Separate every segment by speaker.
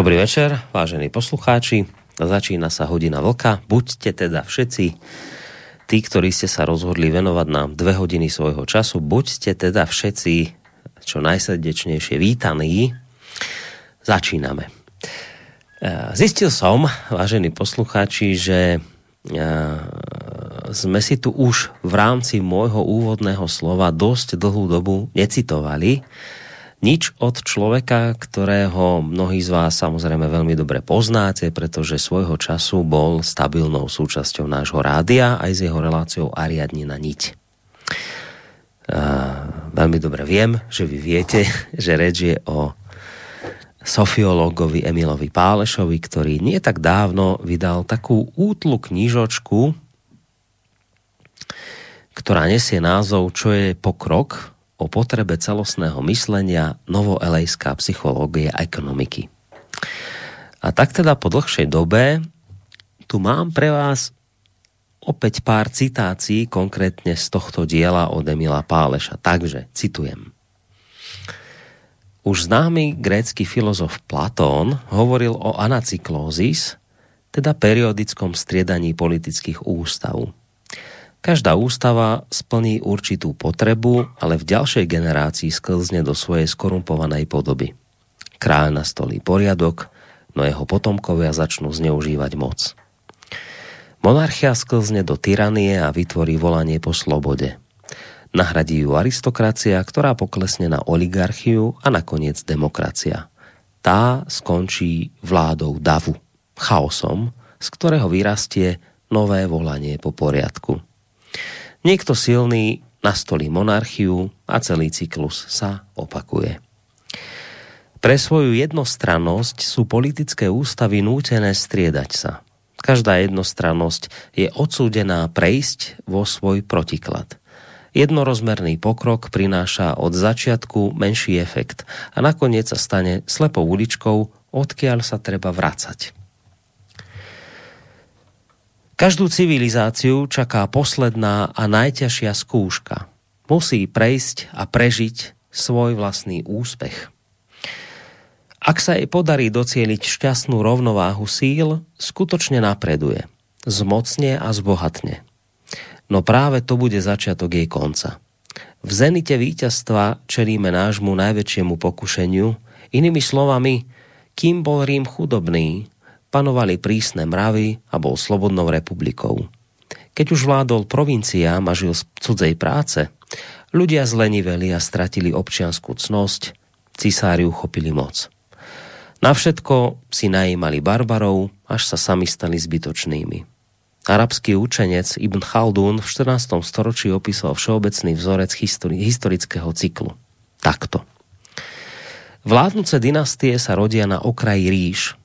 Speaker 1: Dobrý večer, vážení poslucháči. Začína sa hodina vlka. Buďte teda všetci tí, ktorí ste sa rozhodli venovať nám dve hodiny svojho času, buďte teda všetci čo najsrdečnejšie vítaní. Začíname. E, zistil som, vážení poslucháči, že e, sme si tu už v rámci môjho úvodného slova dosť dlhú dobu necitovali nič od človeka, ktorého mnohí z vás samozrejme veľmi dobre poznáte, pretože svojho času bol stabilnou súčasťou nášho rádia aj s jeho reláciou Ariadni na niť. Uh, veľmi dobre viem, že vy viete, že reč je o sofiológovi Emilovi Pálešovi, ktorý nie tak dávno vydal takú útlu knižočku, ktorá nesie názov Čo je pokrok o potrebe celostného myslenia novoelejská psychológie a ekonomiky. A tak teda po dlhšej dobe tu mám pre vás opäť pár citácií konkrétne z tohto diela od Emila Páleša. Takže, citujem. Už známy grécky filozof Platón hovoril o anacyklózis, teda periodickom striedaní politických ústavů. Každá ústava splní určitú potrebu, ale v ďalšej generácii sklzne do svojej skorumpovanej podoby. Kráľ nastolí poriadok, no jeho potomkovia začnú zneužívať moc. Monarchia sklzne do tyranie a vytvorí volanie po slobode. Nahradí ju aristokracia, ktorá poklesne na oligarchiu a nakoniec demokracia. Tá skončí vládou davu, chaosom, z ktorého vyrastie nové volanie po poriadku. Niekto silný nastolí monarchiu a celý cyklus sa opakuje. Pre svoju jednostrannosť sú politické ústavy nútené striedať sa. Každá jednostrannosť je odsúdená prejsť vo svoj protiklad. Jednorozmerný pokrok prináša od začiatku menší efekt a nakoniec sa stane slepou uličkou, odkiaľ sa treba vracať. Každú civilizáciu čaká posledná a najťažšia skúška. Musí prejsť a prežiť svoj vlastný úspech. Ak sa jej podarí docieliť šťastnú rovnováhu síl, skutočne napreduje, zmocne a zbohatne. No práve to bude začiatok jej konca. V zenite víťazstva čelíme nášmu najväčšiemu pokušeniu, inými slovami, kým bol Rím chudobný, panovali prísne mravy a bol slobodnou republikou. Keď už vládol provinciám a žil z cudzej práce, ľudia zleniveli a stratili občianskú cnosť, cisári uchopili moc. Na všetko si najímali barbarov, až sa sami stali zbytočnými. Arabský učenec Ibn Khaldun v 14. storočí opísal všeobecný vzorec histori historického cyklu. Takto. Vládnuce dynastie sa rodia na okraji ríš,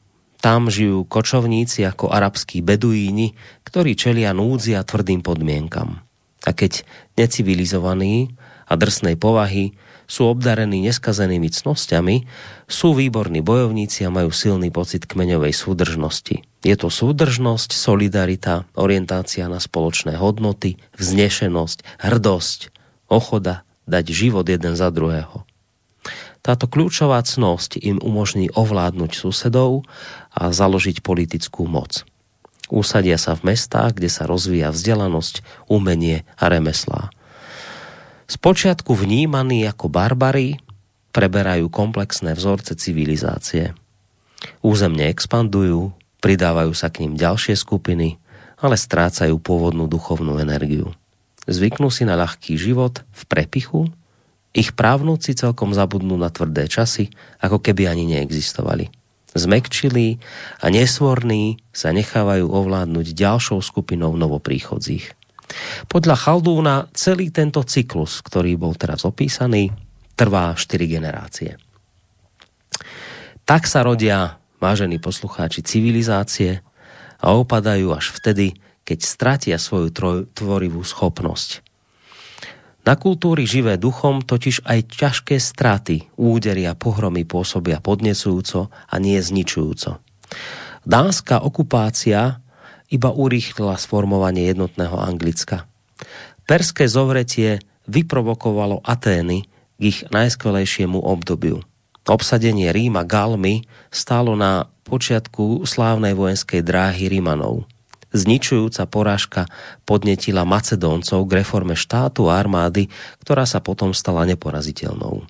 Speaker 1: tam žijú kočovníci ako arabskí beduíni, ktorí čelia núdzi a tvrdým podmienkam. A keď necivilizovaní a drsnej povahy sú obdarení neskazenými cnosťami, sú výborní bojovníci a majú silný pocit kmeňovej súdržnosti. Je to súdržnosť, solidarita, orientácia na spoločné hodnoty, vznešenosť, hrdosť, ochoda dať život jeden za druhého. Táto kľúčová cnosť im umožní ovládnuť susedov a založiť politickú moc. Usadia sa v mestách, kde sa rozvíja vzdelanosť, umenie a remeslá. Spočiatku vnímaní ako barbary, preberajú komplexné vzorce civilizácie. Územne expandujú, pridávajú sa k ním ďalšie skupiny, ale strácajú pôvodnú duchovnú energiu. Zvyknú si na ľahký život v prepichu ich právnuci celkom zabudnú na tvrdé časy, ako keby ani neexistovali. Zmekčili a nesvorní sa nechávajú ovládnuť ďalšou skupinou novopríchodzích. Podľa Chaldúna celý tento cyklus, ktorý bol teraz opísaný, trvá 4 generácie. Tak sa rodia vážení poslucháči, civilizácie a opadajú až vtedy, keď stratia svoju tvorivú schopnosť. Na kultúry živé duchom totiž aj ťažké straty, a pohromy pôsobia podnecujúco a nie zničujúco. Dánska okupácia iba urýchlila sformovanie jednotného Anglicka. Perské zovretie vyprovokovalo Atény k ich najskvelejšiemu obdobiu. Obsadenie Ríma Galmy stálo na počiatku slávnej vojenskej dráhy Rímanov – Zničujúca porážka podnetila Macedóncov k reforme štátu a armády, ktorá sa potom stala neporaziteľnou.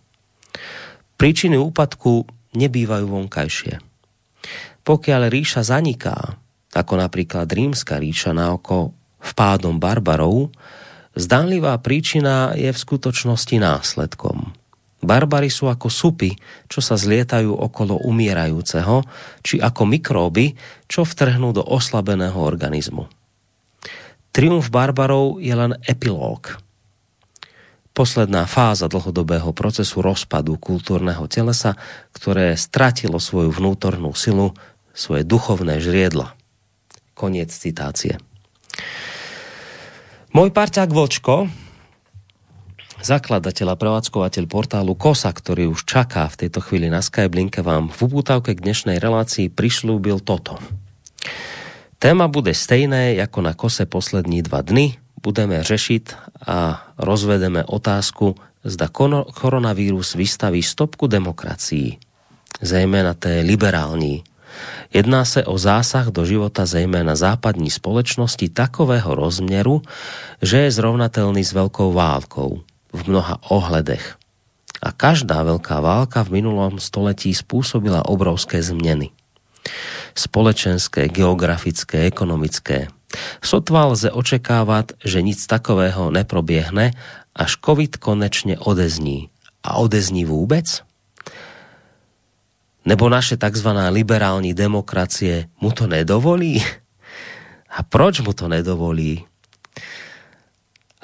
Speaker 1: Príčiny úpadku nebývajú vonkajšie. Pokiaľ ríša zaniká, ako napríklad rímska ríša na oko vpádom barbarov, zdánlivá príčina je v skutočnosti následkom – Barbary sú ako supy, čo sa zlietajú okolo umierajúceho, či ako mikróby, čo vtrhnú do oslabeného organizmu. Triumf barbarov je len epilóg. Posledná fáza dlhodobého procesu rozpadu kultúrneho telesa, ktoré stratilo svoju vnútornú silu, svoje duchovné žriedla. Koniec citácie. Môj parťák Vlčko, zakladateľ a prevádzkovateľ portálu KOSA, ktorý už čaká v tejto chvíli na Skyblinke, vám v upútavke k dnešnej relácii prišľúbil toto. Téma bude stejné ako na KOSE poslední dva dny. Budeme řešiť a rozvedeme otázku, zda koronavírus vystaví stopku demokracii, zejména té liberální. Jedná se o zásah do života zejména západní společnosti takového rozměru, že je zrovnatelný s veľkou válkou v mnoha ohledech. A každá veľká válka v minulom století spôsobila obrovské změny. Společenské, geografické, ekonomické. Sotva lze očekávat, že nic takového neproběhne, až COVID konečně odezní. A odezní vůbec? Nebo naše takzvaná liberální demokracie mu to nedovolí? A proč mu to nedovolí?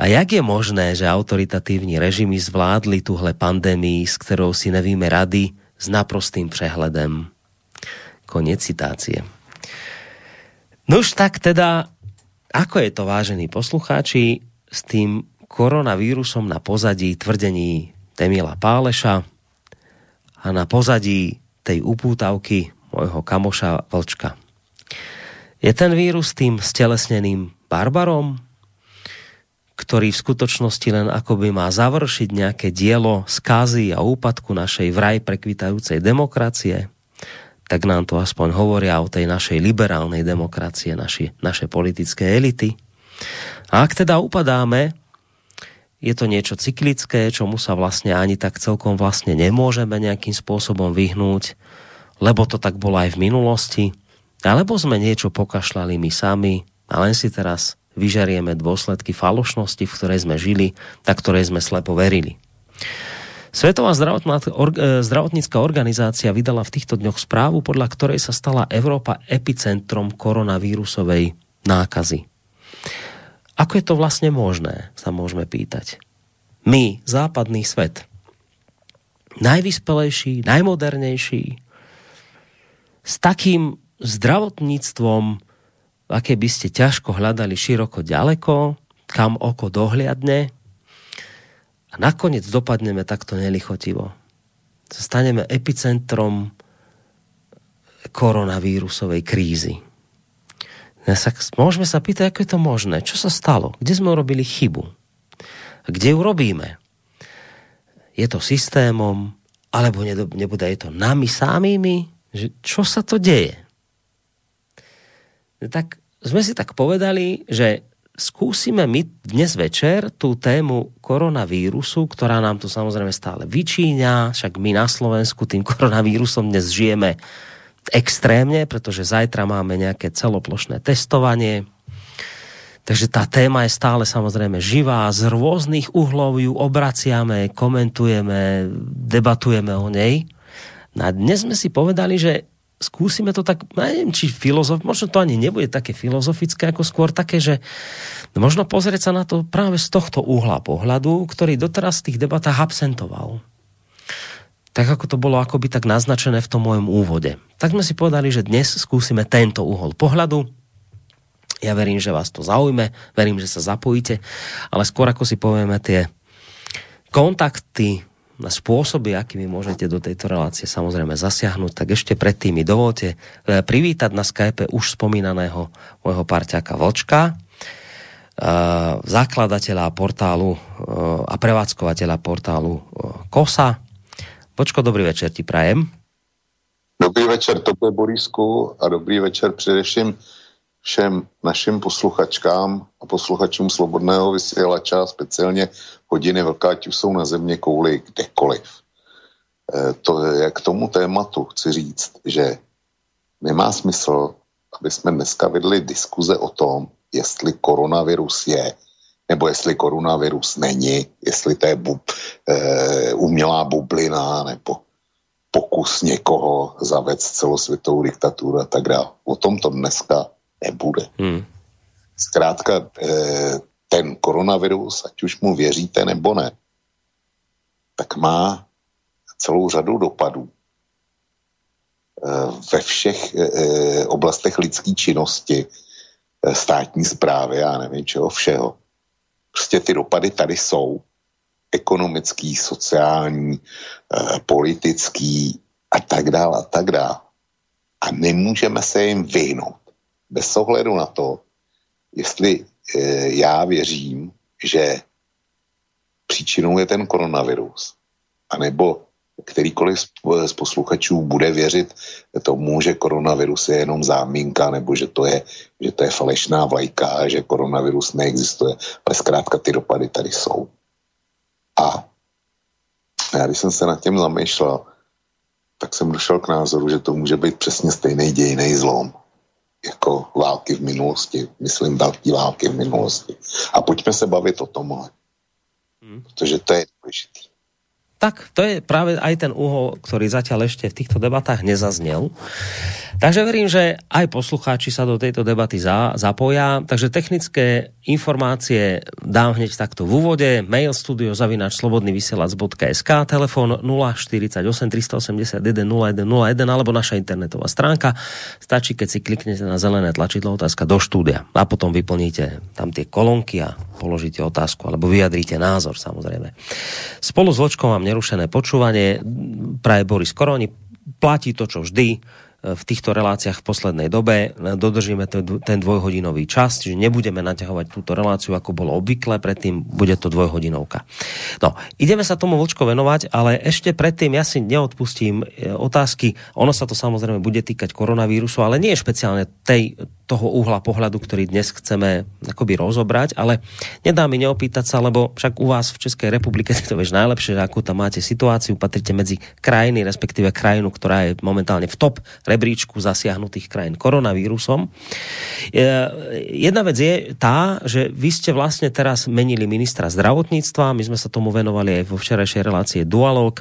Speaker 1: A jak je možné, že autoritatívní režimy zvládli tuhle pandémii, s kterou si nevíme rady, s naprostým přehledem? Konec citácie. Nož tak teda, ako je to, vážení poslucháči, s tým koronavírusom na pozadí tvrdení Temila Páleša a na pozadí tej upútavky môjho kamoša Vlčka. Je ten vírus tým stelesneným barbarom? Ktorý v skutočnosti len akoby má završiť nejaké dielo skázy a úpadku našej vraj prekvitajúcej demokracie, tak nám to aspoň hovoria o tej našej liberálnej demokracie, naši, naše politické elity. A ak teda upadáme, je to niečo cyklické, čomu sa vlastne ani tak celkom vlastne nemôžeme nejakým spôsobom vyhnúť, lebo to tak bolo aj v minulosti, alebo sme niečo pokašľali my sami a len si teraz vyžarieme dôsledky falošnosti, v ktorej sme žili, tak ktorej sme slepo verili. Svetová e, zdravotnícká organizácia vydala v týchto dňoch správu, podľa ktorej sa stala Európa epicentrom koronavírusovej nákazy. Ako je to vlastne možné, sa môžeme pýtať. My, západný svet, najvyspelejší, najmodernejší, s takým zdravotníctvom, aké by ste ťažko hľadali široko ďaleko, kam oko dohliadne a nakoniec dopadneme takto nelichotivo. Staneme epicentrom koronavírusovej krízy. Môžeme sa pýtať, ako je to možné? Čo sa stalo? Kde sme urobili chybu? Kde ju robíme? Je to systémom? Alebo nebude je to nami samými? Že čo sa to deje? Tak sme si tak povedali, že skúsime my dnes večer tú tému koronavírusu, ktorá nám tu samozrejme stále vyčíňa, však my na Slovensku tým koronavírusom dnes žijeme extrémne, pretože zajtra máme nejaké celoplošné testovanie. Takže tá téma je stále samozrejme živá, z rôznych uhlov ju obraciame, komentujeme, debatujeme o nej. No a dnes sme si povedali, že skúsime to tak, neviem, či filozof, možno to ani nebude také filozofické, ako skôr také, že možno pozrieť sa na to práve z tohto uhla pohľadu, ktorý doteraz v tých debatách absentoval. tak ako to bolo akoby tak naznačené v tom mojom úvode. Tak sme si povedali, že dnes skúsime tento uhol pohľadu. Ja verím, že vás to zaujme, verím, že sa zapojíte, ale skôr ako si povieme tie kontakty, spôsoby, akými môžete do tejto relácie samozrejme zasiahnuť, tak ešte predtým mi dovolte eh, privítať na Skype už spomínaného môjho parťáka Vlčka, eh, zakladateľa portálu eh, a prevádzkovateľa portálu KOSA. Vočko, dobrý večer ti prajem.
Speaker 2: Dobrý večer tobě, Borisku, a dobrý večer především všem našim posluchačkám a posluchačům Slobodného vysílača, speciálně hodiny vlka, ať už jsou na země kouli kdekoliv. E, to, je k tomu tématu chci říct, že nemá smysl, aby jsme dneska vedli diskuze o tom, jestli koronavirus je, nebo jestli koronavirus není, jestli to je bub, e, umělá bublina, nebo pokus někoho zavést celosvětovou diktaturu a tak dále. O tom to dneska nebude. Hmm. Zkrátka, eh, ten koronavirus, ať už mu věříte nebo ne, tak má celou řadu dopadů eh, ve všech eh, oblastech lidské činnosti, státní zprávy, já nevím čeho všeho. Prostě ty dopady tady jsou. Ekonomický, sociální, politický a tak dále a tak dále. A nemůžeme se jim vyhnout bez ohledu na to, jestli e, já věřím, že příčinou je ten koronavirus, anebo kterýkoliv z posluchačů bude věřit tomu, že koronavirus je jenom zámínka, nebo že to je, že to je falešná vlajka, že koronavirus neexistuje, ale zkrátka ty dopady tady jsou. A já když jsem se nad tím zamýšlel, tak jsem došel k názoru, že to může být přesně stejný dějný zlom jako války v minulosti, myslím velké války v minulosti. A pojďme se bavit o tomhle, hmm. protože to je důležité.
Speaker 1: Tak, to je práve aj ten úhol, ktorý zatiaľ ešte v týchto debatách nezaznel. Takže verím, že aj poslucháči sa do tejto debaty za, zapoja. Takže technické informácie dám hneď takto v úvode. Mail studio zavinač slobodnyvysielac.sk telefon 048 381 0101 alebo naša internetová stránka. Stačí, keď si kliknete na zelené tlačidlo otázka do štúdia a potom vyplníte tam tie kolonky a položíte otázku alebo vyjadríte názor samozrejme. Spolu s Vočkom vám nerušené počúvanie. Praje Boris Koroni. Platí to, čo vždy v týchto reláciách v poslednej dobe. Dodržíme ten dvojhodinový čas, čiže nebudeme naťahovať túto reláciu, ako bolo obvykle, predtým bude to dvojhodinovka. No, ideme sa tomu vočko venovať, ale ešte predtým ja si neodpustím e, otázky. Ono sa to samozrejme bude týkať koronavírusu, ale nie špeciálne tej, toho uhla pohľadu, ktorý dnes chceme akoby rozobrať, ale nedá mi neopýtať sa, lebo však u vás v Českej republike to vieš najlepšie, že akú tam máte situáciu, patríte medzi krajiny, respektíve krajinu, ktorá je momentálne v top rebríčku zasiahnutých krajín koronavírusom. Jedna vec je tá, že vy ste vlastne teraz menili ministra zdravotníctva, my sme sa tomu venovali aj vo včerajšej relácie Dualog,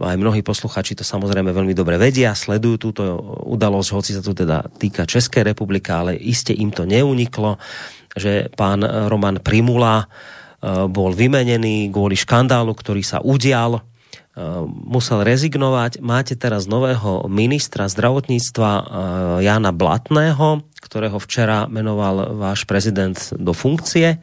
Speaker 1: aj mnohí posluchači to samozrejme veľmi dobre vedia, sledujú túto udalosť, hoci sa to teda týka Českej republiky, ale iste im to neuniklo, že pán Roman Primula eh, bol vymenený kvôli škandálu, ktorý sa udial Eh, musel rezignovať. Máte teraz nového ministra zdravotníctva eh, Jana Blatného, ktorého včera menoval váš prezident do funkcie.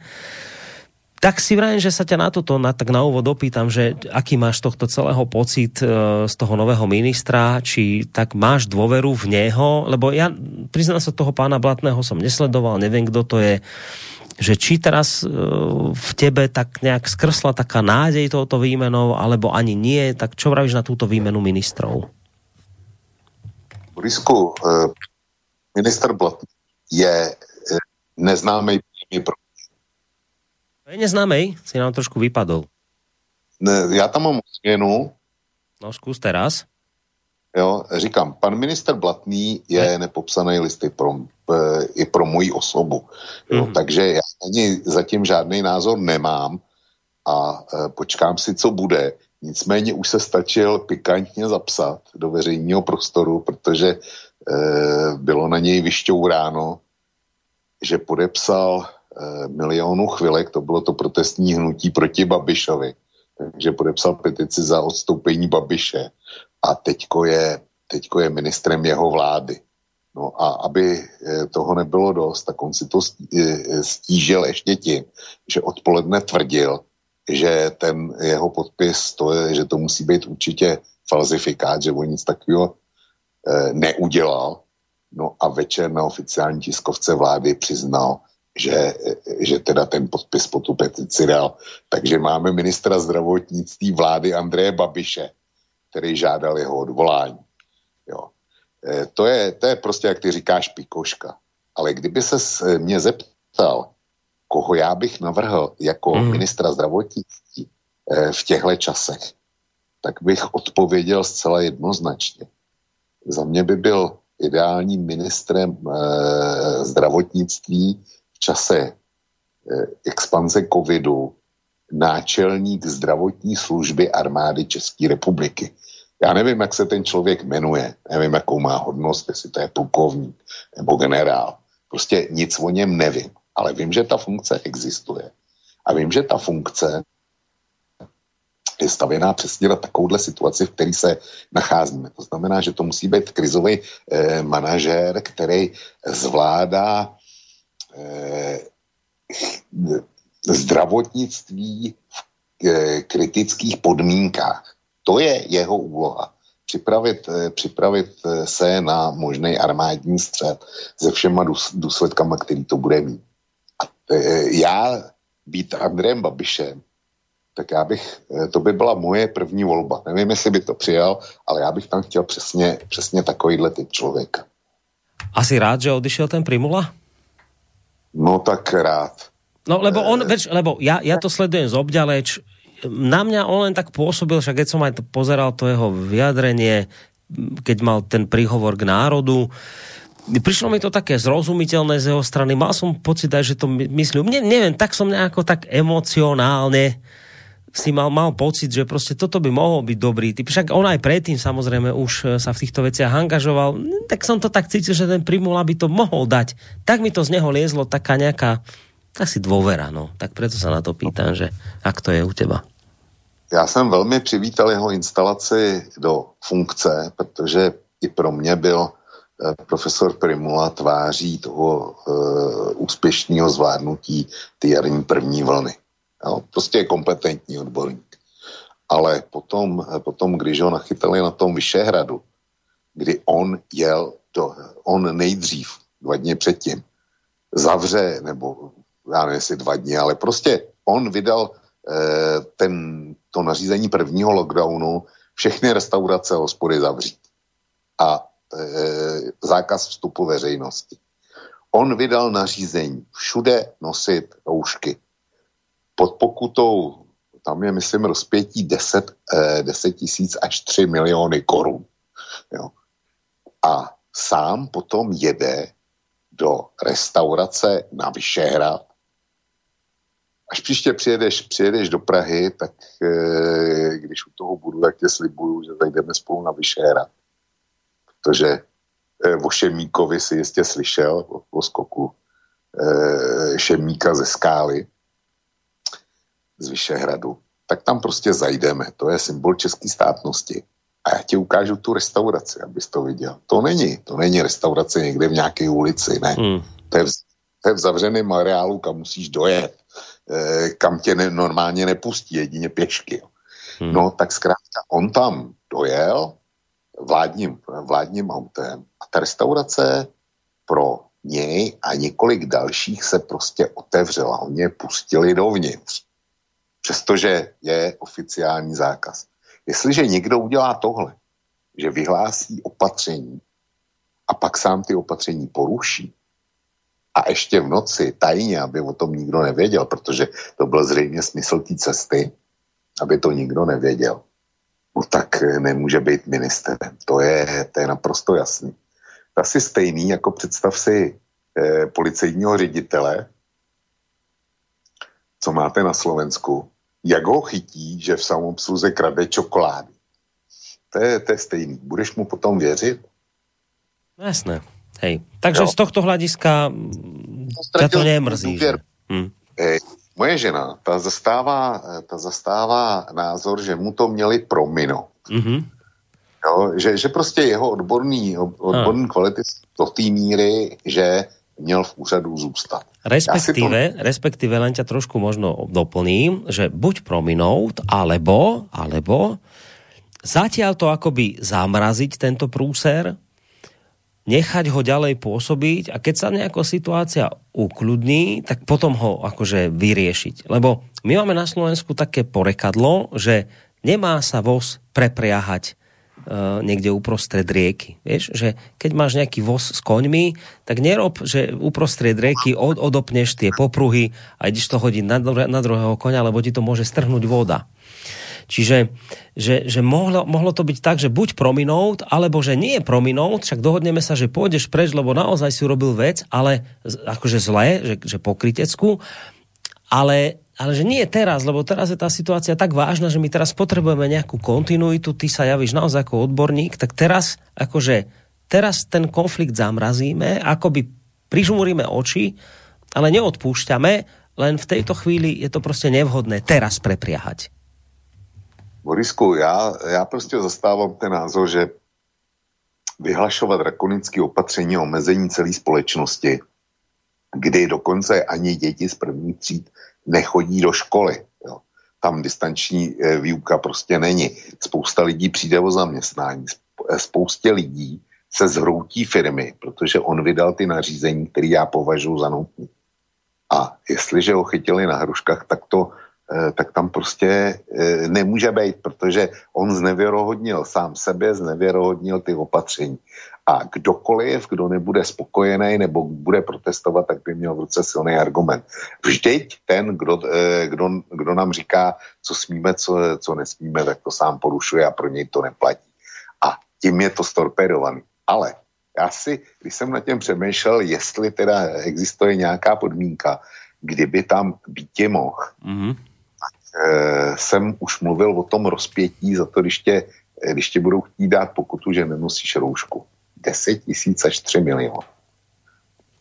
Speaker 1: Tak si vrajím, že sa ťa na toto na, tak na úvod opýtam, že aký máš tohto celého pocit e, z toho nového ministra, či tak máš dôveru v neho, lebo ja priznám sa toho pána Blatného som nesledoval, neviem, kto to je. Že či teraz e, v tebe tak nejak skrsla taká nádej tohoto výmenou, alebo ani nie, tak čo vravíš na túto výmenu ministrov?
Speaker 2: Borisku, e, minister Blatný je e, neznámý pro...
Speaker 1: Je neznámej? Si nám trošku vypadol.
Speaker 2: Ne, já tam mám změnu.
Speaker 1: No, zkus teraz.
Speaker 2: Jo, říkám, pan minister Blatný je ne. nepopsaný listy pro, e, i pro moji osobu. Jo, mm. Takže já ani zatím žádný názor nemám a e, počkám si, co bude. Nicméně už se stačil pikantně zapsat do veřejného prostoru, protože e, bylo na něj vyšťouráno, že podepsal e, milionu chvilek, to bylo to protestní hnutí proti Babišovi, že podepsal petici za odstoupení Babiše a teďko je, teďko je ministrem jeho vlády. No a aby eh, toho nebylo dost, tak on si to eh, stížil ještě tím, že odpoledne tvrdil, že ten jeho podpis, to je, že to musí být určitě falzifikát, že on nic takového neudělal. No a večer na oficiální tiskovce vlády přiznal, že, že teda ten podpis po tu petici dal. Takže máme ministra zdravotnictví vlády Andreje Babiše, který žádal jeho odvolání. Jo. E, to, je, to je prostě, jak ty říkáš, pikoška. Ale kdyby se mě zeptal, koho já bych navrhl jako mm. ministra zdravotnictví e, v těchto časech, tak bych odpověděl zcela jednoznačně. Za mě by byl ideálním ministrem e, zdravotnictví čase eh, expanze covidu náčelník zdravotní služby armády České republiky. Já nevím, jak se ten člověk jmenuje, nevím, jakou má hodnost, jestli to je plukovník nebo generál. Prostě nic o něm nevím, ale vím, že ta funkce existuje. A vím, že ta funkce je stavěná přesně na takovouhle situaci, v které se nacházíme. To znamená, že to musí být krizový eh, manažér, který zvládá zdravotnictví v eh, kritických podmínkách. To je jeho úloha. Připravit, eh, připravit se na možný armádní střed se všema důsledkama, který to bude mít. A já být Andrejem Babišem, tak já bych, to by byla moje první volba. Nevím, jestli by to přijal, ale já bych tam chtěl přesně, přesně takovýhle typ člověka.
Speaker 1: Asi rád, že odišel ten Primula?
Speaker 2: No tak rád.
Speaker 1: No lebo on, več, lebo ja, ja to sledujem z obďaleč, na mňa on len tak pôsobil, však keď som aj to pozeral to jeho vyjadrenie, keď mal ten príhovor k národu, prišlo mi to také zrozumiteľné z jeho strany, mal som pocit že to myslím, ne, neviem, tak som nejako tak emocionálne si mal, mal pocit, že prostě toto by mohol byť dobrý typ. Však on aj predtým samozrejme už e, sa v týchto veciach angažoval. Tak som to tak cítil, že ten Primula by to mohol dať. Tak mi to z neho liezlo taká nejaká asi dôvera, no. Tak preto sa na to pýtam, že ak to je u teba.
Speaker 2: Já jsem velmi přivítal jeho instalaci do funkce, protože i pro mě byl e, profesor Primula tváří toho uh, úspěšného zvládnutí ty jarní první vlny. Jo, prostě je kompetentní odborník. Ale potom, potom, když ho nachytali na tom Vyšehradu, kdy on jel, do, on nejdřív, dva dny předtím, zavře, nebo já nevím, jestli dva dny, ale prostě on vydal eh, ten, to nařízení prvního lockdownu, všechny restaurace a hospody zavřít. A eh, zákaz vstupu veřejnosti. On vydal nařízení všude nosit roušky pod pokutou, tam je, myslím, rozpětí 10, eh, 10 tisíc až 3 miliony korun. Jo. A sám potom jede do restaurace na Vyšehrad. Až příště přijedeš, přijedeš do Prahy, tak e, když u toho budu, tak tě slibuju, že zajdeme spolu na Vyšehrad. Protože e, o Šemíkovi si jistě slyšel, o, o skoku e, Šemíka ze skály z Vyšehradu, tak tam prostě zajdeme. To je symbol české státnosti. A já ti ukážu tu restauraci, abys to viděl. To není, to není restaurace někde v nějaké ulici, ne. Hmm. To, je v, to je v zavřeném areálu, kam musíš dojet, e, kam tě ne, normálně nepustí, jedině pěšky. Hmm. No tak zkrátka, on tam dojel vládním, vládním autem a ta restaurace pro něj a několik dalších se prostě otevřela. Oni je pustili dovnitř přestože je oficiální zákaz. Jestliže někdo udělá tohle, že vyhlásí opatření a pak sám ty opatření poruší, a ještě v noci tajně, aby o tom nikdo nevěděl, protože to byl zřejmě smysl té cesty, aby to nikdo nevěděl, no tak nemůže být ministerem. To je, to je naprosto jasný. To asi stejný, jako představ si eh, policejního ředitele, co máte na Slovensku, jak ho chytí, že v samoobsluze krade čokolády. To je, to je stejný. Budeš mu potom věřit?
Speaker 1: No jasné. Hej. Takže jo. z tohto hlediska ťa to nemrzí. Že? Hm.
Speaker 2: moje žena, ta zastává, ta zastává názor, že mu to měli prominout. Mm-hmm. Jo, že, že prostě jeho odborný, odborný kvality do té míry, že měl v úřadu zůstat.
Speaker 1: Respektíve, to... respektíve len ťa trošku možno doplním, že buď prominout, alebo, alebo zatiaľ to akoby zamraziť tento prúser, nechať ho ďalej pôsobiť a keď sa nejaká situácia ukludní, tak potom ho akože vyriešiť. Lebo my máme na Slovensku také porekadlo, že nemá sa voz prepriahať niekde uprostred rieky. Vieš, že keď máš nejaký voz s koňmi, tak nerob, že uprostred rieky od, odopneš tie popruhy a ideš to hodiť na, na druhého koňa, lebo ti to môže strhnúť voda. Čiže že, že mohlo, mohlo to byť tak, že buď prominout, alebo že nie je prominout, však dohodneme sa, že pôjdeš preč, lebo naozaj si urobil vec, ale akože zlé, že, že pokrytecku, ale ale že nie teraz, lebo teraz je tá situácia tak vážna, že my teraz potrebujeme nejakú kontinuitu, ty sa javíš naozaj ako odborník, tak teraz, akože, teraz ten konflikt zamrazíme, akoby prižmúrime oči, ale neodpúšťame, len v tejto chvíli je to prostě nevhodné teraz prepriahať.
Speaker 2: Borisku, já, já prostě zastávám ten názor, že vyhlašovat drakonické opatření omezení celé společnosti, kdy dokonce ani děti z první tříd nechodí do školy. Jo. Tam distanční e, výuka prostě není. Spousta lidí přijde o zaměstnání. E, spoustě lidí se zhroutí firmy, protože on vydal ty nařízení, které já považuji za nutné. A jestliže ho chytili na hruškách, tak to e, tak tam prostě nemůže být, protože on znevěrohodnil sám sebe, znevěrohodnil ty opatření. A kdokoliv, kdo nebude spokojený nebo bude protestovat, tak by měl v ruce silný argument. Vždyť ten, kdo, eh, kdo, kdo nám říká, co smíme, co, co nesmíme, tak to sám porušuje a pro něj to neplatí. A tím je to storpedovaný. Ale já si, když jsem na těm přemýšlel, jestli teda existuje nějaká podmínka, kdyby tam být mohl, mm-hmm. tak e, jsem už mluvil o tom rozpětí za to, když tě, když tě budou chtít dát pokutu, že nenosíš roušku. 10 tisíc až 3 miliony.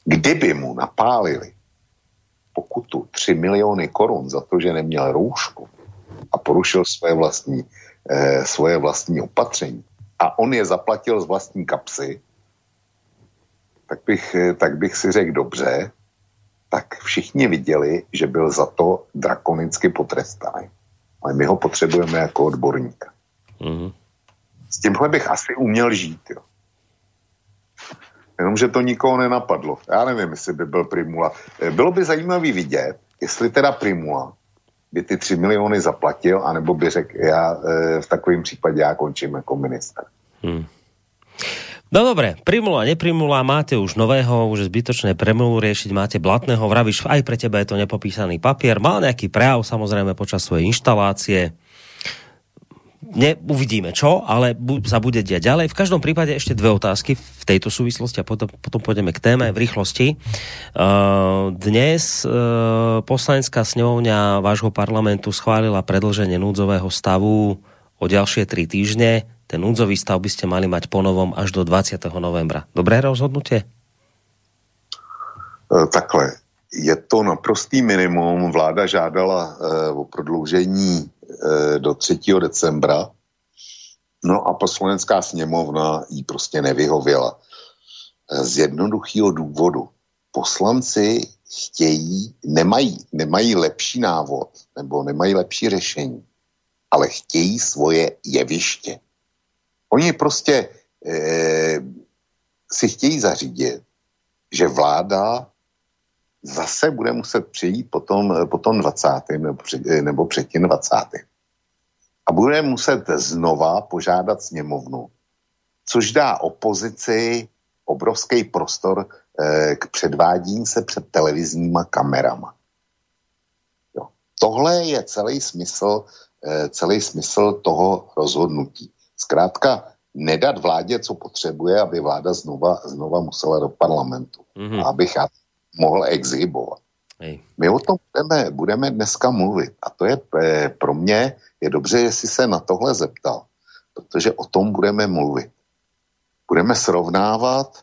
Speaker 2: Kdyby mu napálili pokutu 3 miliony korun za to, že neměl roušku a porušil svoje vlastní, eh, svoje vlastní opatření a on je zaplatil z vlastní kapsy, tak bych, eh, tak bych si řekl dobře, tak všichni viděli, že byl za to drakonicky potrestaný. Ale my ho potřebujeme jako odborníka. Mm-hmm. S tímhle bych asi uměl žít. Jo. Jenomže to nikoho nenapadlo. Já nevím, jestli by byl Primula. Eh, bylo by zajímavý vidět, jestli teda Primula by ty 3 miliony zaplatil, anebo by řekl, já eh, v takovém případě já končím jako minister. Hmm.
Speaker 1: No dobre, primula, neprimula, máte už nového, už zbytočné premluvu riešiť, máte blatného, vravíš, aj pre teba je to nepopísaný papier, mal nejaký prejav samozrejme počas svojej inštalácie, ne, uvidíme čo, ale bu, sa bude diať ďalej. V každom prípade ešte dve otázky v tejto súvislosti a potom, potom pôjdeme k téme v rýchlosti. Uh, dnes uh, poslanecká snemovňa vášho parlamentu schválila predlženie núdzového stavu o ďalšie tri týždne. Ten núdzový stav by ste mali mať ponovom až do 20. novembra. Dobré rozhodnutie?
Speaker 2: Uh, takhle. Je to naprostý minimum. Vláda žádala uh, o prodloužení do 3. decembra. No a poslanecká sněmovna jí prostě nevyhověla. Eh, z jednoduchého důvodu. Poslanci chtějí, nemají, nemají lepší návod nebo nemají lepší řešení, ale chtějí svoje jeviště. Oni prostě e, si chtějí zařídit, že vláda zase bude muset přijít po tom, po tom 20. nebo, před, nebo před tím 20. A bude muset znova požádat sněmovnu, což dá opozici obrovský prostor eh, k předvádění se před televizníma kamerama. Jo. Tohle je celý smysl, eh, celý smysl toho rozhodnutí. Zkrátka nedat vládě, co potřebuje, aby vláda znova, znova musela do parlamentu. Mm-hmm. Abych já mohl exhibovat. Hej. My o tom budeme, budeme dneska mluvit a to je eh, pro mě je dobře, jestli se na tohle zeptal, protože o tom budeme mluvit. Budeme srovnávat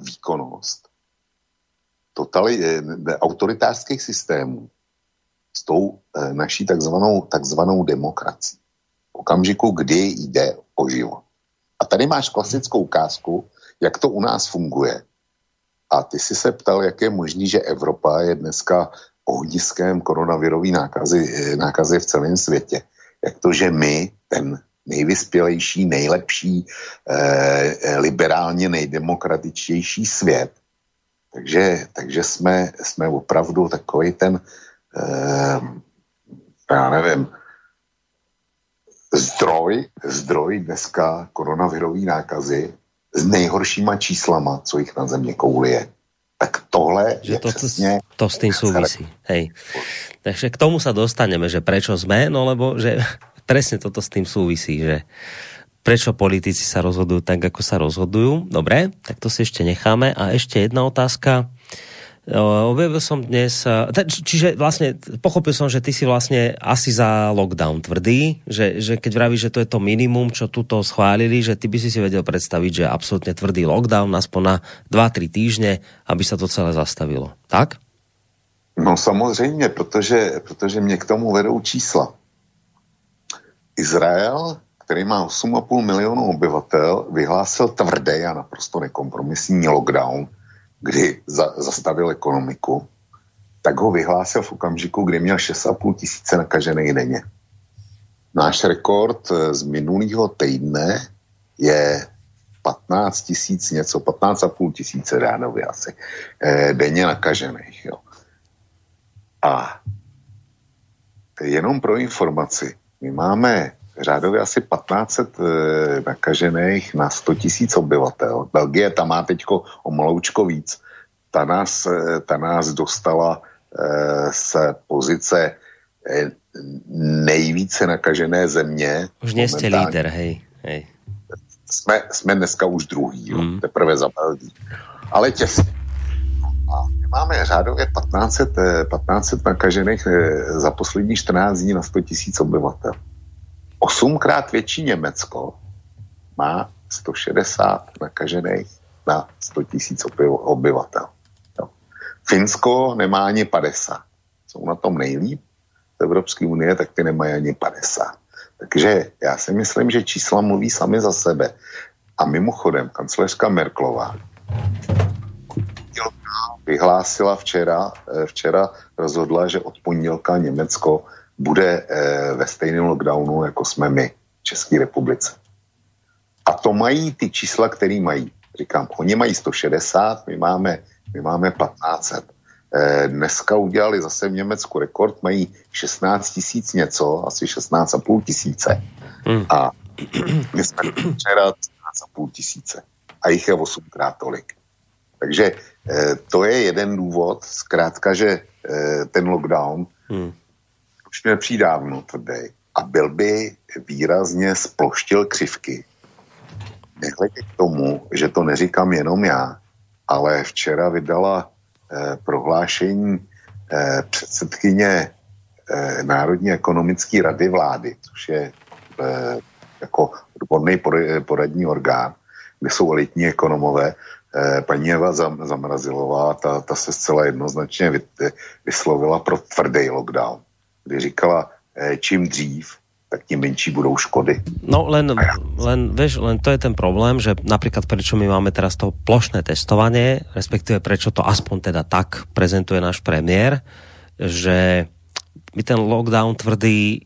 Speaker 2: výkonnost totali, eh, autoritářských systémů s tou e, naší takzvanou, takzvanou demokracií. V okamžiku, kdy jde o život. A tady máš klasickou ukázku, jak to u nás funguje. A ty jsi se ptal, jak je možný, že Evropa je dneska ohniskem koronavirové nákazy, e, nákazy v celém světě. Jak to, že my, ten nejvyspělejší, nejlepší, eh, liberálně nejdemokratičtější svět, takže, takže jsme, jsme opravdu takový ten, eh, já nevím, zdroj, zdroj dneska koronavirové nákazy s nejhoršíma číslama, co jich na země kouli je. Tohle že je to, přesně...
Speaker 1: To s tým súvisí, hej. Takže k tomu sa dostaneme, že prečo sme, no lebo že presne toto s tým súvisí, že prečo politici sa rozhodujú tak, ako sa rozhodujú. Dobre, tak to si ešte necháme. A ešte jedna otázka. Objavil som dnes, čiže vlastne pochopil som, že ty si vlastne asi za lockdown tvrdý, že, že keď vravíš, že to je to minimum, čo tuto schválili, že ty by si si vedel predstaviť, že absolútne tvrdý lockdown, aspoň na 2-3 týždne, aby sa to celé zastavilo. Tak?
Speaker 2: No samozřejmě, protože, protože mě k tomu vedou čísla. Izrael který má 8,5 milionů obyvatel, vyhlásil tvrdý a naprosto nekompromisní lockdown, kdy za, zastavil ekonomiku, tak ho vyhlásil v okamžiku, kdy měl 6,5 tisíce nakažených denně. Náš rekord eh, z minulého týdne je 15 tisíc něco, 15,5 tisíce ránově asi, eh, denně nakažených. Jo. A jenom pro informaci, my máme řádově asi 1500 e, nakažených na 100 tisíc obyvatel. Belgie tam má teď o maloučko víc. Ta nás, e, ta nás dostala e, z pozice nejvíce nakažené země.
Speaker 1: Už nejste líder, hej. hej.
Speaker 2: Jsme, jsme dneska už druhý, jo, mm. teprve za Belgii. Ale těsně. A my máme řádově 1500, 1500 nakažených za poslední 14 dní na 100 tisíc obyvatel. Osmkrát větší Německo má 160 nakažených na 100 tisíc obyvatel. Jo. Finsko nemá ani 50. Jsou na tom nejlíp z Evropské unie, tak ty nemají ani 50. Takže já si myslím, že čísla mluví sami za sebe. A mimochodem, kancelářka Merklová vyhlásila včera, eh, včera rozhodla, že od pondělka Německo bude eh, ve stejném lockdownu, jako jsme my v České republice. A to mají ty čísla, které mají. Říkám, oni mají 160, my máme, my máme 1500. Eh, dneska udělali zase v Německu rekord, mají 16 tisíc něco, asi 16,5 tisíce. Hmm. A my jsme včera 16,5 tisíce. A jich je 8 krát tolik. Takže eh, to je jeden důvod, zkrátka, že eh, ten lockdown hmm už mě přidávno tvrdý. A byl by výrazně sploštil křivky. Nehledě k tomu, že to neříkám jenom já, ale včera vydala eh, prohlášení eh, předsedkyně eh, Národní ekonomické rady vlády, což je eh, jako odborný poradní orgán, kde jsou elitní ekonomové, eh, paní Eva Zam, Zamrazilová, ta, ta se zcela jednoznačně vy, vyslovila pro tvrdý lockdown kdy říkala, eh, čím dřív, tak tím menší budou škody.
Speaker 1: No len, len, vieš, len to je ten problém, že napríklad prečo my máme teraz to plošné testovanie, respektíve prečo to aspoň teda tak prezentuje náš premiér, že my ten lockdown tvrdý,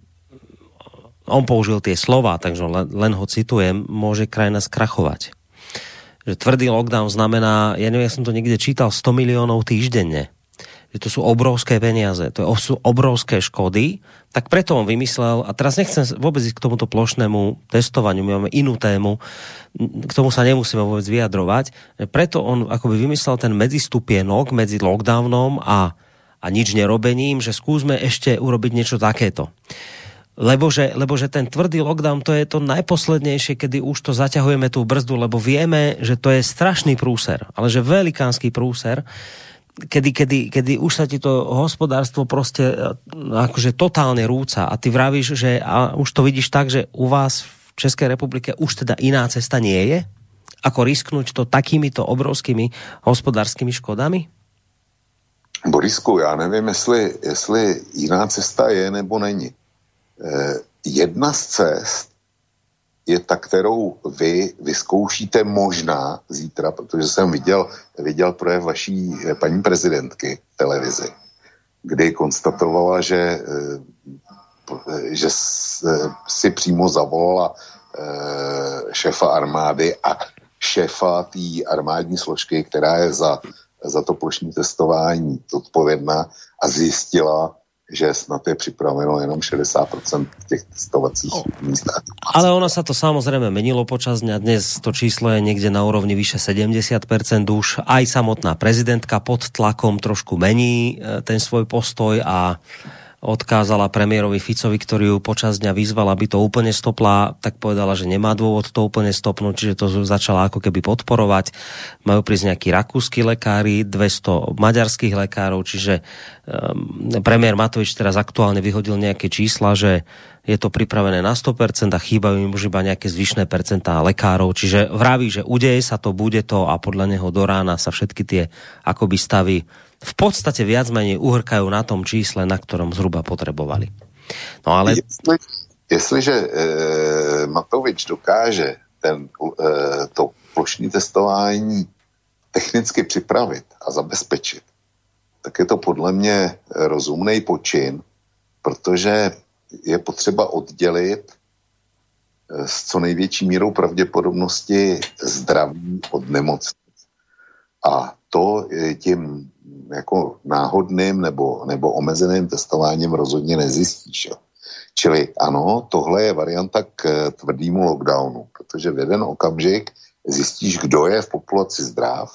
Speaker 1: on použil tie slova, takže len, len ho citujem, môže krajina skrachovať. Že tvrdý lockdown znamená, ja neviem, ja som to niekde čítal, 100 miliónov týždenne že to sú obrovské peniaze, to sú obrovské škody, tak preto on vymyslel, a teraz nechcem vôbec k tomuto plošnému testovaniu, my máme inú tému, k tomu sa nemusíme vôbec vyjadrovať, preto on akoby vymyslel ten medzistupienok medzi lockdownom a, a nič nerobením, že skúsme ešte urobiť niečo takéto. Lebo že, lebo že ten tvrdý lockdown to je to najposlednejšie, kedy už to zaťahujeme tú brzdu, lebo vieme, že to je strašný prúser, ale že velikánsky prúser, kedy, kedy, kedy už sa ti to hospodárstvo prostě akože totálne rúca a ty vravíš, že a už to vidíš tak, že u vás v České republike už teda iná cesta nie je? Ako risknúť to takýmito obrovskými hospodářskými škodami?
Speaker 2: Borisku, já nevím, jestli, jestli jiná cesta je nebo není. Eh, jedna z cest je ta, kterou vy vyzkoušíte možná zítra, protože jsem viděl, viděl projev vaší eh, paní prezidentky televizi, kdy konstatovala, že, eh, že si přímo zavolala šéfa armády a šéfa té armádní složky, která je za, za to plošní testování odpovědná a zjistila, že snad je připraveno jenom 60% těch testovacích oh. míst.
Speaker 1: Ale ono sa to samozrejme menilo počas dňa. Dnes to číslo je niekde na úrovni vyše 70% už. Aj samotná prezidentka pod tlakom trošku mení e, ten svoj postoj a odkázala premiérovi Ficovi, ktorý ju počas dňa vyzval, aby to úplne stopla, tak povedala, že nemá dôvod to úplne stopnúť, čiže to začala ako keby podporovať. Majú prísť nejakí rakúsky lekári, 200 maďarských lekárov, čiže um, premiér Matovič teraz aktuálne vyhodil nejaké čísla, že je to pripravené na 100% a chýbajú im už iba nejaké zvyšné percentá lekárov. Čiže vraví, že udeje sa to, bude to a podľa neho do rána sa všetky tie akoby stavy v podstate viac menej uhrkajú na tom čísle, na ktorom zhruba potrebovali. No ale...
Speaker 2: Jestli, jestliže e, Matovič dokáže ten, e, to plošní testování technicky připravit a zabezpečit, tak je to podle mě rozumný počin, protože je potřeba oddělit eh, s co největší mírou pravděpodobnosti zdraví od nemoci. A to tím jako náhodným nebo, nebo omezeným testováním rozhodně nezjistíš. Jo. Čili ano, tohle je varianta k tvrdému lockdownu, protože v jeden okamžik zjistíš, kdo je v populaci zdrav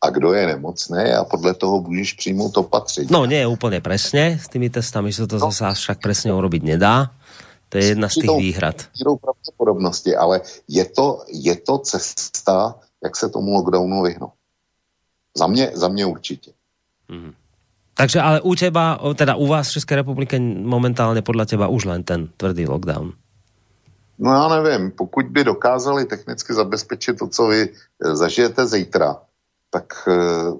Speaker 2: a kdo je nemocný a podle toho můžeš přijmout opatření.
Speaker 1: No nie úplně přesně, s tými testami se to no. zase však přesně urobiť nedá. To je jedna z těch výhrad.
Speaker 2: pravděpodobnosti, ale je to, je to cesta, jak se tomu lockdownu vyhnout. Za mě, za mě určitě.
Speaker 1: Mm. Takže ale u teba, teda u vás v České republike momentálně podle teba už len ten tvrdý lockdown.
Speaker 2: No já nevím, pokud by dokázali technicky zabezpečit to, co vy eh, zažijete zítra, tak eh,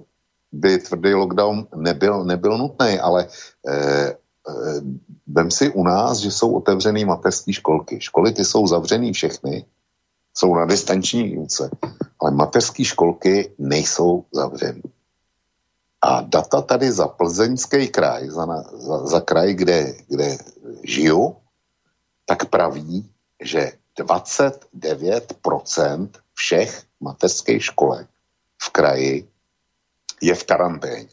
Speaker 2: by tvrdý lockdown nebyl, nebyl nutný, ale eh, eh, vem si u nás, že jsou otevřený mateřské školky. Školy ty jsou zavřený všechny, jsou na distanční výuce, ale mateřské školky nejsou zavřený. A data tady za plzeňský kraj, za, za, za kraj, kde, kde žiju, tak praví, že 29% všech mateřských školek v kraji je v karanténě.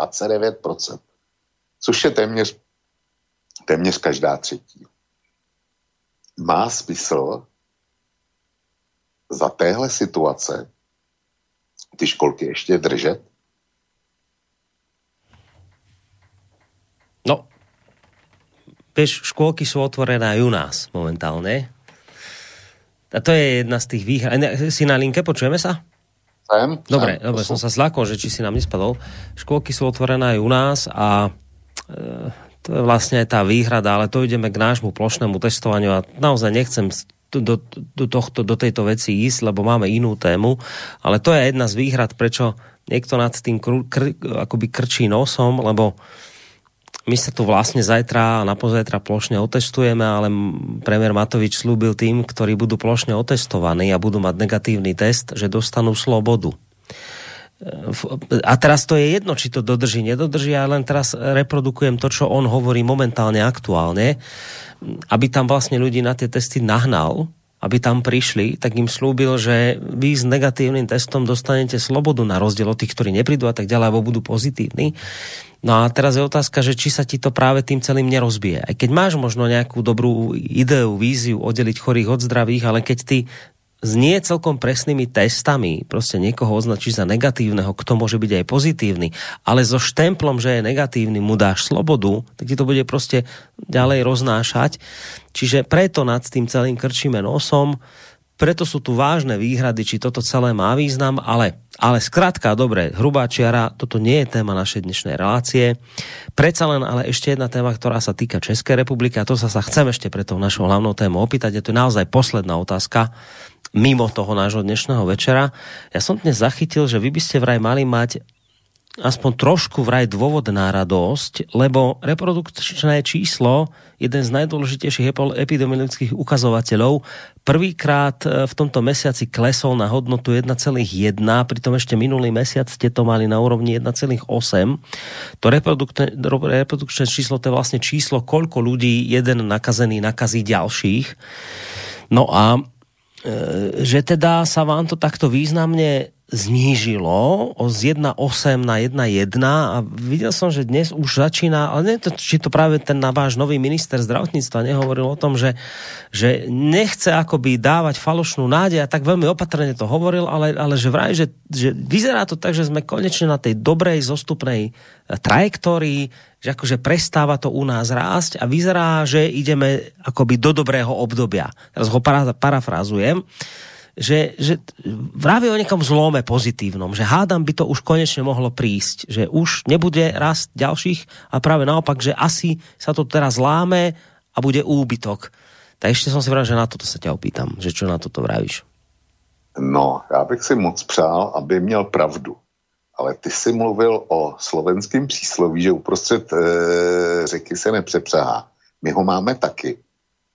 Speaker 2: 29%. Což je téměř, téměř každá třetí. Má smysl za téhle situace ty školky ještě držet?
Speaker 1: No, vieš, školky sú otvorené aj u nás momentálne. A to je jedna z tých výhrad. Si na linke, počujeme sa?
Speaker 2: Sem,
Speaker 1: dobre, sem, dobre, som sa zlakol, že či si nám nespadol. Školky sú otvorené aj u nás a e, to je vlastne aj tá výhrada, ale to ideme k nášmu plošnému testovaniu a naozaj nechcem do, do, tohto, do tejto veci ísť, lebo máme inú tému, ale to je jedna z výhrad, prečo niekto nad tým kr, kr, akoby krčí nosom, lebo my sa tu vlastne zajtra a napozajtra plošne otestujeme, ale premiér Matovič slúbil tým, ktorí budú plošne otestovaní a budú mať negatívny test, že dostanú slobodu. A teraz to je jedno, či to dodrží, nedodrží, ja len teraz reprodukujem to, čo on hovorí momentálne aktuálne, aby tam vlastne ľudí na tie testy nahnal, aby tam prišli, tak im slúbil, že vy s negatívnym testom dostanete slobodu na rozdiel od tých, ktorí neprídu a tak ďalej, alebo budú pozitívni. No a teraz je otázka, že či sa ti to práve tým celým nerozbije. Aj keď máš možno nejakú dobrú ideu, víziu oddeliť chorých od zdravých, ale keď ty s nie celkom presnými testami prostě někoho označí za negatívneho, kto môže byť aj pozitívny, ale so štemplom, že je negatívny, mu dáš slobodu, tak ti to bude prostě ďalej roznášať. Čiže preto nad tým celým krčíme nosom, preto sú tu vážne výhrady, či toto celé má význam, ale, ale zkrátka, dobre, hrubá čiara, toto nie je téma našej dnešnej relácie. Predsa len ale ešte jedna téma, ktorá sa týka Českej republiky a to sa, sa chcem ešte pre tou našou hlavnou tému opýtať. Je to naozaj posledná otázka mimo toho nášho dnešného večera. Ja som dnes zachytil, že vy by ste vraj mali mať aspoň trošku vraj dôvod na radosť, lebo reprodukčné číslo, jeden z najdôležitejších epidemiologických ukazovateľov, prvýkrát e, v tomto mesiaci klesol na hodnotu 1,1, pritom ešte minulý mesiac ste to mali na úrovni 1,8. To reprodukčné, reprodukčné číslo, to je vlastne číslo, koľko ľudí jeden nakazený nakazí ďalších. No a e, že teda sa vám to takto významne znížilo z 1.8 na 1.1 a videl som, že dnes už začína, ale neviem, či to práve ten na váš nový minister zdravotníctva nehovoril o tom, že, že nechce akoby dávať falošnú nádej a tak veľmi opatrne to hovoril, ale, ale že vraj, že, že vyzerá to tak, že sme konečne na tej dobrej zostupnej trajektórii, že akože prestáva to u nás rásť a vyzerá, že ideme akoby do dobrého obdobia. Teraz ho para, že, že vraví o nekom zlome pozitívnom, že hádam by to už konečne mohlo prísť, že už nebude rast ďalších a práve naopak, že asi sa to teraz láme a bude úbytok. Tak ešte som si vral, že na toto sa ťa opýtam, že čo na toto vravíš?
Speaker 2: No, já bych si moc přál, aby měl pravdu. Ale ty si mluvil o slovenském přísloví, že uprostřed e, řeky se nepřepřehá. My ho máme taky.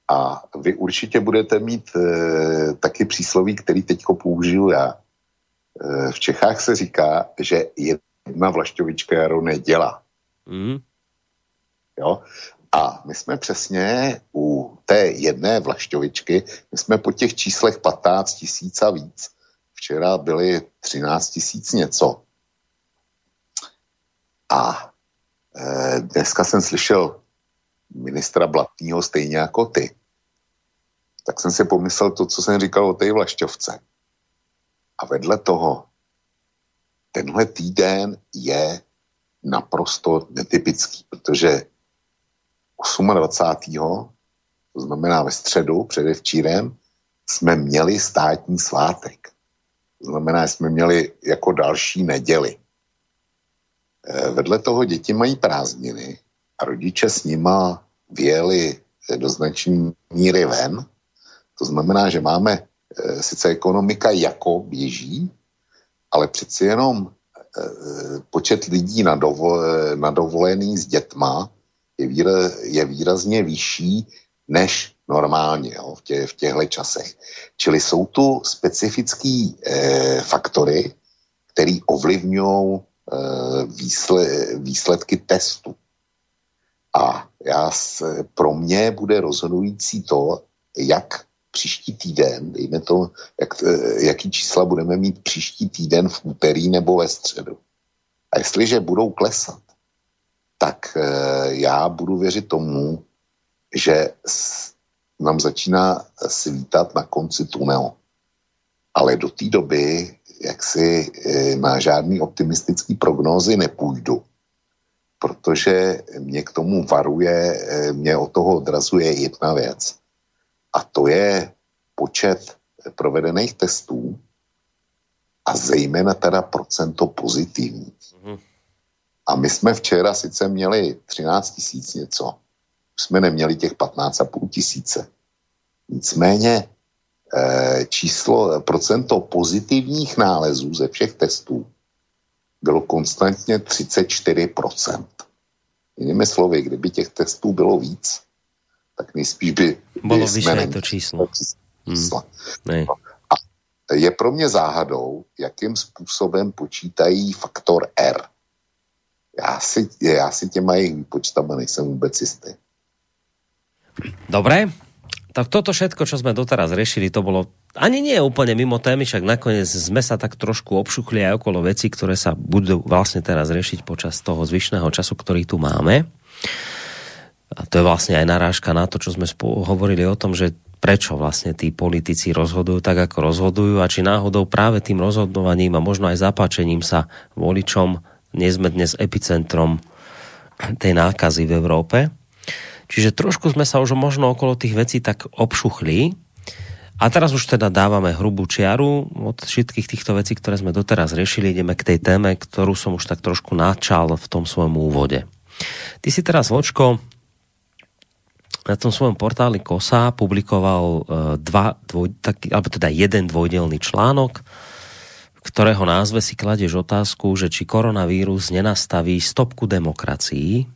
Speaker 2: A vy určitě budete mít e, taky přísloví, který teď použiju já. E, v Čechách se říká, že jedna vlašťovička jaro nedělá. Mm. Jo? A my jsme přesně u té jedné vlašťovičky, my jsme po těch číslech 15 tisíc a víc. Včera byly 13 tisíc něco. A e, dneska jsem slyšel ministra Blatného stejně jako ty, tak jsem si pomyslel to, co jsem říkal o té vlašťovce. A vedle toho, tenhle týden je naprosto netypický, protože 28. to znamená ve středu, předevčírem, jsme měli státní svátek. To znamená, jsme měli jako další neděli. E, vedle toho děti mají prázdniny a rodiče s nima vyjeli do značné míry ven. To znamená, že máme e, sice ekonomika jako běží, ale přeci jenom e, počet lidí na, na dovolený s dětma je, výra, je výrazně vyšší než normálně jo, v, tě, v těchto časech. Čili jsou tu specifické e, faktory, které ovlivňují e, výsle, výsledky testu. A já se, pro mě bude rozhodující to, jak příští týden, dejme to, jak, e, jaký čísla budeme mít příští týden v úterý nebo ve středu. A jestliže budou klesat, tak e, já budu věřit tomu, že nám začíná svítat na konci tunelu. Ale do té doby, jak si e, na žádný optimistický prognózy nepůjdu, protože mě k tomu varuje, eh, mě od toho odrazuje jedna věc. A to je počet provedených testů a zejména teda procento pozitivních. Mm-hmm. A my jsme včera sice měli 13 tisíc něco, už jsme neměli těch 15,5 tisíce. Nicméně eh, číslo, procento pozitivních nálezů ze všech testů bylo konstantně 34%. Jinými slovy, kdyby těch testů bylo víc, tak nejspíš by...
Speaker 1: Bylo vyšší to číslo.
Speaker 2: číslo. Hmm. No. A je pro mě záhadou, jakým způsobem počítají faktor R. Já si, já si těma jejich výpočtama nejsem vůbec jistý.
Speaker 1: Dobré, tak toto všetko, čo sme doteraz riešili, to bolo ani nie úplne mimo témy, však nakoniec sme sa tak trošku obšuchli aj okolo veci, ktoré sa budú vlastne teraz riešiť počas toho zvyšného času, ktorý tu máme. A to je vlastne aj narážka na to, čo sme hovorili o tom, že prečo vlastne tí politici rozhodujú tak, ako rozhodujú a či náhodou práve tým rozhodovaním a možno aj zapáčením sa voličom nie sme dnes epicentrom tej nákazy v Európe. Čiže trošku sme sa už možno okolo tých vecí tak obšuchli. A teraz už teda dávame hrubú čiaru od všetkých týchto vecí, ktoré sme doteraz riešili. Ideme k tej téme, ktorú som už tak trošku načal v tom svojom úvode. Ty si teraz, Vočko, na tom svojom portáli KOSA publikoval uh, dva, dvoj, tak, alebo teda jeden dvojdelný článok, ktorého názve si kladeš otázku, že či koronavírus nenastaví stopku demokracií.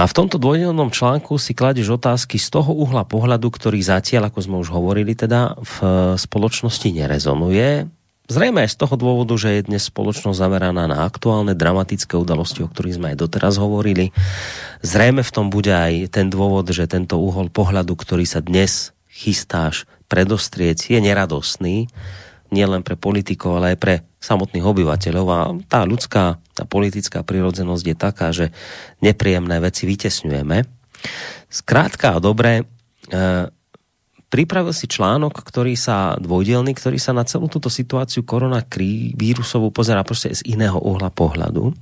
Speaker 1: No a v tomto dvojdelnom článku si kladeš otázky z toho uhla pohľadu, ktorý zatiaľ, ako sme už hovorili, teda v spoločnosti nerezonuje. Zrejme aj z toho dôvodu, že je dnes spoločnosť zameraná na aktuálne dramatické udalosti, o ktorých sme aj doteraz hovorili. Zrejme v tom bude aj ten dôvod, že tento uhol pohľadu, ktorý sa dnes chystáš predostrieť, je neradostný nielen pre politikov, ale aj pre samotných obyvateľov a tá ľudská, tá politická prirodzenosť je taká, že nepríjemné veci vytesňujeme. Zkrátka a dobre, e, pripravil si článok, ktorý sa, dvojdelný, ktorý sa na celú túto situáciu koronavírusovú pozerá proste z iného uhla pohľadu.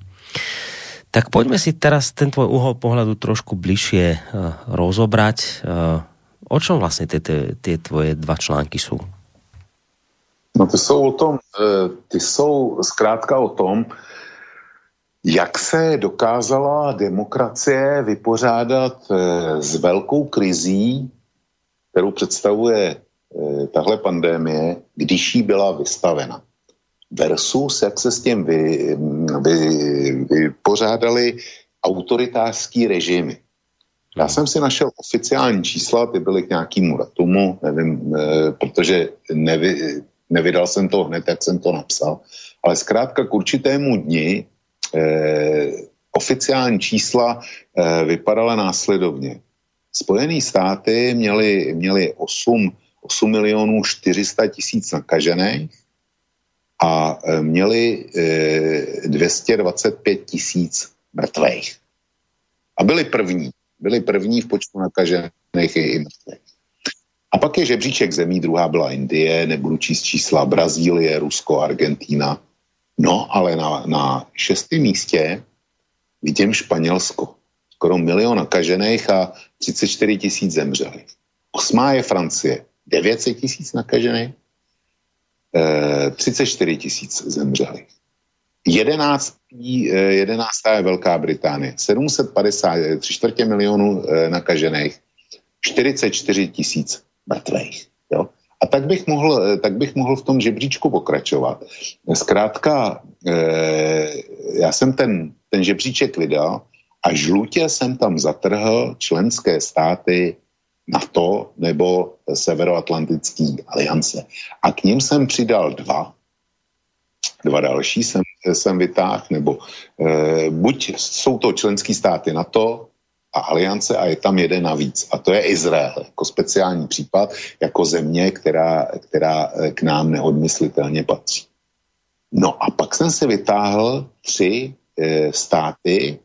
Speaker 1: Tak poďme si teraz ten tvoj uhol pohľadu trošku bližšie uh, rozobrať. Uh, o čom vlastně ty, ty, ty tvoje dva články jsou?
Speaker 2: No ty jsou o tom, e, ty jsou zkrátka o tom, jak se dokázala demokracie vypořádat e, s velkou krizí, kterou představuje e, tahle pandémie, když jí byla vystavena. Versus, jak se s tím vy, vy, vypořádali autoritářský režimy. Já jsem si našel oficiální čísla, ty byly k nějakému datumu, nevím, protože nevy, nevydal jsem to hned, jak jsem to napsal, ale zkrátka k určitému dni eh, oficiální čísla eh, vypadala následovně. Spojené státy měly, měly 8, 8 milionů 400 tisíc nakažených a měli eh, 225 tisíc mrtvých. A byli první. Byli první v počtu nakažených i mrtvých. A pak je žebříček zemí, druhá byla Indie, nebudu číst čísla, Brazílie, Rusko, Argentína. No, ale na, na šestém místě vidím Španělsko. Skoro milion nakažených a 34 tisíc zemřelých. Osmá je Francie. 900 tisíc nakažených, e, 34 tisíc zemřelých. 11, jedenáctá je Velká Británie. 750, tři čtvrtě milionů e, nakažených, 44 tisíc mrtvých. Jo? A tak bych, mohl, eh, tak bych mohl v tom žebříčku pokračovat. Zkrátka, eh, já jsem ten, ten žebříček vydal a žlutě jsem tam zatrhl členské státy NATO nebo Severoatlantický aliance. A k ním jsem přidal dva. Dva další jsem, jsem vytáhl, nebo eh, buď jsou to členské státy NATO, a aliance a je tam jeden navíc. A to je Izrael, jako speciální případ, jako země, která, která eh, k nám neodmyslitelně patří. No a pak jsem si vytáhl tři e, státy,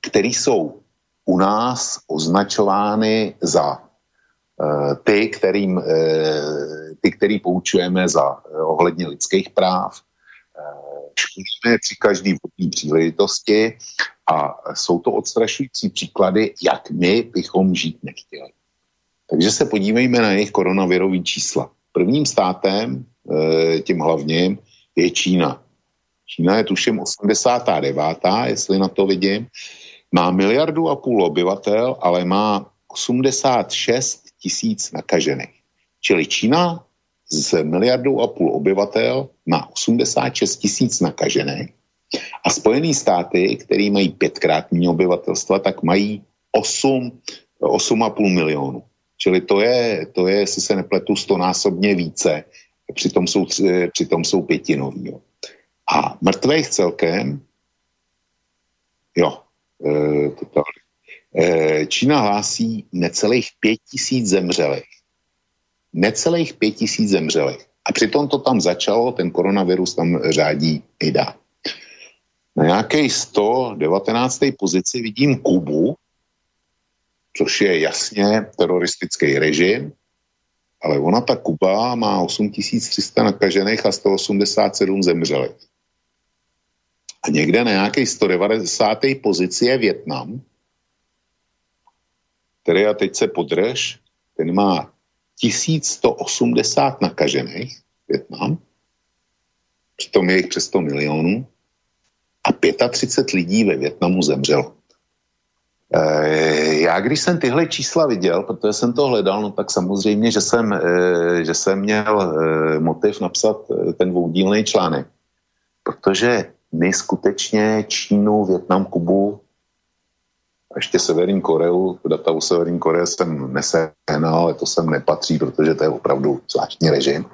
Speaker 2: které jsou u nás označovány za e, ty, kterým, e, ty, který poučujeme za e, ohledně lidských práv, školíme při každý vodní příležitosti a jsou to odstrašující příklady, jak my bychom žít nechtěli. Takže se podívejme na jejich koronavirový čísla. Prvním státem, eh, tím hlavním, je Čína. Čína je tuším 89. jestli na to vidím. Má miliardu a půl obyvatel, ale má 86 tisíc nakažených. Čili Čína z miliardou a půl obyvatel má 86 tisíc nakažených a Spojené státy, které mají pětkrát méně obyvatelstva, tak mají 8, 8,5 milionů. Čili to je, to je, jestli se nepletu, stonásobně více. Přitom jsou, přitom jsou pětinový. Jo. A mrtvých celkem, jo, e, to, e, Čína hlásí necelých pět tisíc zemřelých. Necelých pět tisíc zemřelých. A přitom to tam začalo, ten koronavirus tam řádí i dál. Na nějaké 119. pozici vidím Kubu, což je jasně teroristický režim, ale ona, ta Kuba, má 8300 nakažených a 187 zemřelých. A někde na nějaké 190. pozici je Větnam, který a teď se podrž, ten má 1180 nakažených, Větnam, přitom je jich přes 100 milionů, a 35 lidí ve Větnamu zemřelo. Já když jsem tyhle čísla viděl, protože jsem to hledal, no tak samozřejmě, že jsem, že jsem měl motiv napsat ten dvoudílný článek. Protože my skutečně Čínu, Větnam, Kubu a ještě Severní Koreu, data u Severní Koreje jsem nesehnal, ale to sem nepatří, protože to je opravdu zvláštní režim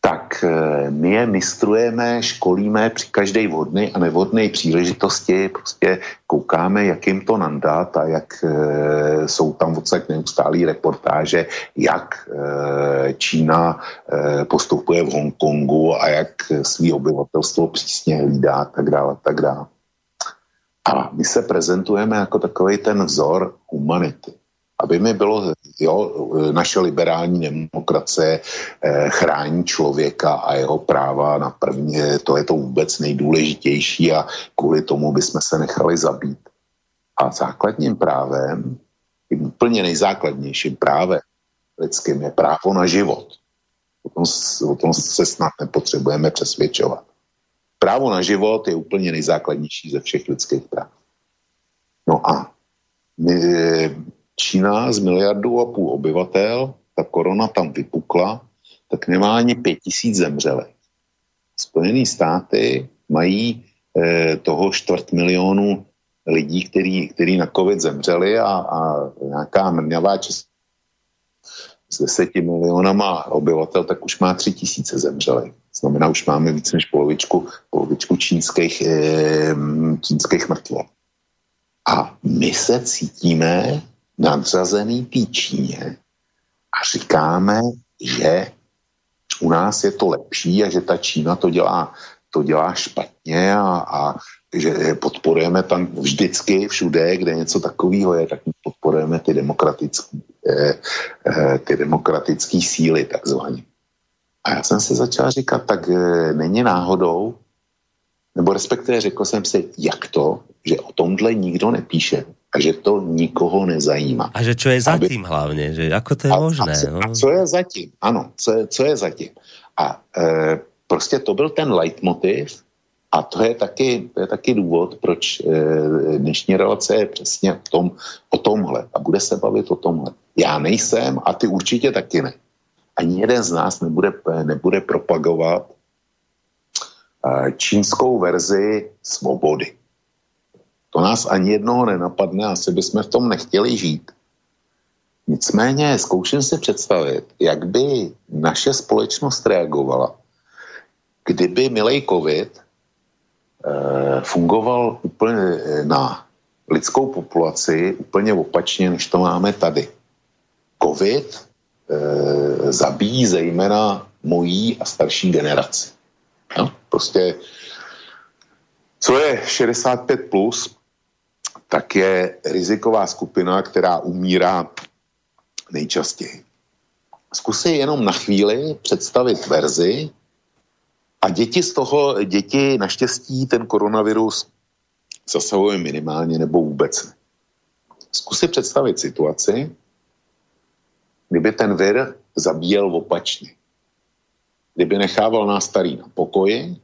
Speaker 2: tak eh, my je mistrujeme, školíme při každé vhodné a nevhodné příležitosti, prostě koukáme, jak jim to nandat a jak e, jsou tam odsaď neustálý reportáže, jak e, Čína e, postupuje v Hongkongu a jak svý obyvatelstvo přísně hlídá a tak dále, tak dále. A my se prezentujeme jako takový ten vzor humanity aby mi bylo, jo, naše liberální demokracie eh, chrání člověka a jeho práva na první, to je to vůbec nejdůležitější a kvůli tomu bychom se nechali zabít. A základním právem, úplně nejzákladnějším právem lidským je právo na život. O tom, o tom se snad nepotřebujeme přesvědčovat. Právo na život je úplně nejzákladnější ze všech lidských práv. No a my, Čína z miliardu a půl obyvatel, ta korona tam vypukla, tak nemá ani pět tisíc zemřelých. Spojené státy mají eh, toho čtvrt milionu lidí, který, který na covid zemřeli a, a nějaká mrňavá česká s deseti milionama obyvatel, tak už má tři tisíce zemřelých. Znamená, už máme víc než polovičku, polovičku čínských, eh, čínských mrtvol. A my se cítíme nadřazený té Číně a říkáme, že u nás je to lepší a že ta Čína to dělá, to dělá špatně a, a že podporujeme tam vždycky všude, kde něco takového je, tak podporujeme ty demokratické eh, eh, ty demokratické síly takzvaně. A já jsem si začal říkat, tak eh, není náhodou, nebo respektive řekl jsem si, jak to, že o tomhle nikdo nepíše, a že to nikoho nezajímá.
Speaker 1: A že čo je zatím aby... hlavně, že ako to je a, možné.
Speaker 2: A, no? a co je zatím, ano, co je, co je zatím. A e, prostě to byl ten leitmotiv a to je taky, to je taky důvod, proč e, dnešní relace je přesně o, tom, o tomhle a bude se bavit o tomhle. Já nejsem a ty určitě taky ne. Ani jeden z nás nebude, nebude propagovat e, čínskou verzi svobody. To nás ani jednoho nenapadne, asi bychom v tom nechtěli žít. Nicméně zkouším si představit, jak by naše společnost reagovala, kdyby milej covid e, fungoval úplně na lidskou populaci úplně opačně, než to máme tady. Covid e, zabíjí zejména mojí a starší generaci. No, prostě co je 65 plus, tak je riziková skupina, která umírá nejčastěji. Zkusí jenom na chvíli představit verzi a děti z toho, děti naštěstí ten koronavirus zasahuje minimálně nebo vůbec ne. Zkusí představit situaci, kdyby ten vir zabíjel opačně. Kdyby nechával nás starý na pokoji,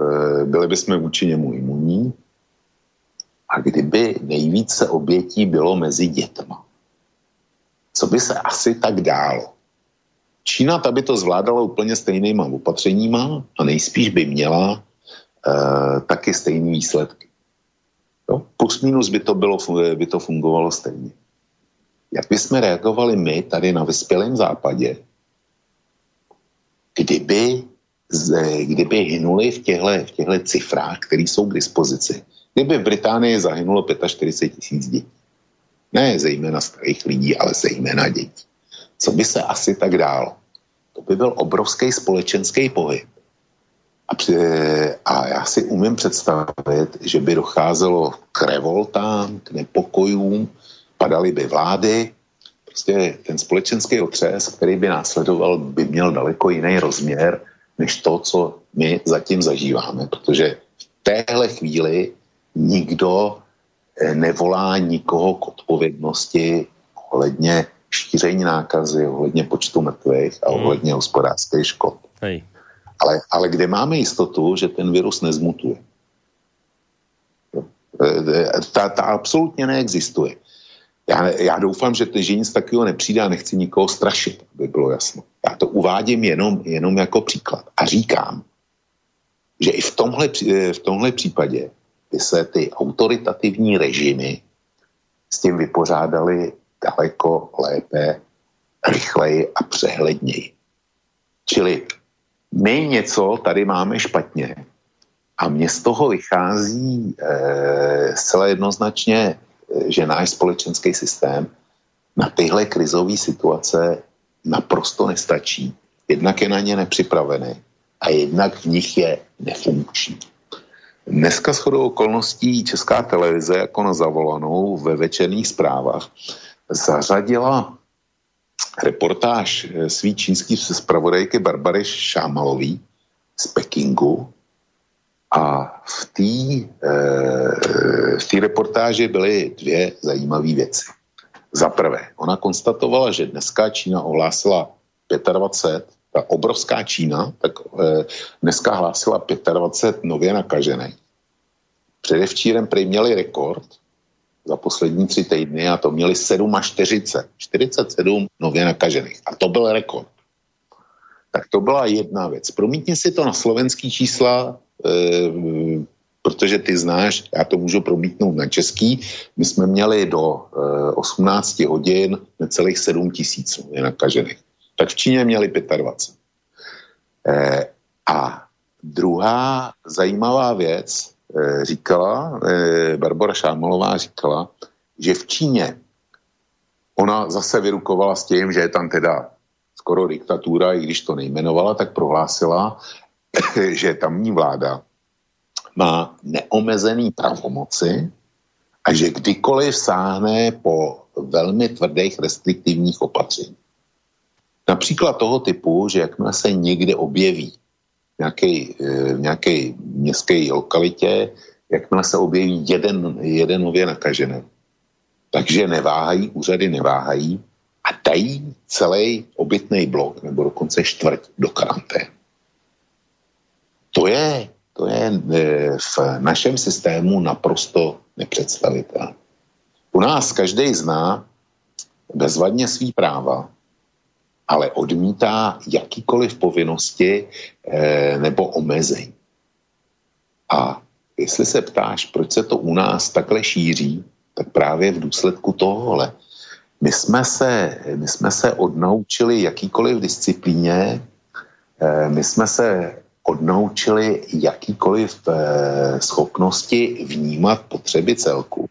Speaker 2: eh, byli bychom vůči němu imunní, a kdyby nejvíce obětí bylo mezi dětma. Co by se asi tak dálo? Čína ta by to zvládala úplně stejnýma opatřeníma a nejspíš by měla uh, taky stejné výsledky. Jo? Plus minus by to, bylo, by to fungovalo stejně. Jak bychom reagovali my tady na vyspělém západě, kdyby, kdyby hynuli v těchto v cifrách, které jsou k dispozici, kdyby v Británii zahynulo 45 tisíc dětí. Ne zejména starých lidí, ale zejména dětí. Co by se asi tak dálo? To by byl obrovský společenský pohyb. A, při, a já si umím představit, že by docházelo k revoltám, k nepokojům, padaly by vlády, prostě ten společenský otřes, který by následoval, by měl daleko jiný rozměr, než to, co my zatím zažíváme, protože v téhle chvíli nikdo eh, nevolá nikoho k odpovědnosti ohledně šíření nákazy, ohledně počtu mrtvých a hmm. ohledně hospodářské škod. Hej. Ale, ale kde máme jistotu, že ten virus nezmutuje? Ta, ta absolutně neexistuje. Já, já doufám, že, že nic takového nepřijde a nechci nikoho strašit, aby bylo jasno. Já to uvádím jenom, jenom jako příklad. A říkám, že i v tomhle, v tomhle případě by se ty autoritativní režimy s tím vypořádali daleko lépe, rychleji a přehledněji. Čili my něco tady máme špatně a mně z toho vychází e, zcela jednoznačně že náš společenský systém na tyhle krizové situace naprosto nestačí. Jednak je na ně nepřipravený a jednak v nich je nefunkční. Dneska shodou okolností Česká televize jako na zavolanou ve večerních zprávách zařadila reportáž svý čínský zpravodajky Barbary Šámalový z Pekingu, a v té e, v reportáži byly dvě zajímavé věci. Za prvé, ona konstatovala, že dneska Čína ohlásila 25, ta obrovská Čína, tak e, dneska hlásila 25 nově nakažených. Předevčírem prý měli rekord za poslední tři týdny a to měli 7 až 40. 47 nově nakažených. A to byl rekord. Tak to byla jedna věc. Promítně si to na slovenský čísla, e, protože ty znáš, já to můžu promítnout na český, my jsme měli do e, 18 hodin necelých 7 tisíců nakažených. Tak v Číně měli 25. E, a druhá zajímavá věc, e, říkala, e, Barbara Šámalová říkala, že v Číně ona zase vyrukovala s tím, že je tam teda skoro diktatura, i když to nejmenovala, tak prohlásila, že tamní vláda má neomezený pravomoci a že kdykoliv sáhne po velmi tvrdých restriktivních opatření. Například toho typu, že jakmile se někde objeví v nějaké eh, městské lokalitě, jakmile se objeví jeden, jeden nově nakažený, takže neváhají, úřady neváhají a dají celý obytný blok nebo dokonce čtvrť do karantény. To je, to je e, v našem systému naprosto nepředstavitelné. U nás každý zná bezvadně svý práva, ale odmítá jakýkoliv povinnosti e, nebo omezení. A jestli se ptáš, proč se to u nás takhle šíří, tak právě v důsledku tohohle. My jsme se, my jsme se odnaučili jakýkoliv disciplíně, e, my jsme se odnaučili jakýkoliv e, schopnosti vnímat potřeby celku.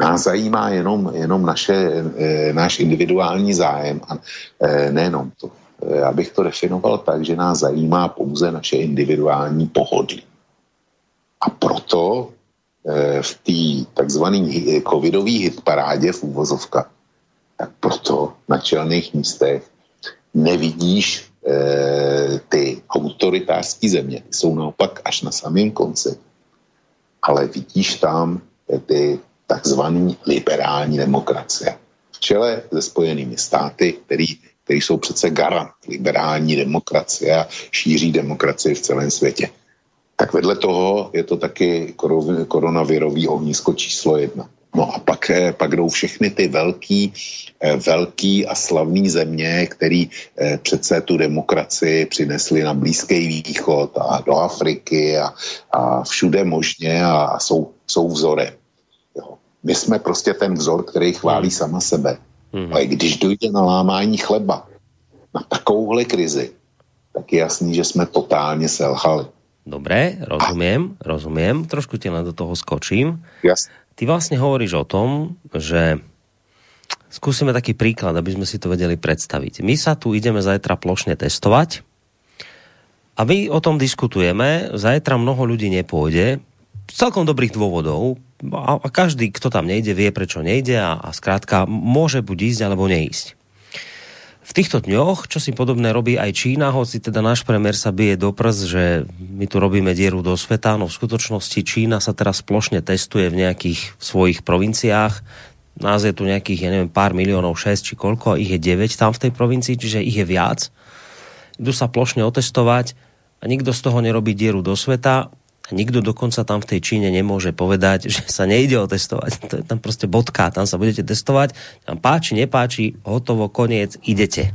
Speaker 2: Nás zajímá jenom, jenom naše, e, náš individuální zájem a e, nejenom to. Já bych to definoval tak, že nás zajímá pouze naše individuální pohodlí. A proto v té takzvané covidové hitparádě v úvozovkách, tak proto na čelných místech nevidíš e, ty autoritářské země jsou naopak až na samém konci. Ale vidíš tam ty takzvané liberální demokracie. V čele se spojenými státy, který, který jsou přece garant liberální demokracie a šíří demokracie v celém světě. Tak vedle toho je to taky koronavirový ohnisko číslo jedna. No a pak, eh, pak jdou všechny ty velký, eh, velký a slavný země, který eh, přece tu demokracii přinesli na Blízký východ a do Afriky a, a všude možně a, a jsou, jsou vzorem. My jsme prostě ten vzor, který chválí hmm. sama sebe. Hmm. Ale když dojde na lámání chleba, na takovouhle krizi, tak je jasný, že jsme totálně selhali.
Speaker 1: Dobré, rozumím, rozumím. Trošku tě na do toho skočím.
Speaker 2: Jasne.
Speaker 1: Ty vlastne hovoríš o tom, že skúsime taký príklad, aby sme si to vedeli predstaviť. My sa tu ideme zajtra plošne testovať a my o tom diskutujeme. Zajtra mnoho ľudí nepôjde celkom dobrých dôvodov a, a každý, kto tam nejde, vie, prečo nejde a, a skrátka môže buď ísť alebo neísť v týchto dňoch, čo si podobné robí aj Čína, hoci teda náš premiér sa bije do prs, že my tu robíme dieru do sveta, no v skutočnosti Čína sa teraz plošne testuje v nejakých svojich provinciách. Nás je tu nejakých, ja neviem, pár miliónov, 6 či koľko, ich je 9 tam v tej provincii, čiže ich je viac. Idú sa plošne otestovať a nikto z toho nerobí dieru do sveta. A nikto dokonca tam v tej Číne nemôže povedať, že sa nejde otestovať. To je tam proste bodka, tam sa budete testovať, tam páči, nepáči, hotovo, koniec, idete.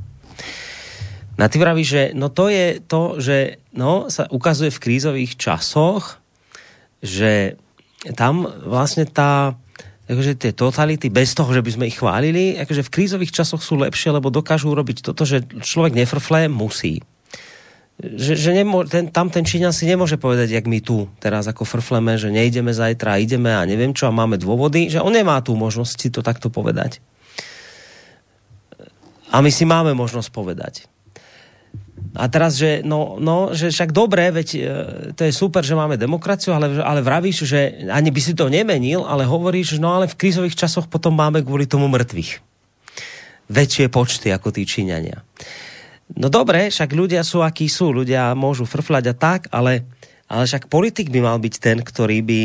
Speaker 1: Na ty vraví, že no to je to, že no, sa ukazuje v krízových časoch, že tam vlastne tá akože tie totality, bez toho, že by sme ich chválili, akože v krízových časoch sú lepšie, lebo dokážu urobiť toto, že človek nefrfle, musí. Že, že nemo, ten, tam ten Číňan si nemôže povedať, jak my tu teraz ako frfleme, že nejdeme zajtra, ideme a neviem čo a máme dôvody, že on nemá tú možnosť si to takto povedať. A my si máme možnosť povedať. A teraz, že no, no, že však dobre, veď e, to je super, že máme demokraciu, ale, ale vravíš, že ani by si to nemenil, ale hovoríš, no ale v krízových časoch potom máme kvôli tomu mŕtvych. Väčšie počty ako tí Číňania. No dobre, však ľudia sú akí sú, ľudia môžu frflať a tak, ale, ale však politik by mal byť ten, ktorý by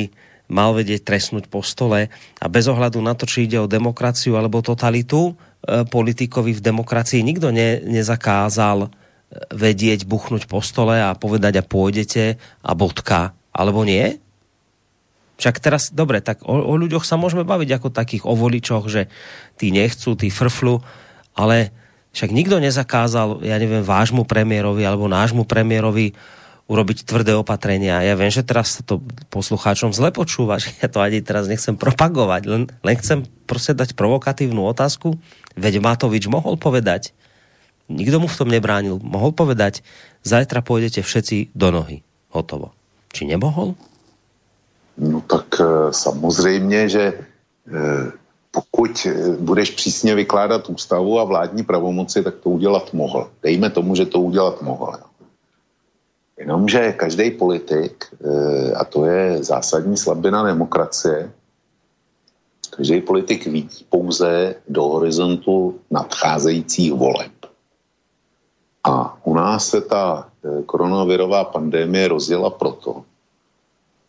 Speaker 1: mal vedieť trestnúť po stole a bez ohľadu na to, či ide o demokraciu alebo totalitu, e, politikovi v demokracii nikto ne, nezakázal vedieť buchnúť po stole a povedať a pôjdete a bodka, alebo nie? Však teraz, dobre, tak o, o ľuďoch sa môžeme baviť ako takých o voličoch, že tí nechcú, tí frflu, ale však nikto nezakázal, ja neviem, vášmu premiérovi alebo nášmu premiérovi urobiť tvrdé opatrenia. Ja viem, že teraz to poslucháčom zle počúva, že ja to ani teraz nechcem propagovať, len, len chcem proste dať provokatívnu otázku. Veď Matovič mohol povedať, Nikdo mu v tom nebránil. Mohol povedať, zajtra pôjdete všetci do nohy. Hotovo. Či nemohol?
Speaker 2: No tak e, samozřejmě, že e, pokud e, budeš přísně vykládat ústavu a vládní pravomoci, tak to udělat mohl. Dejme tomu, že to udělat mohl. Jenomže každý politik, a to je zásadní slabina demokracie, každý politik vidí pouze do horizontu nadcházejících voleb. A u nás se ta eh, koronavirová pandémie rozjela proto,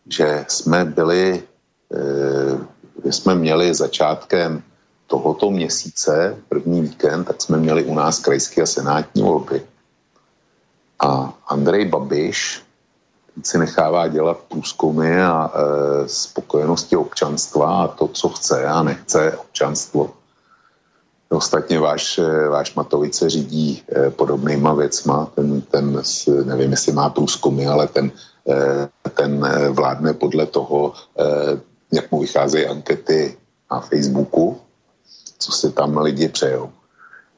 Speaker 2: že jsme byli, eh, jsme měli začátkem tohoto měsíce, první víkend, tak jsme měli u nás krajské a senátní volby. A Andrej Babiš si nechává dělat průzkumy a e, spokojenosti občanstva a to, co chce a nechce občanstvo Ostatně váš, eh, váš Matovice řídí eh, podobnýma věcma, ten, ten, nevím, jestli má průzkumy, ale ten, eh, ten vládne podle toho, jak mu vycházejí ankety na Facebooku, co si tam lidi přejou.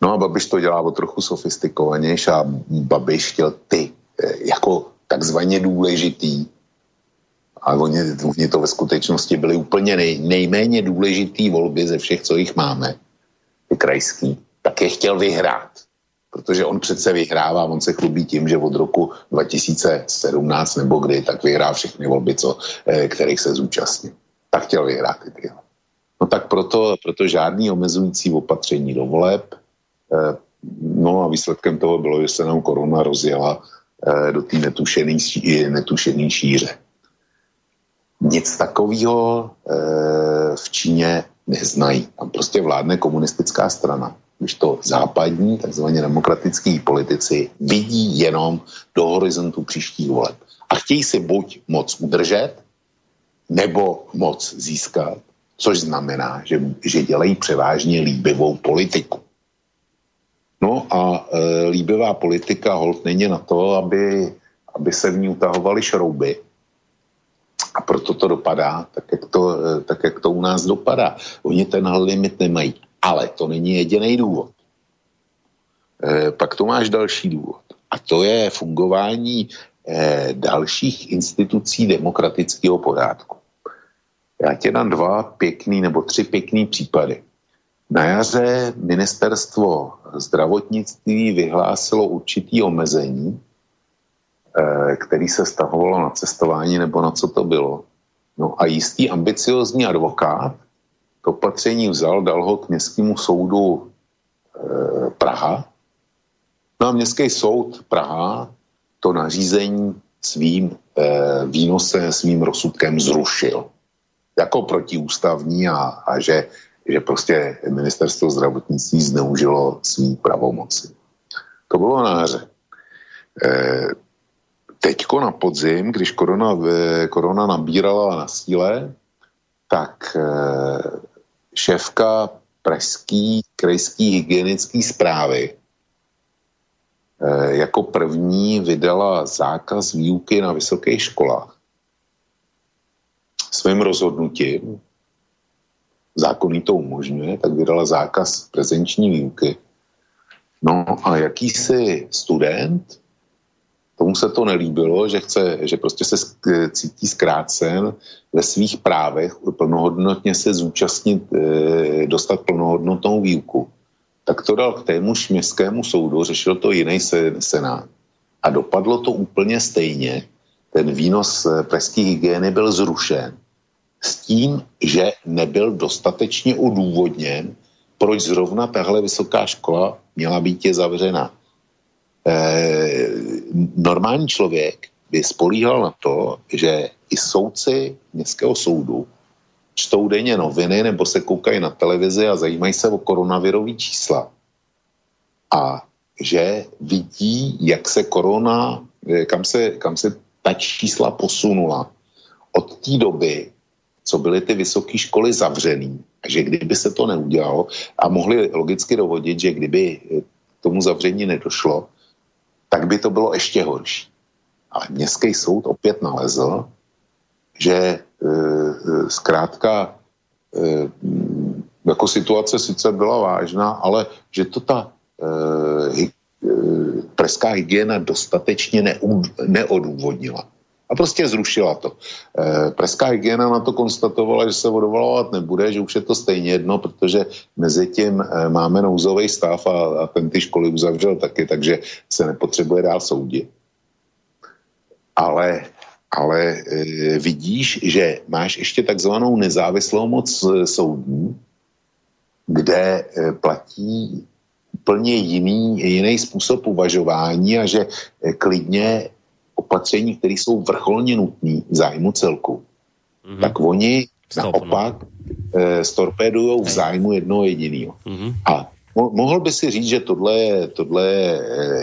Speaker 2: No a Babiš to dělá o trochu sofistikovanější a Babiš chtěl ty jako takzvaně důležitý, a oni, oni to ve skutečnosti byly úplně nej, nejméně důležitý volby ze všech, co jich máme krajský, tak je chtěl vyhrát. Protože on přece vyhrává, on se chlubí tím, že od roku 2017 nebo kdy, tak vyhrá všechny volby, co, eh, kterých se zúčastní. Tak chtěl vyhrát ty tyhle. No tak proto, proto žádný omezující opatření do voleb. Eh, no a výsledkem toho bylo, že se nám korona rozjela eh, do té netušený, netušený šíře. Nic takového v Číně neznají. Tam prostě vládne komunistická strana. Když to západní, takzvaně demokratický politici vidí jenom do horizontu příštích voleb. A chtějí si buď moc udržet, nebo moc získat, což znamená, že, že dělají převážně líbivou politiku. No a e, líbivá politika hold není na to, aby, aby se v ní utahovaly šrouby, a proto to dopadá tak jak to, eh, tak, jak to u nás dopadá. Oni ten limit nemají. Ale to není jediný důvod. E, pak to máš další důvod. A to je fungování e, dalších institucí demokratického pořádku. Já tě dám dva pěkný nebo tři pěkný případy. Na jaře ministerstvo zdravotnictví vyhlásilo určitý omezení Eh, který se stahovalo na cestování nebo na co to bylo. No a jistý ambiciozní advokát to opatření vzal, dal ho k městskému soudu e, Praha. No a městský soud Praha to nařízení svým e, výnosem, svým rozsudkem zrušil. Jako protiústavní a, a že, že prostě ministerstvo zdravotnictví zneužilo svý pravomoci. To bylo na hře. E, teďko na podzim, když korona, eh, korona nabírala na síle, tak eh, šéfka pražský krajský hygienický zprávy jako první vydala zákaz výuky na vysokých školách. Svým rozhodnutím, zákonný to umožňuje, tak vydala zákaz prezenční výuky. No a jakýsi student, tomu se to nelíbilo, že chce, že prostě se cítí zkrácen ve svých právech plnohodnotně se zúčastnit, e, dostat plnohodnotnou výuku. Tak to dal k témuž městskému soudu, řešil to jiný senát. A dopadlo to úplně stejně. Ten výnos e, pražské hygieny byl zrušen s tím, že nebyl dostatečně odůvodněn, proč zrovna tahle vysoká škola měla být je zavřena. E, normální člověk by spolíhal na to, že i soudci městského soudu čtou denně noviny nebo se koukají na televizi a zajímají se o koronavirový čísla. A že vidí, jak se korona, eh, kam se, kam se ta čísla posunula od té doby, co byly ty vysoké školy zavřený. A že kdyby se to neudělalo a mohli logicky dovodit, že kdyby k tomu zavření nedošlo, tak by to bylo ještě horší. Ale městský soud opět nalezl, že e, e zkrátka e, jako situace sice byla vážná, ale že to ta hy, preská hygiena dostatečně neodůvodnila. A prostě zrušila to. Preská hygiena na to konstatovala, že se vodovalovat nebude, že už je to stejně jedno, protože mezi tím máme nouzový stav a, a ten ty školy uzavřel taky, takže se nepotřebuje dál soudit. Ale, ale e, vidíš, že máš ještě takzvanou nezávislou moc soudní, kde e, platí úplně jiný, jiný způsob uvažování a že e, klidně opatření, které jsou vrcholně nutné v zájmu celku, mm-hmm. tak oni Stop, naopak no. e, storpédují v zájmu jednoho jediného. Mm-hmm. A mo- mohl by si říct, že tohle je, tohle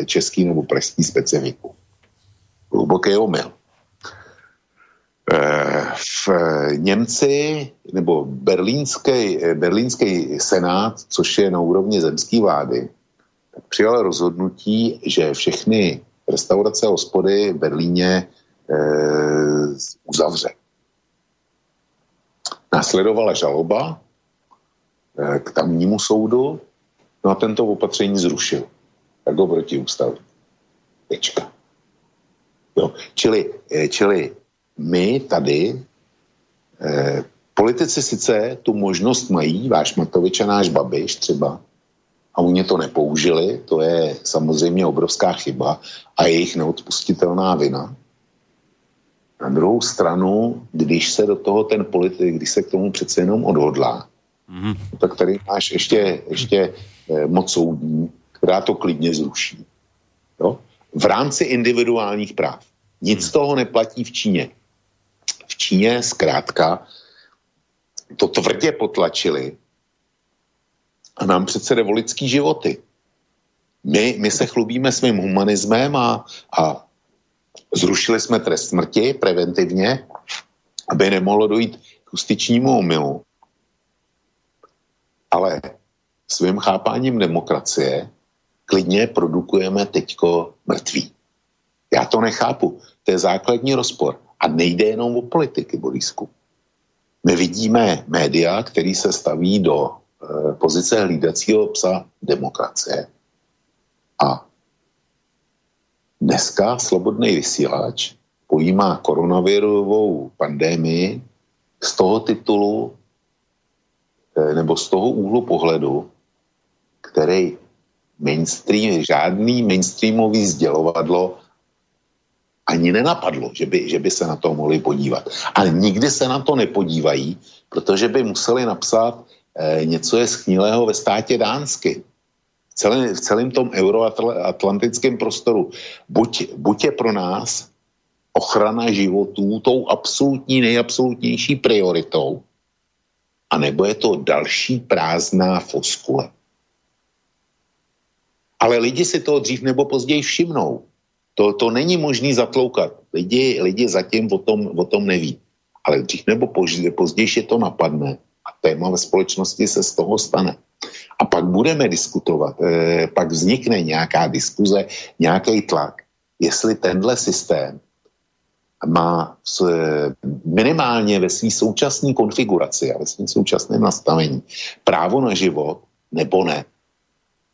Speaker 2: český nebo pražský specifiku. Hluboký omyl. E, v Němci nebo berlínský, berlínský senát, což je na úrovni zemské vlády, přijal rozhodnutí, že všechny restaurace a hospody v Berlíně uzavře. Následovala žaloba k tamnímu soudu, no a tento opatření zrušil. Tak ho proti ústavu. Tečka. Jo. Čili, čili my tady, e, politici sice tu možnost mají, váš Matovič a náš Babiš třeba, a oni to nepoužili, to je samozřejmě obrovská chyba a jejich neodpustitelná vina. Na druhou stranu, když se do toho ten politik, když se k tomu přece jenom odhodlá, mm. tak tady máš ještě, ještě eh, moc soudní, která to klidně zruší. Jo? V rámci individuálních práv. Nic z toho neplatí v Číně. V Číně zkrátka to tvrdě potlačili a nám přece jde životy. My, my se chlubíme svým humanismem a, a zrušili jsme trest smrti preventivně, aby nemohlo dojít k justičnímu omylu. Ale svým chápáním demokracie klidně produkujeme teďko mrtví. Já to nechápu. To je základní rozpor. A nejde jenom o politiky, Borisku. My vidíme média, který se staví do Eh, pozice hlídacího psa demokracie. A dneska slobodný vysílač pojímá koronavirovou pandémii z toho titulu eh, nebo z toho úhlu pohledu, který mainstream, žádný mainstreamový sdělovadlo ani nenapadlo, že by, že by se na to mohli podívat. Ale nikdy se na to nepodívají, protože by museli napsat Eh, něco je schnilého ve státě Dánsky. V celém, v celém tom euroatlantickém prostoru. Buď, buď je pro nás ochrana životů tou absolutní, nejabsolutnější prioritou, anebo je to další prázdná foskule. Ale lidi si toho dřív nebo později všimnou. To, to není možný zatloukat. Lidi, lidi zatím o tom, o tom neví. Ale dřív nebo později, později je to napadne a téma ve společnosti se z toho stane. A pak budeme diskutovat, eh, pak vznikne nějaká diskuze, nějaký tlak, jestli tenhle systém má v, minimálně ve své současné konfiguraci a ve svém současném nastavení právo na život nebo ne.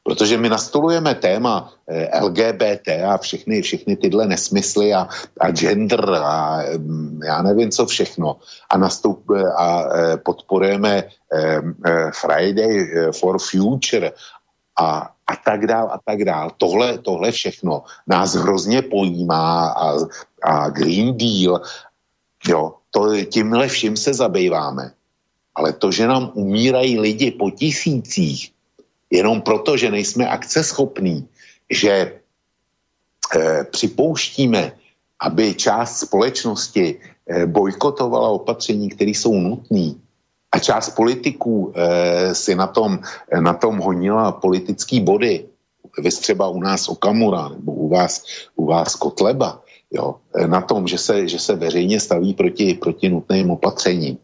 Speaker 2: Protože my nastolujeme téma eh, LGBT a všechny, všechny tyhle nesmysly a, a gender a mm, já nevím co všechno a, nastup, a eh, podporujeme eh, Friday for Future a, a tak dál a tak dál. Tohle, tohle všechno nás hrozně pojímá a, a Green Deal, jo, to, tímhle vším se zabýváme. Ale to, že nám umírají lidi po tisících, jenom proto, že nejsme akceschopní, že e, připouštíme, aby část společnosti e, bojkotovala opatření, které jsou nutné, a část politiků e, si na tom, na tom honila politický body, vy třeba u nás Okamura, nebo u vás, u vás Kotleba, jo, na tom, že se, že se veřejně staví proti, proti nutným opatřením,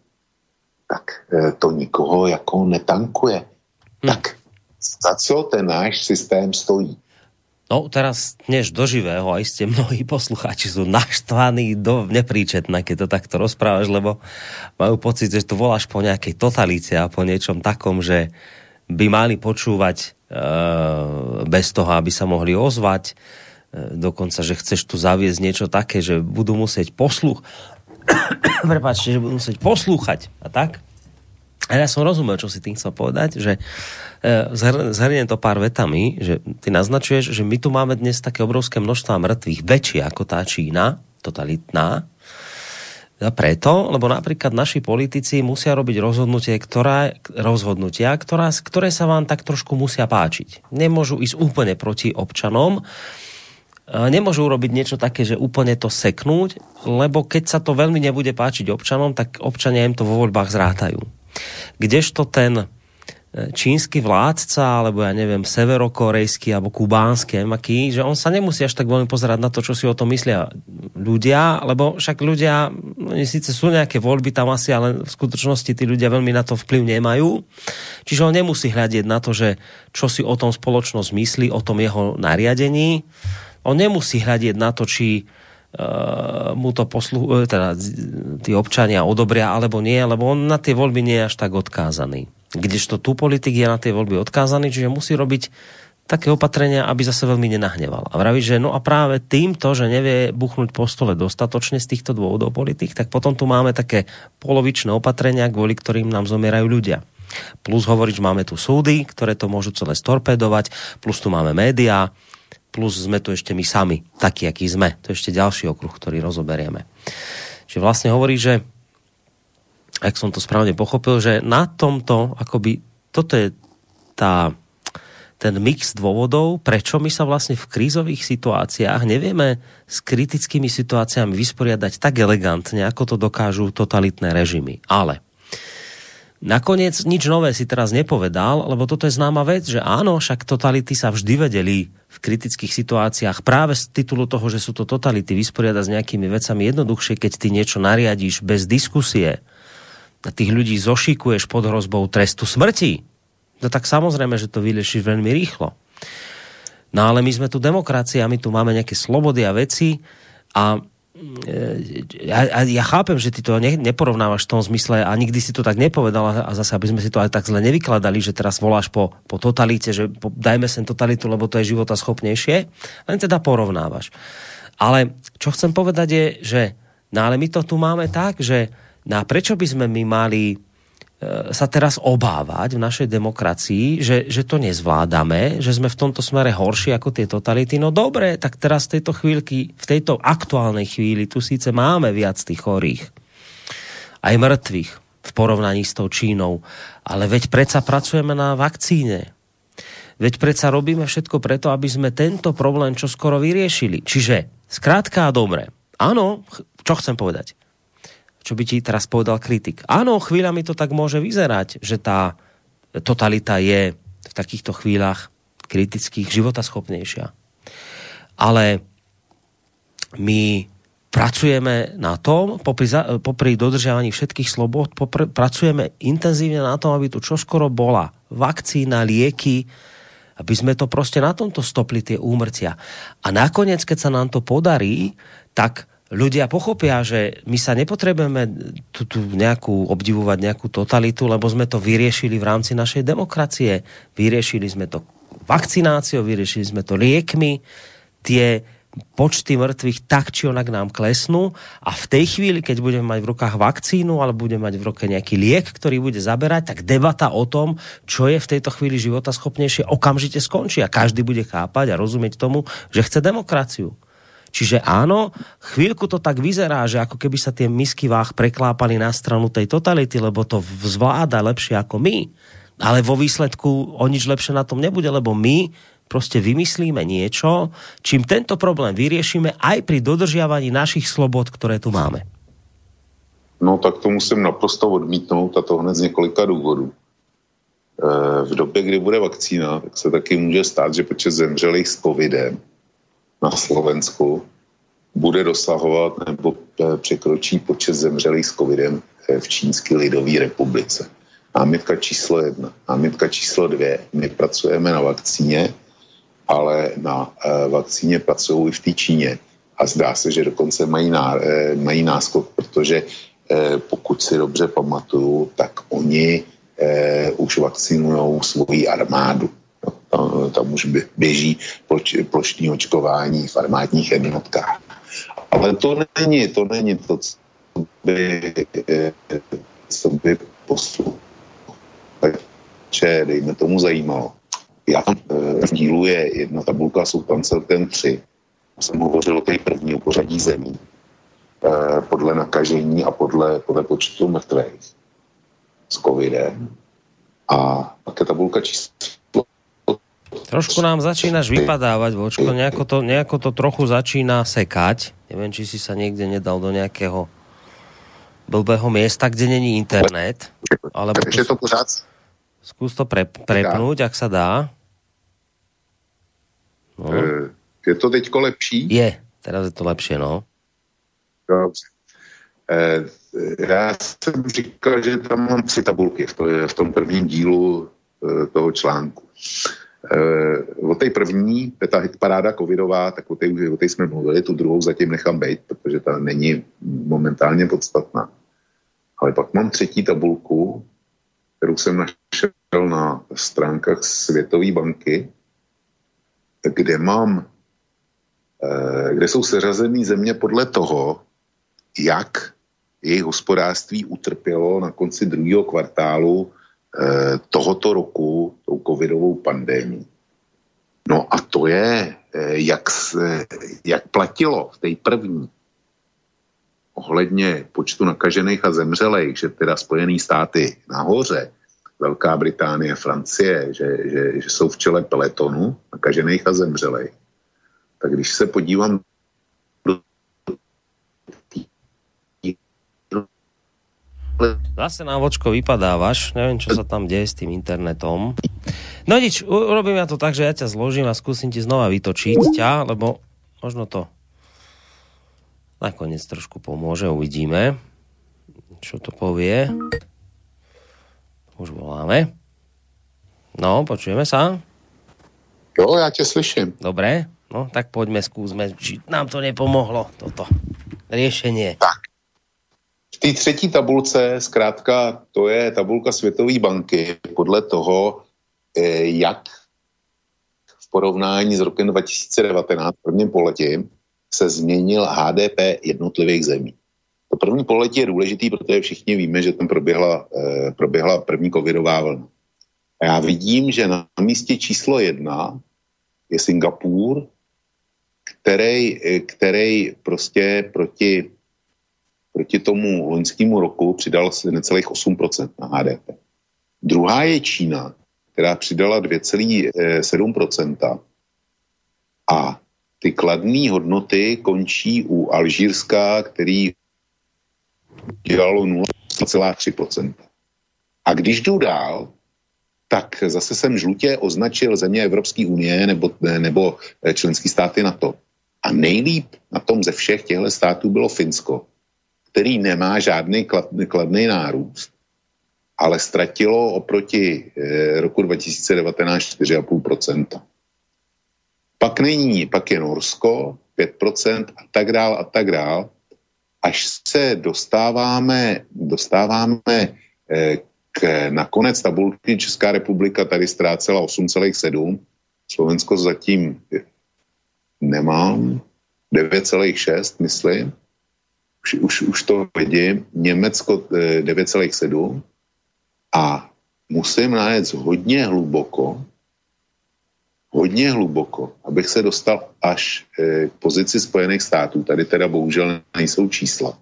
Speaker 2: tak to nikoho jako netankuje. Hmm. Tak za co ten náš systém stojí.
Speaker 1: No teraz dnes do živého, aj ste mnohí poslucháči sú naštvaní do nepríčetné, keď to takto rozprávaš, lebo majú pocit, že tu voláš po nejakej totalite a po niečom takom, že by mali počúvať e, bez toho, aby sa mohli ozvať. E, dokonca, že chceš tu zaviesť niečo také, že budú musieť posluch... Prepáčte, že budú musieť poslúchať a tak. A ja som rozumel, čo si tým chcel povedať, že e, zhrniem to pár vetami, že ty naznačuješ, že my tu máme dnes také obrovské množstva mŕtvych, väčšie ako tá Čína, totalitná, a preto, lebo napríklad naši politici musia robiť rozhodnutie, ktorá, rozhodnutia, ktorá, ktoré sa vám tak trošku musia páčiť. Nemôžu ísť úplne proti občanom, nemôžu urobiť niečo také, že úplne to seknúť, lebo keď sa to veľmi nebude páčiť občanom, tak občania im to vo voľbách zrátajú. Kdežto ten e, čínsky vládca, alebo ja neviem, severokorejský alebo kubánsky, aký, že on sa nemusí až tak veľmi pozerať na to, čo si o tom myslia ľudia, lebo však ľudia, oni síce sú nejaké voľby tam asi, ale v skutočnosti tí ľudia veľmi na to vplyv nemajú. Čiže on nemusí hľadiť na to, že čo si o tom spoločnosť myslí, o tom jeho nariadení. On nemusí hľadiť na to, či uh, mu to poslu, eh, teda tí občania odobria alebo nie, lebo on na tie voľby nie je až tak odkázaný. Kdežto tu politik je na tie voľby odkázaný, čiže musí robiť také opatrenia, aby zase veľmi nenahneval. A vraví, že no a práve týmto, že nevie buchnúť po stole dostatočne z týchto dôvodov politik, tak potom tu máme také polovičné opatrenia, kvôli ktorým nám zomierajú ľudia. Plus hovoriť, že máme tu súdy, ktoré to môžu celé storpedovať, plus tu máme médiá, plus sme tu ešte my sami, takí, akí sme. To je ešte ďalší okruh, ktorý rozoberieme. Čiže vlastne hovorí, že ak som to správne pochopil, že na tomto, akoby, toto je tá, ten mix dôvodov, prečo my sa vlastne v krízových situáciách nevieme s kritickými situáciami vysporiadať tak elegantne, ako to dokážu totalitné režimy. Ale Nakoniec nič nové si teraz nepovedal, lebo toto je známa vec, že áno, však totality sa vždy vedeli v kritických situáciách práve z titulu toho, že sú to totality vysporiadať s nejakými vecami jednoduchšie, keď ty niečo nariadíš bez diskusie a tých ľudí zošikuješ pod hrozbou trestu smrti, no tak samozrejme, že to vyliešiš veľmi rýchlo. No ale my sme tu demokracia, my tu máme nejaké slobody a veci a ja, ja chápem, že ty to ne, neporovnávaš v tom zmysle a nikdy si to tak nepovedal a zase, aby sme si to aj tak zle nevykladali, že teraz voláš po, po totalite, že po, dajme sem totalitu, lebo to je života schopnejšie, len teda porovnávaš. Ale čo chcem povedať je, že no ale my to tu máme tak, že no prečo by sme my mali sa teraz obávať v našej demokracii, že, že to nezvládame, že sme v tomto smere horší ako tie totality. No dobre, tak teraz v tejto chvíľky, v tejto aktuálnej chvíli tu síce máme viac tých chorých, aj mŕtvych v porovnaní s tou Čínou, ale veď predsa pracujeme na vakcíne. Veď predsa robíme všetko preto, aby sme tento problém čo skoro vyriešili. Čiže skrátka a dobre. Áno, čo chcem povedať? Čo by ti teraz povedal kritik. Áno, chvíľami to tak môže vyzerať, že tá totalita je v takýchto chvíľach kritických životaschopnejšia. Ale my pracujeme na tom, popri, popri dodržiavaní všetkých slobod, popri, pracujeme intenzívne na tom, aby tu čoskoro bola vakcína, lieky, aby sme to prostě na tomto stopli tie úmrtia. A nakoniec, keď sa nám to podarí, tak ľudia pochopia, že my sa nepotrebujeme tu, tu nejakú obdivovať nejakú totalitu, lebo sme to vyriešili v rámci našej demokracie. Vyriešili sme to vakcináciou, vyriešili sme to liekmi. Tie počty mŕtvych tak či onak nám klesnú a v tej chvíli, keď budeme mať v rukách vakcínu alebo budeme mať v ruke nejaký liek, ktorý bude zaberať, tak debata o tom, čo je v tejto chvíli života schopnejšie, okamžite skončí a každý bude chápať a rozumieť tomu, že chce demokraciu. Čiže áno, chvíľku to tak vyzerá, že ako keby sa tie misky váh preklápali na stranu tej totality, lebo to zvláda lepšie ako my. Ale vo výsledku o nič lepšie na tom nebude, lebo my prostě vymyslíme niečo, čím tento problém vyriešime aj pri dodržiavaní našich slobod, které tu máme.
Speaker 2: No tak to musím naprosto odmítnout a to hned z několika důvodů. E, v době, kdy bude vakcína, tak se taky může stát, že počet zemřelých s covidem na Slovensku bude dosahovat nebo e, překročí počet zemřelých s covidem e, v Čínské lidové republice. Námitka číslo jedna. Námitka číslo dvě. My pracujeme na vakcíně, ale na e, vakcíně pracují i v té Číně. A zdá se, že dokonce mají, ná, mají náskok, protože pokud si dobře pamatuju, tak oni už vakcinují svoji armádu. Tam, tam už běží ploč, plošní očkování v armádních jednotkách. Ale to není, to není to, co by, e, co by posluchače, dejme tomu, zajímalo já tam v dílu je jedna tabulka, jsou tam celkem tři. Jsem hovořil o té první pořadí zemí eh, podle nakažení a podle, podle počtu mrtvých s covidem. A pak je tabulka číslo
Speaker 1: Trošku nám začínaš vypadávať, Vočko, nejako to, nejako to trochu začína sekať. Neviem, či si sa niekde nedal do nejakého blbého miesta, kde není internet.
Speaker 2: Alebo Takže to pořád
Speaker 1: Skús to pre, prepnúť, ak sa dá.
Speaker 2: No. E, je to teďko lepší?
Speaker 1: Je, teraz je to lepšie, no.
Speaker 2: Dobře. E, já jsem říkal, že tam mám tři tabulky v, to, v tom prvním dílu e, toho článku. E, o té první, ta hitparáda covidová, tak o té, o té jsme mluvili, tu druhou zatím nechám být, protože ta není momentálně podstatná. Ale pak mám třetí tabulku, kterou jsem našel na stránkách Světové banky, kde mám, eh, kde jsou seřazený země podle toho, jak jejich hospodářství utrpělo na konci druhého kvartálu eh, tohoto roku tou covidovou pandémii. No a to je, eh, jak, se, jak platilo v té první ohledně počtu nakažených a zemřelých, že teda Spojené státy nahoře, Velká Británie, Francie, že, že, že jsou v čele peletonu nakažených a zemřelých, tak když se podívám
Speaker 1: Zase nám vočko vypadávaš, neviem, čo sa tam deje s tým internetom. No nič, urobím ja to tak, že ja ťa zložím a skúsim ti znova vytočiť ťa, lebo možno to nakoniec trošku pomôže, uvidíme, čo to povie. Už voláme. No, počujeme sa?
Speaker 2: Jo, já tě slyším.
Speaker 1: Dobré, no tak pojďme, zkusme, či nám to nepomohlo, toto řešení.
Speaker 2: Tak. V té třetí tabulce, zkrátka, to je tabulka Světové banky podle toho, eh, jak v porovnání s rokem 2019, prvním poletím, se změnil HDP jednotlivých zemí. To první poletí je důležitý, protože všichni víme, že tam proběhla, eh, proběhla první covidová vlna. A já vidím, že na místě číslo jedna je Singapur, který, eh, který prostě proti, proti tomu loňskému roku přidal necelých 8% na HDP. Druhá je Čína, která přidala 2,7%. A ty kladné hodnoty končí u Alžírska, který dělalo 0,3%. A když jdu dál, tak zase jsem žlutě označil země Evropské unie nebo, nebo členské státy NATO. A nejlíp na tom ze všech těchto států bylo Finsko, který nemá žádný kladný nárůst, ale ztratilo oproti eh, roku 2019 4,5%. Pak není, pak je Norsko 5% a tak dál a tak dál, až se dostáváme, dostáváme eh, k, na konec tabulky Česká republika tady ztrácela 8,7, Slovensko zatím nemám, 9,6 myslím, už, už, už to vidím, Německo 9,7 eh, a musím najet hodně hluboko, hodně hluboko, abych se dostal až eh, k pozici Spojených států. Tady teda bohužel nejsou čísla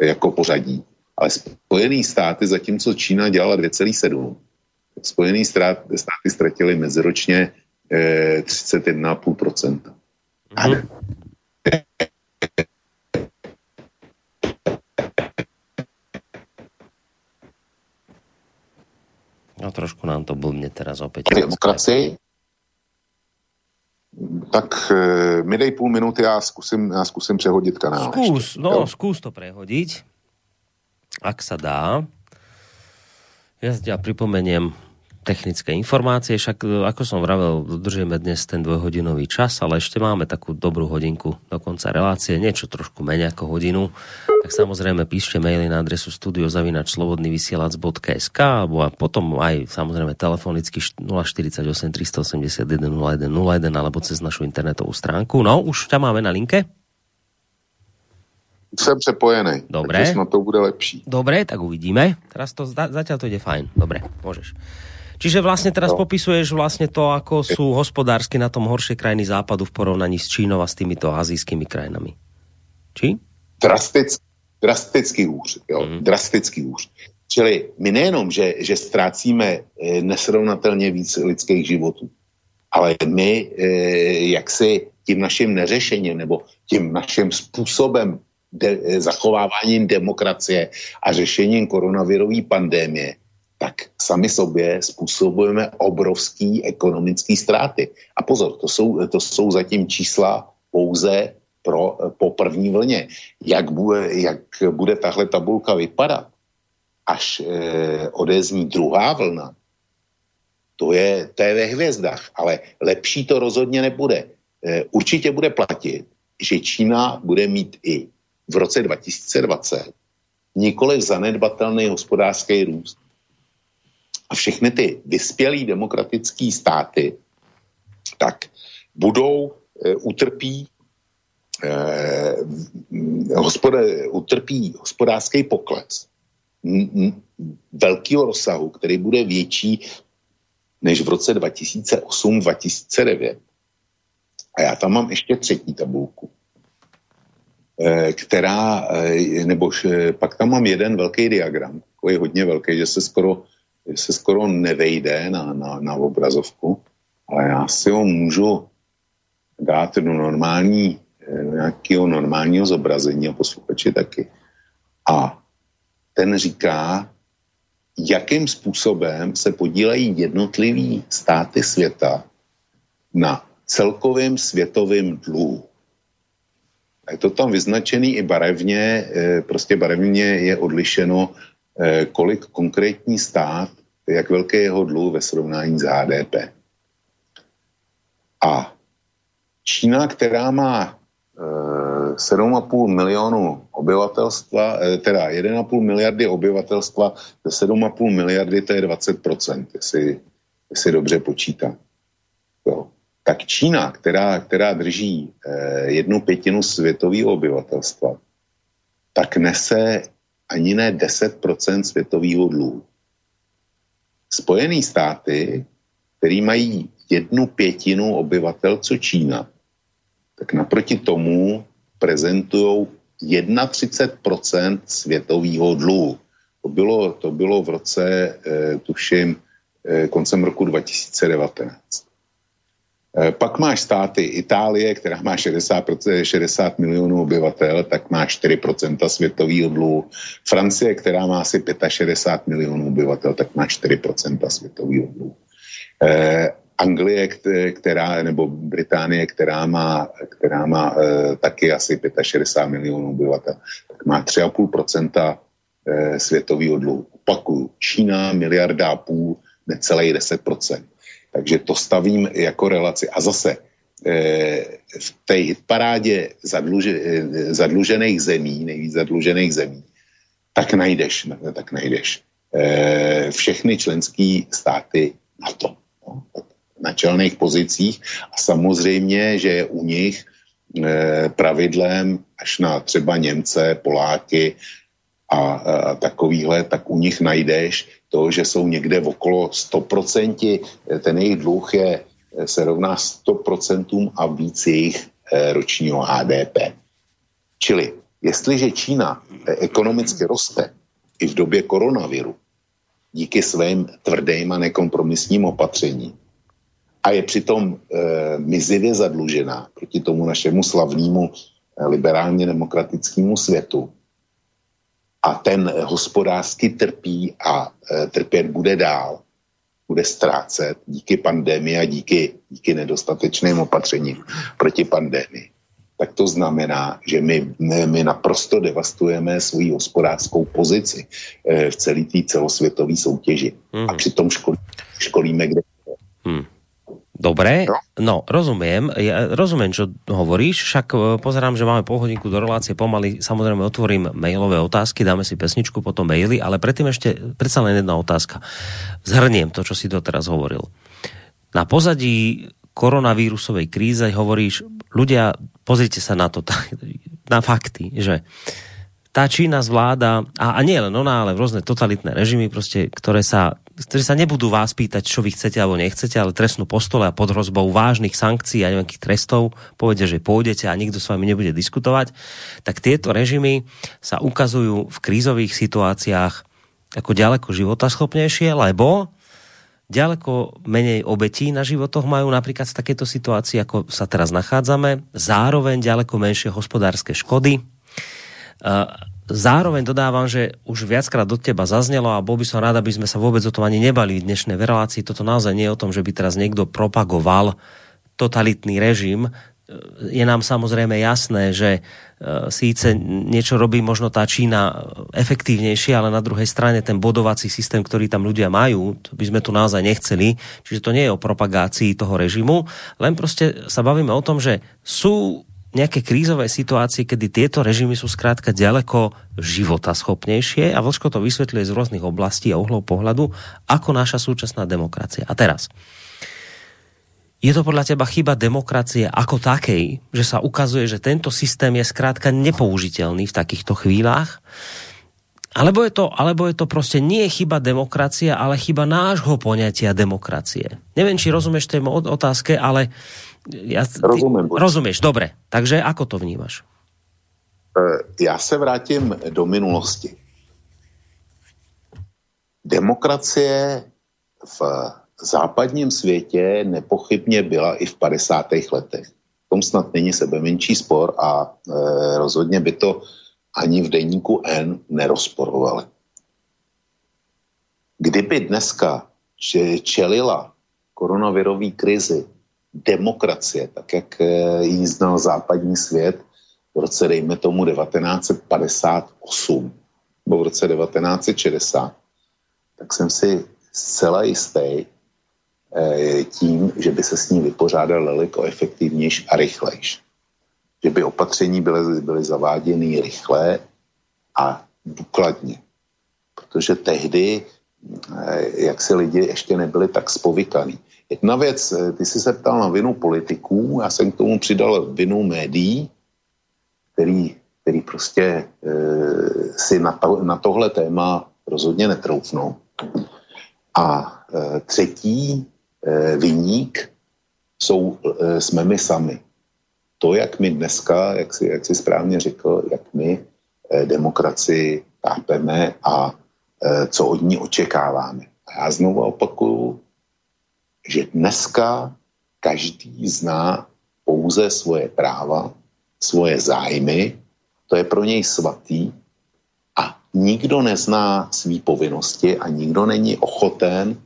Speaker 2: eh, jako pořadí, ale Spojené státy, zatímco Čína dělala 2,7, Spojené státy, státy ztratily meziročně 31,5%. Mm-hmm.
Speaker 1: No trošku nám to blbne teraz opäť.
Speaker 2: Demokracii? Tak e, mi dej půl minuty, já zkusím, já zkusím přehodit kanál.
Speaker 1: Skús, ještě, no, jo? skús to prehodiť, ak sa dá. Ja ťa pripomeniem technické informácie, však e, ako som vravel, dodržujeme dnes ten dvojhodinový čas, ale ešte máme takú dobrú hodinku do konca relácie, niečo trošku menej ako hodinu, tak samozrejme píšte maily na adresu studiozavinačslobodnyvysielac.sk alebo a potom aj samozrejme telefonicky 048 381 0101 alebo cez našu internetovú stránku. No, už ťa máme na linke?
Speaker 2: Jsem přepojený.
Speaker 1: Dobre.
Speaker 2: Snad to bude lepší.
Speaker 1: Dobre, tak uvidíme. Teraz to zatiaľ to ide fajn. Dobre, môžeš. Čiže vlastne teraz no. popisuješ vlastne to, ako sú hospodársky na tom horšie krajiny západu v porovnaní s Čínou a s týmito azijskými krajinami. Či?
Speaker 2: Drasticky, drasticky hůř, jo, mm. drasticky hůř. Čili my nejenom, že, že ztrácíme eh, nesrovnatelně víc lidských životů, ale my eh, jaksi tím naším neřešením nebo tím naším způsobem de, eh, zachováváním demokracie a řešením koronavirové pandémie tak sami sobě způsobujeme obrovský ekonomický ztráty. A pozor, to jsou, to jsou zatím čísla pouze pro, po první vlně. Jak bude, jak bude tahle tabulka vypadat, až eh, odezní druhá vlna, to je, to je ve hvězdách, ale lepší to rozhodně nebude. Eh, určitě bude platit, že Čína bude mít i v roce 2020 nikoli zanedbatelný hospodářský růst. A všechny ty vyspělé demokratické státy tak budou, e, utrpí, e, hospod, utrpí hospodářský pokles velkého rozsahu, který bude větší než v roce 2008-2009. A já tam mám ještě třetí tabulku, e, která, e, nebo pak tam mám jeden velký diagram, takový hodně velký, že se skoro se skoro nevejde na, na, na obrazovku, ale já si ho můžu dát do normální, nějakého normálního zobrazení a posluchači taky. A ten říká, jakým způsobem se podílejí jednotlivý státy světa na celkovém světovém dluhu. A je to tam vyznačený i barevně, eh, prostě barevně je odlišeno Eh, kolik konkrétní stát, jak velké jeho dluh ve srovnání s HDP. A Čína, která má 7,5 eh, milionu obyvatelstva, eh, teda 1,5 miliardy obyvatelstva, ze 7,5 miliardy to je 20%, jestli, jestli dobře počítá. Jo. Tak Čína, která, která drží jednu pětinu světového obyvatelstva, tak nese ani ne 10% světového dluhu. Spojené státy, který mají jednu pětinu obyvatel, co Čína, tak naproti tomu prezentují 31% světového dluhu. To bylo, to bylo v roce, eh, tuším, eh, koncem roku 2019. Eh, pak máš státy Itálie, která má 60, 60 milionů obyvatel, tak má 4% světového dluhu. Francie, která má asi 65 milionů obyvatel, tak má 4% světového dluhu. Eh, Anglie, která, nebo Británie, která má, která má e, taky asi 65 milionů obyvatel, tak má 3,5 e, světového dluhu. Opakuju, Čína miliarda a půl, necelý 10% Takže to stavím jako relaci. A zase e, v té hitparádě zadluže, e, zadlužených zemí, nejvíc zadlužených zemí, tak najdeš, tak najdeš e, všechny členské státy na to. No, na čelných pozicích a samozřejmě, že je u nich e, pravidlem až na třeba Němce, Poláky a, a takovýhle, tak u nich najdeš to, že jsou někde v okolo 100%, ten jejich dluh je, se rovná 100% a víc jejich ročního HDP. Čili jestliže Čína ekonomicky roste i v době koronaviru, díky svým tvrdým a nekompromisním opatřením, a je přitom e, mizivě zadlužená proti tomu našemu slavnému e, liberálně demokratickému světu. A ten hospodářsky trpí a e, trpět bude dál, bude ztrácet díky pandemii a díky, díky nedostatečným opatřením proti pandemii tak to znamená, že my, my naprosto devastujeme svoji hospodářskou pozici v celé té celosvětové soutěži. Hmm. A přitom školí, školíme kde. Hmm.
Speaker 1: Dobre, no, no rozumiem, ja rozumiem, čo hovoríš, však e, pozerám, že máme pol hodinku do relácie, pomaly samozrejme otvorím mailové otázky, dáme si pesničku, potom maily, ale predtým ešte predsa len jedna otázka. Zhrniem to, čo si doteraz hovoril. Na pozadí koronavírusovej kríze hovoríš, ľudia, pozrite sa na to, na fakty, že tá Čína zvláda, a, a nie len ona, ale rôzne totalitné režimy, proste, ktoré sa, ktoré sa nebudú vás pýtať, čo vy chcete alebo nechcete, ale trestnú postole a pod hrozbou vážnych sankcií a nejakých trestov povede, že pôjdete a nikto s vami nebude diskutovať, tak tieto režimy sa ukazujú v krízových situáciách ako ďaleko životaschopnejšie, lebo ďaleko menej obetí na životoch majú napríklad v takéto situácii, ako sa teraz nachádzame, zároveň ďaleko menšie hospodárske škody, Zároveň dodávam, že už viackrát do teba zaznelo a bol by som rád, aby sme sa vôbec o tom ani nebali v dnešnej relácii. Toto naozaj nie je o tom, že by teraz niekto propagoval totalitný režim. Je nám samozrejme jasné, že e, síce niečo robí možno tá Čína efektívnejšie, ale na druhej strane ten bodovací systém, ktorý tam ľudia majú, to by sme tu naozaj nechceli. Čiže to nie je o propagácii toho režimu, len prostě sa bavíme o tom, že sú nejaké krízové situácie, kedy tieto režimy sú zkrátka ďaleko života schopnejšie a Vlčko to vysvetľuje z rôznych oblastí a uhlov pohľadu, ako naša súčasná demokracia. A teraz, je to podľa teba chyba demokracie ako takej, že sa ukazuje, že tento systém je zkrátka nepoužiteľný v takýchto chvíľách? Alebo je, to, alebo je to prostě nie chyba demokracie, ale chyba nášho poňatia demokracie. Neviem, či rozumieš tej otázke, ale uh,
Speaker 2: já, ty, Rozumím.
Speaker 1: Rozumíš, dobré. Takže ako to vnímáš?
Speaker 2: E, já se vrátím do minulosti. Demokracie v západním světě nepochybně byla i v 50. letech. V tom snad není sebe menší spor a e, rozhodně by to ani v denníku N nerozporovali. Kdyby dneska čelila koronavirový krizi demokracie, tak jak eh, ji znal západní svět v roce, dejme tomu, 1958 nebo v roce 1960, tak jsem si zcela jistý eh, tím, že by se s ní vypořádal daleko efektivnější a rychlejš. Že by opatření byly, byly zaváděny rychle a důkladně. Protože tehdy, eh, jak si lidi ještě nebyli tak spovykaný. Jedna věc, eh, ty jsi se ptal na vinu politiků, já jsem k tomu přidal vinu médií, který, který prostě e, si na, to, na tohle téma rozhodně netroufnou. A e, třetí e, vyník jsou, e, jsme my sami. To, jak my dneska, jak si, jak si správně řekl, jak my e, demokracii tápeme a e, co od ní očekáváme. A já znovu opakuju, že dneska každý zná pouze svoje práva, svoje zájmy, to je pro něj svatý a nikdo nezná svý povinnosti a nikdo není ochoten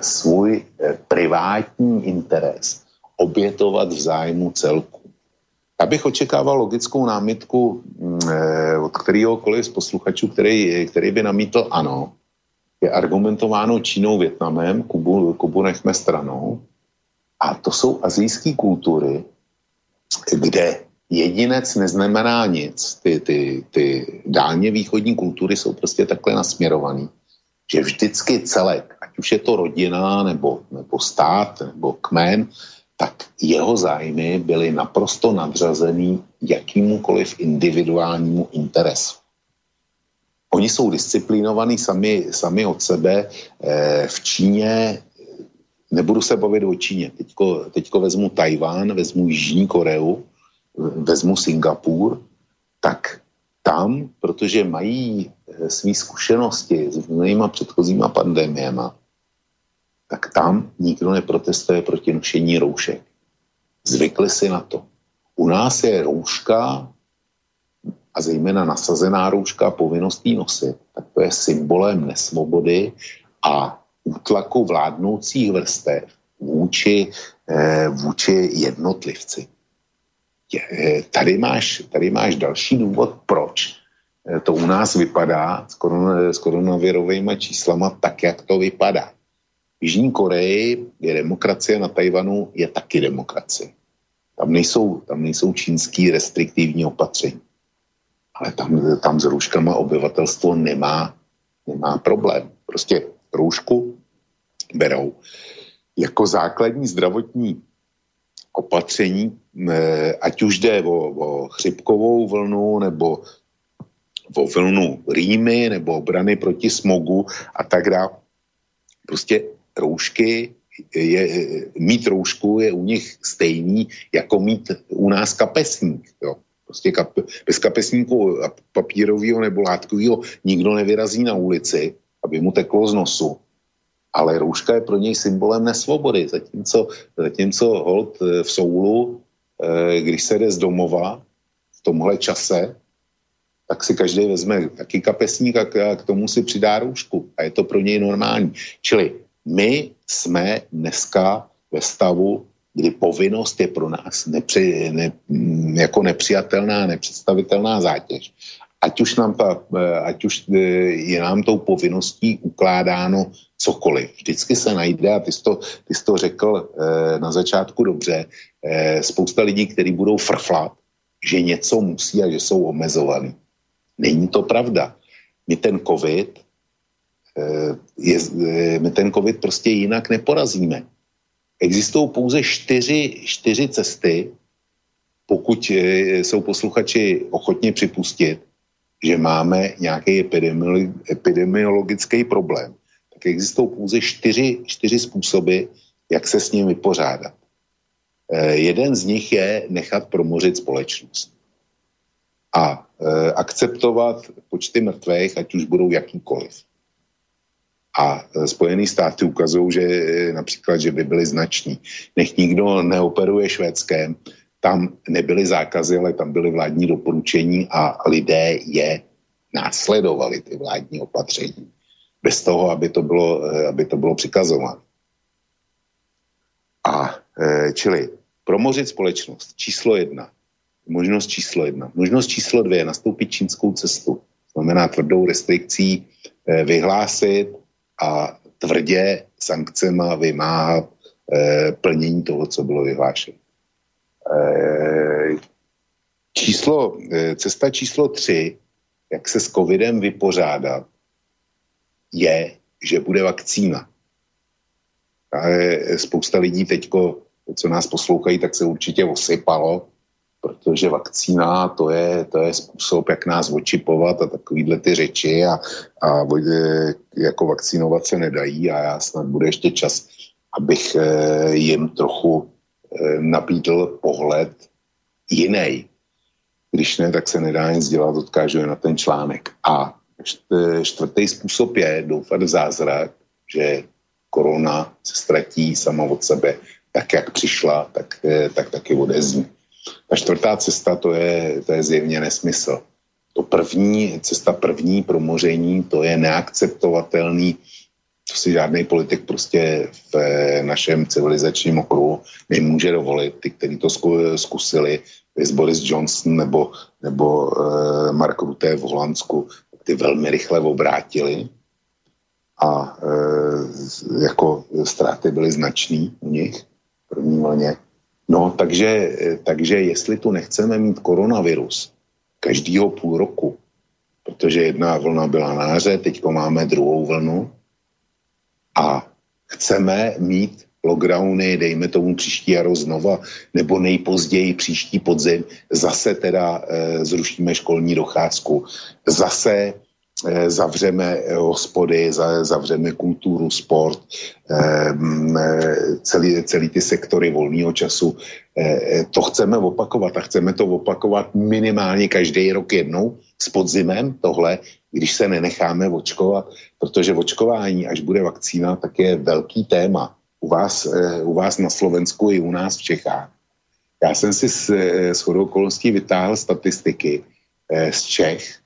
Speaker 2: svůj privátní interes obětovat v zájmu celku. Já bych očekával logickou námitku mm, od kterýhokoliv z posluchačů, který, který by namítl ano, je argumentováno Čínou, Větnamem, Kubu, Kubu nechme stranou. A to jsou azijské kultury, kde jedinec neznamená nic. Ty, ty, ty dálně východní kultury jsou prostě takhle nasměrovaný, že vždycky celek, ať už je to rodina, nebo, nebo stát, nebo kmen, tak jeho zájmy byly naprosto nadřazený jakýmukoliv individuálnímu interesu. Oni jsou disciplinovaní sami, sami od sebe. E, v Číně, nebudu se bavit o Číně, teďko, teďko vezmu Tajván, vezmu Jižní Koreu, vezmu Singapur, tak tam, protože mají eh, své zkušenosti s mnohýma předchozíma pandemiema, tak tam nikdo neprotestuje proti nošení roušek. Zvykli si na to. U nás je rouška a zejména nasazená rouška povinností nosit, tak to je symbolem nesvobody a útlaku vládnoucích vrstev vůči, eh, vůči jednotlivci. Eh, tady máš, tady máš další důvod, proč eh, to u nás vypadá s, koron, s koronavirovými číslama tak, jak to vypadá. V Jižní Koreji je demokracie, na Tajvanu je taky demokracie. Tam nejsou, tam nejsou čínský restriktivní opatření ale tam, tam s rouškama obyvatelstvo nemá, nemá problém. Prostě roušku berou jako základní zdravotní opatření, eh, ať už jde o, o chřipkovou vlnu nebo o vlnu rýmy nebo obrany proti smogu a tak dále. Prostě roušky, je, mít roušku je u nich stejný, jako mít u nás kapesník. Jo. Prostě kap, bez kapesníku papírového nebo látkového nikdo nevyrazí na ulici, aby mu teklo z nosu. Ale rouška je pro něj symbolem nesvobody. Zatímco, zatímco hold eh, v Soulu, eh, když se jde z domova v tomhle čase, tak si každý vezme taky kapesník a k tomu si přidá roušku. A je to pro něj normální. Čili my jsme dneska ve stavu, kdy povinnost je pro nás nepři, ne, jako nepřijatelná, nepředstavitelná zátěž. Ať už, nám ta, eh, ať už eh, je nám tou povinností ukládáno cokoliv. Vždycky se najde, a ty jsi to, ty jsi to řekl eh, na začátku dobře, spousta lidí, kteří budou frflat, že něco musí a že jsou omezovaný. Není to pravda. My ten covid, je, my ten covid prostě jinak neporazíme Existují pouze čtyři, čtyři cesty, pokud eh, jsou posluchači ochotně připustit, že máme nějaký epidemiologický problém, tak existují pouze čtyři, čtyři způsoby, jak se s ním vypořádat. Eh, jeden z nich je nechat promořit společnost a eh, akceptovat počty mrtvých, ať už budou jakýkoliv. A e, Spojené státy ukazují, že e, například, že by byly znační. Nech nikdo neoperuje švédském, tam nebyly zákazy, ale tam byly vládní doporučení a lidé je následovali ty vládní opatření. Bez toho, aby to bylo, e, aby to bylo přikazováno. A čili promořit společnost. Číslo jedna. Možnost číslo jedna. Možnost číslo dvě. Nastoupit čínskou cestu. Znamená tvrdou restrikcí vyhlásit a tvrdě sankcema vymáhat e, plnění toho, co bylo vyhlášeno. E, číslo, e, cesta číslo tři, jak se s covidem vypořádat, je, že bude vakcína. A spousta lidí teďko, co nás poslouchají, tak se určitě osypalo, protože vakcína to je, to je způsob, jak nás očipovat a takovýhle ty řeči a, a jako vakcinovat se nedají a já snad bude ještě čas, abych eh, jim trochu eh, nabídl pohled jiný. Když ne, tak se nedá nic dělat, odkážu na ten článek. A čtvrtý způsob je doufat v zázrak, že korona se ztratí sama od sebe, tak jak přišla, tak, eh, tak taky odezní. Ta čtvrtá cesta, to je, to je zjevně nesmysl. To první, cesta první pro moření, to je neakceptovatelný To si žádný politik prostě v eh, našem civilizačním okruhu nemůže dovolit. Ty, kteří to zkusili, vys Boris Johnson nebo, nebo uh, Mark Rutte v Holandsku, ty velmi rychle obrátili a uh, jako ztráty byly značný u nich v první vlně. No, takže, takže jestli tu nechceme mít koronavirus každýho půl roku, protože jedna vlna byla na jaře, teď máme druhou vlnu a chceme mít lockdowny, dejme tomu příští jaro znova, nebo nejpozději příští podzim, zase teda e, zrušíme školní docházku, zase zavřeme hospody, za, zavřeme kulturu, sport, e, celý, celý ty sektory volného času. To chceme opakovat a chceme to opakovat minimálně každý rok jednou s podzimem, tohle, když se nenecháme očkovat, protože očkování, až bude vakcína, tak je velký téma u vás, eh, u vás na Slovensku i u nás v Čechách. Já jsem si s, eh, s okolností vytáhl statistiky eh, z Čech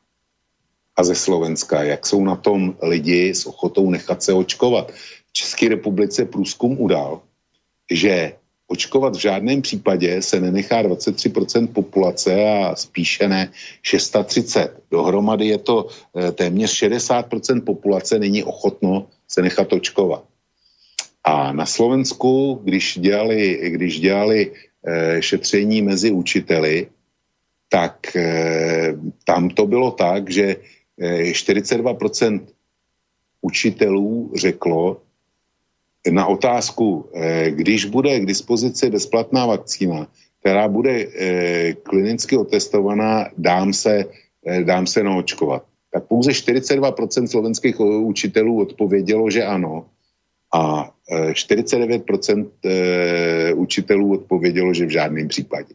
Speaker 2: a ze Slovenska, jak jsou na tom lidi s ochotou nechat se očkovat. V České republice průzkum udal, že očkovat v žádném případě se nenechá 23% populace a spíše ne 630. Dohromady je to téměř 60% populace není ochotno se nechat očkovat. A na Slovensku, když dělali, když dělali e, šetření mezi učiteli, tak e, tam to bylo tak, že eh, 42% učitelů řeklo na otázku, e, když bude k dispozici bezplatná vakcína, která bude e, klinicky otestovaná, dám se, dám se naočkovat. Tak pouze 42% slovenských učitelů odpovědělo, že ano a 49% e, e, učitelů odpovědělo, že v žádném případě.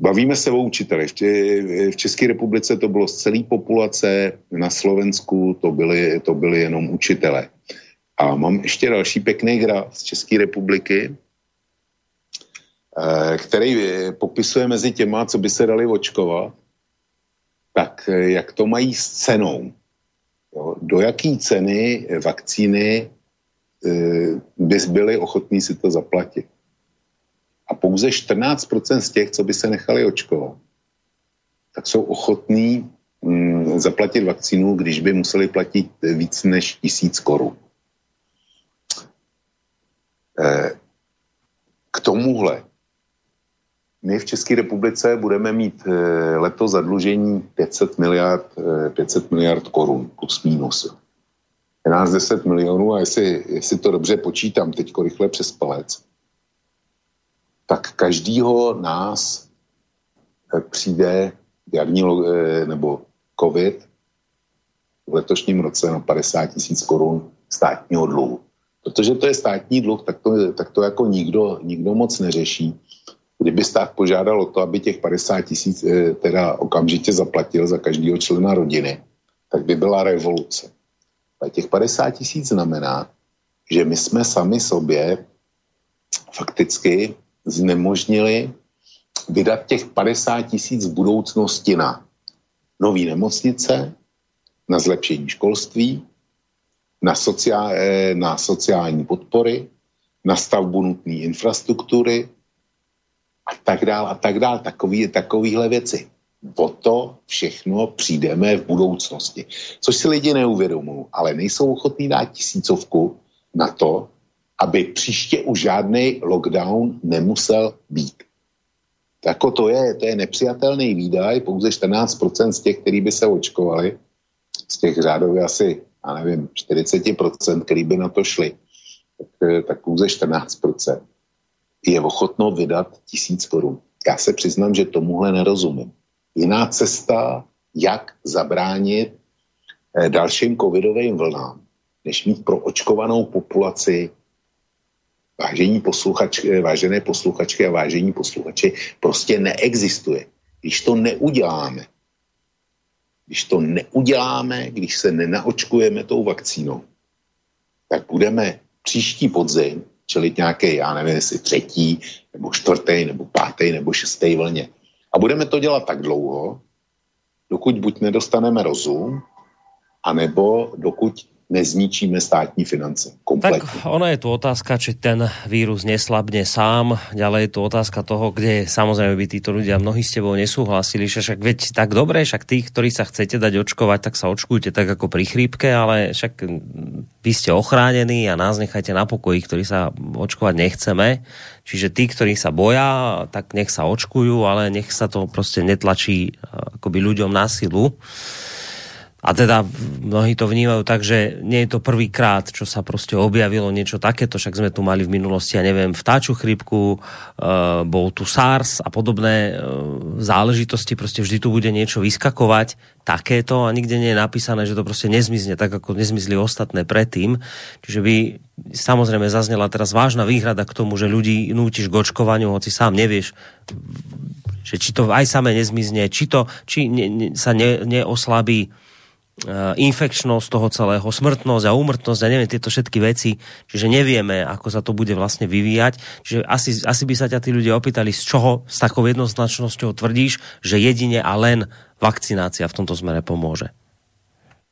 Speaker 2: Bavíme se o učitelech. V České republice to bylo z celé populace, na Slovensku to byly, to byly jenom učitele. A mám ještě další pěkný graf z České republiky, e, který popisuje mezi těma, co by se dali očkovat, tak jak to mají s cenou. Do jaký ceny vakcíny bys byli ochotní si to zaplatit. A pouze 14% z těch, co by se nechali očkovat, tak jsou ochotní mm, zaplatit vakcínu, když by museli platit víc než tisíc korun. E, k tomuhle my v České republice budeme mít eh, letos zadlužení 500 miliard, 500 eh, miliard korun plus minus. Je nás 10 milionů a jestli, jestli to dobře počítám teď rychle přes palec, tak každýho nás eh, přijde jarní nebo covid v letošním roce na 50 tisíc korun státního dluhu. Protože to je státní dluh, tak to, tak to jako nikdo, nikdo moc neřeší. Kdyby stát požádal o to, aby těch 50 tisíc eh, teda okamžitě zaplatil za každého člena rodiny, tak by byla revoluce. A těch 50 tisíc znamená, že my jsme sami sobě fakticky znemožnili vydat těch 50 tisíc v budoucnosti na nové nemocnice, na zlepšení školství, na, sociál, eh, na sociální podpory, na stavbu nutné infrastruktury, a tak dál a tak dál, takový, takovýhle věci. O to všechno přijdeme v budoucnosti. Což si lidi neuvědomují, ale nejsou ochotní dát tisícovku na to, aby příště už žádný lockdown nemusel být. Tako to je, to je nepřijatelný výdaj, pouze 14% z těch, který by se očkovali, z těch řádově asi, já nevím, 40%, který by na to šli, tak, tak pouze 14% je ochotno vydat tisíc korun. Já se přiznám, že tomuhle nerozumím. Jiná cesta, jak zabránit eh, dalším covidovým vlnám, než mít pro očkovanou populaci vážení posluchačky, eh, vážené posluchačky a vážení posluchači, prostě neexistuje. Když to neuděláme, když to neuděláme, když se nenaočkujeme tou vakcínou, tak budeme příští podzim čelit nějaké, já nevím, jestli třetí, nebo čtvrtý, nebo pátý, nebo šestý vlně. A budeme to dělat tak dlouho, dokud buď nedostaneme rozum, anebo dokud nezničíme státní finance. Kompletně.
Speaker 1: Tak ona je tu otázka, či ten vírus neslabne sám. Ďalej je tu otázka toho, kde samozrejme by títo ľudia mnohí s tebou nesúhlasili, že však veď tak dobre, však tých, ktorí sa chcete dať očkovať, tak sa očkujte tak ako pri chrípke, ale však vy ste ochránení a nás nechajte na pokoji, ktorí sa očkovať nechceme. Čiže tí, ktorí sa boja, tak nech sa očkujú, ale nech sa to prostě netlačí akoby ľuďom na silu. A teda mnohí to vnímajú tak, že nie je to prvýkrát, čo sa prostě objavilo niečo takéto, však sme tu mali v minulosti, ja neviem, vtáču chrypku, uh, bol tu SARS a podobné uh, záležitosti, prostě vždy tu bude niečo vyskakovať, takéto a nikde nie je napísané, že to prostě nezmizne tak, ako nezmizli ostatné predtým. Čiže by samozrejme zaznela teraz vážna výhrada k tomu, že ľudí nútiš k očkovaniu, hoci sám nevieš, že či to aj samé nezmizne, či to, či ne, ne, sa ne, neoslabí infekčnosť toho celého, smrtnosť a úmrtnosť a neviem, tieto všetky veci, čiže nevieme, ako sa to bude vlastne vyvíjať. Čiže asi, asi by sa ťa tí ľudia opýtali, z čoho s takou jednoznačnosťou tvrdíš, že jedine a len vakcinácia v tomto smere pomôže.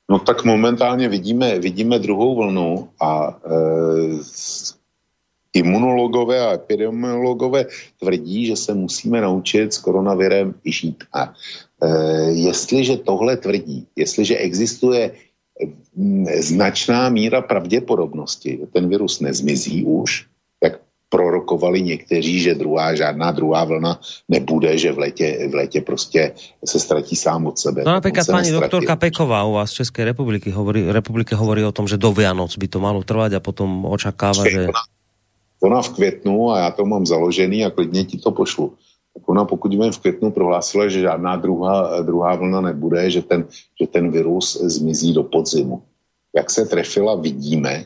Speaker 2: No tak momentálně vidíme, vidíme druhou vlnu a e, imunologové a epidemiologové tvrdí, že se musíme naučit s koronavirem žít. A Eh, jestliže tohle tvrdí, jestliže existuje mm, značná míra pravděpodobnosti, že ten virus nezmizí už, jak prorokovali někteří, že druhá, žádná druhá vlna nebude, že v letě, v letě prostě se ztratí sám od sebe.
Speaker 1: No například paní doktorka Peková u vás z České republiky hovorí, republiky hovorí o tom, že do Vianoc by to malo trvat a potom očakáva, že...
Speaker 2: Ona v květnu, a já to mám založený a klidně ti to pošlu, ona pokud vím v květnu prohlásila, že žádná druhá, druhá vlna nebude, že ten, že ten virus zmizí do podzimu. Jak se trefila, vidíme,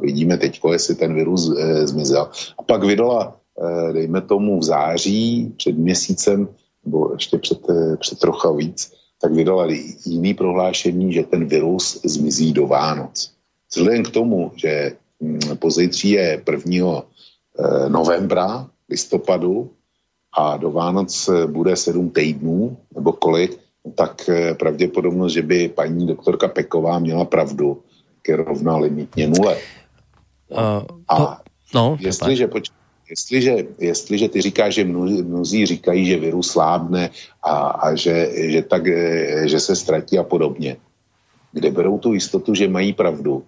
Speaker 2: vidíme teď, jestli ten virus e, zmizel. A pak vydala, e, dejme tomu v září, před měsícem, nebo ještě před, e, před trocha víc, tak vydala jiný prohlášení, že ten virus zmizí do Vánoc. Vzhledem k tomu, že hm, pozítří je 1. novembra, listopadu, a do Vánoc bude sedm týdnů, nebo kolik, tak eh, pravděpodobnost, že by paní doktorka Peková měla pravdu, je rovná limitně nule. Uh, a no, jestliže, poč- jestliže, jestliže ty říkáš, že mnozí, mnozí říkají, že virus slábne a, a že, že, tak, eh, že se ztratí a podobně, kde berou tu jistotu, že mají pravdu,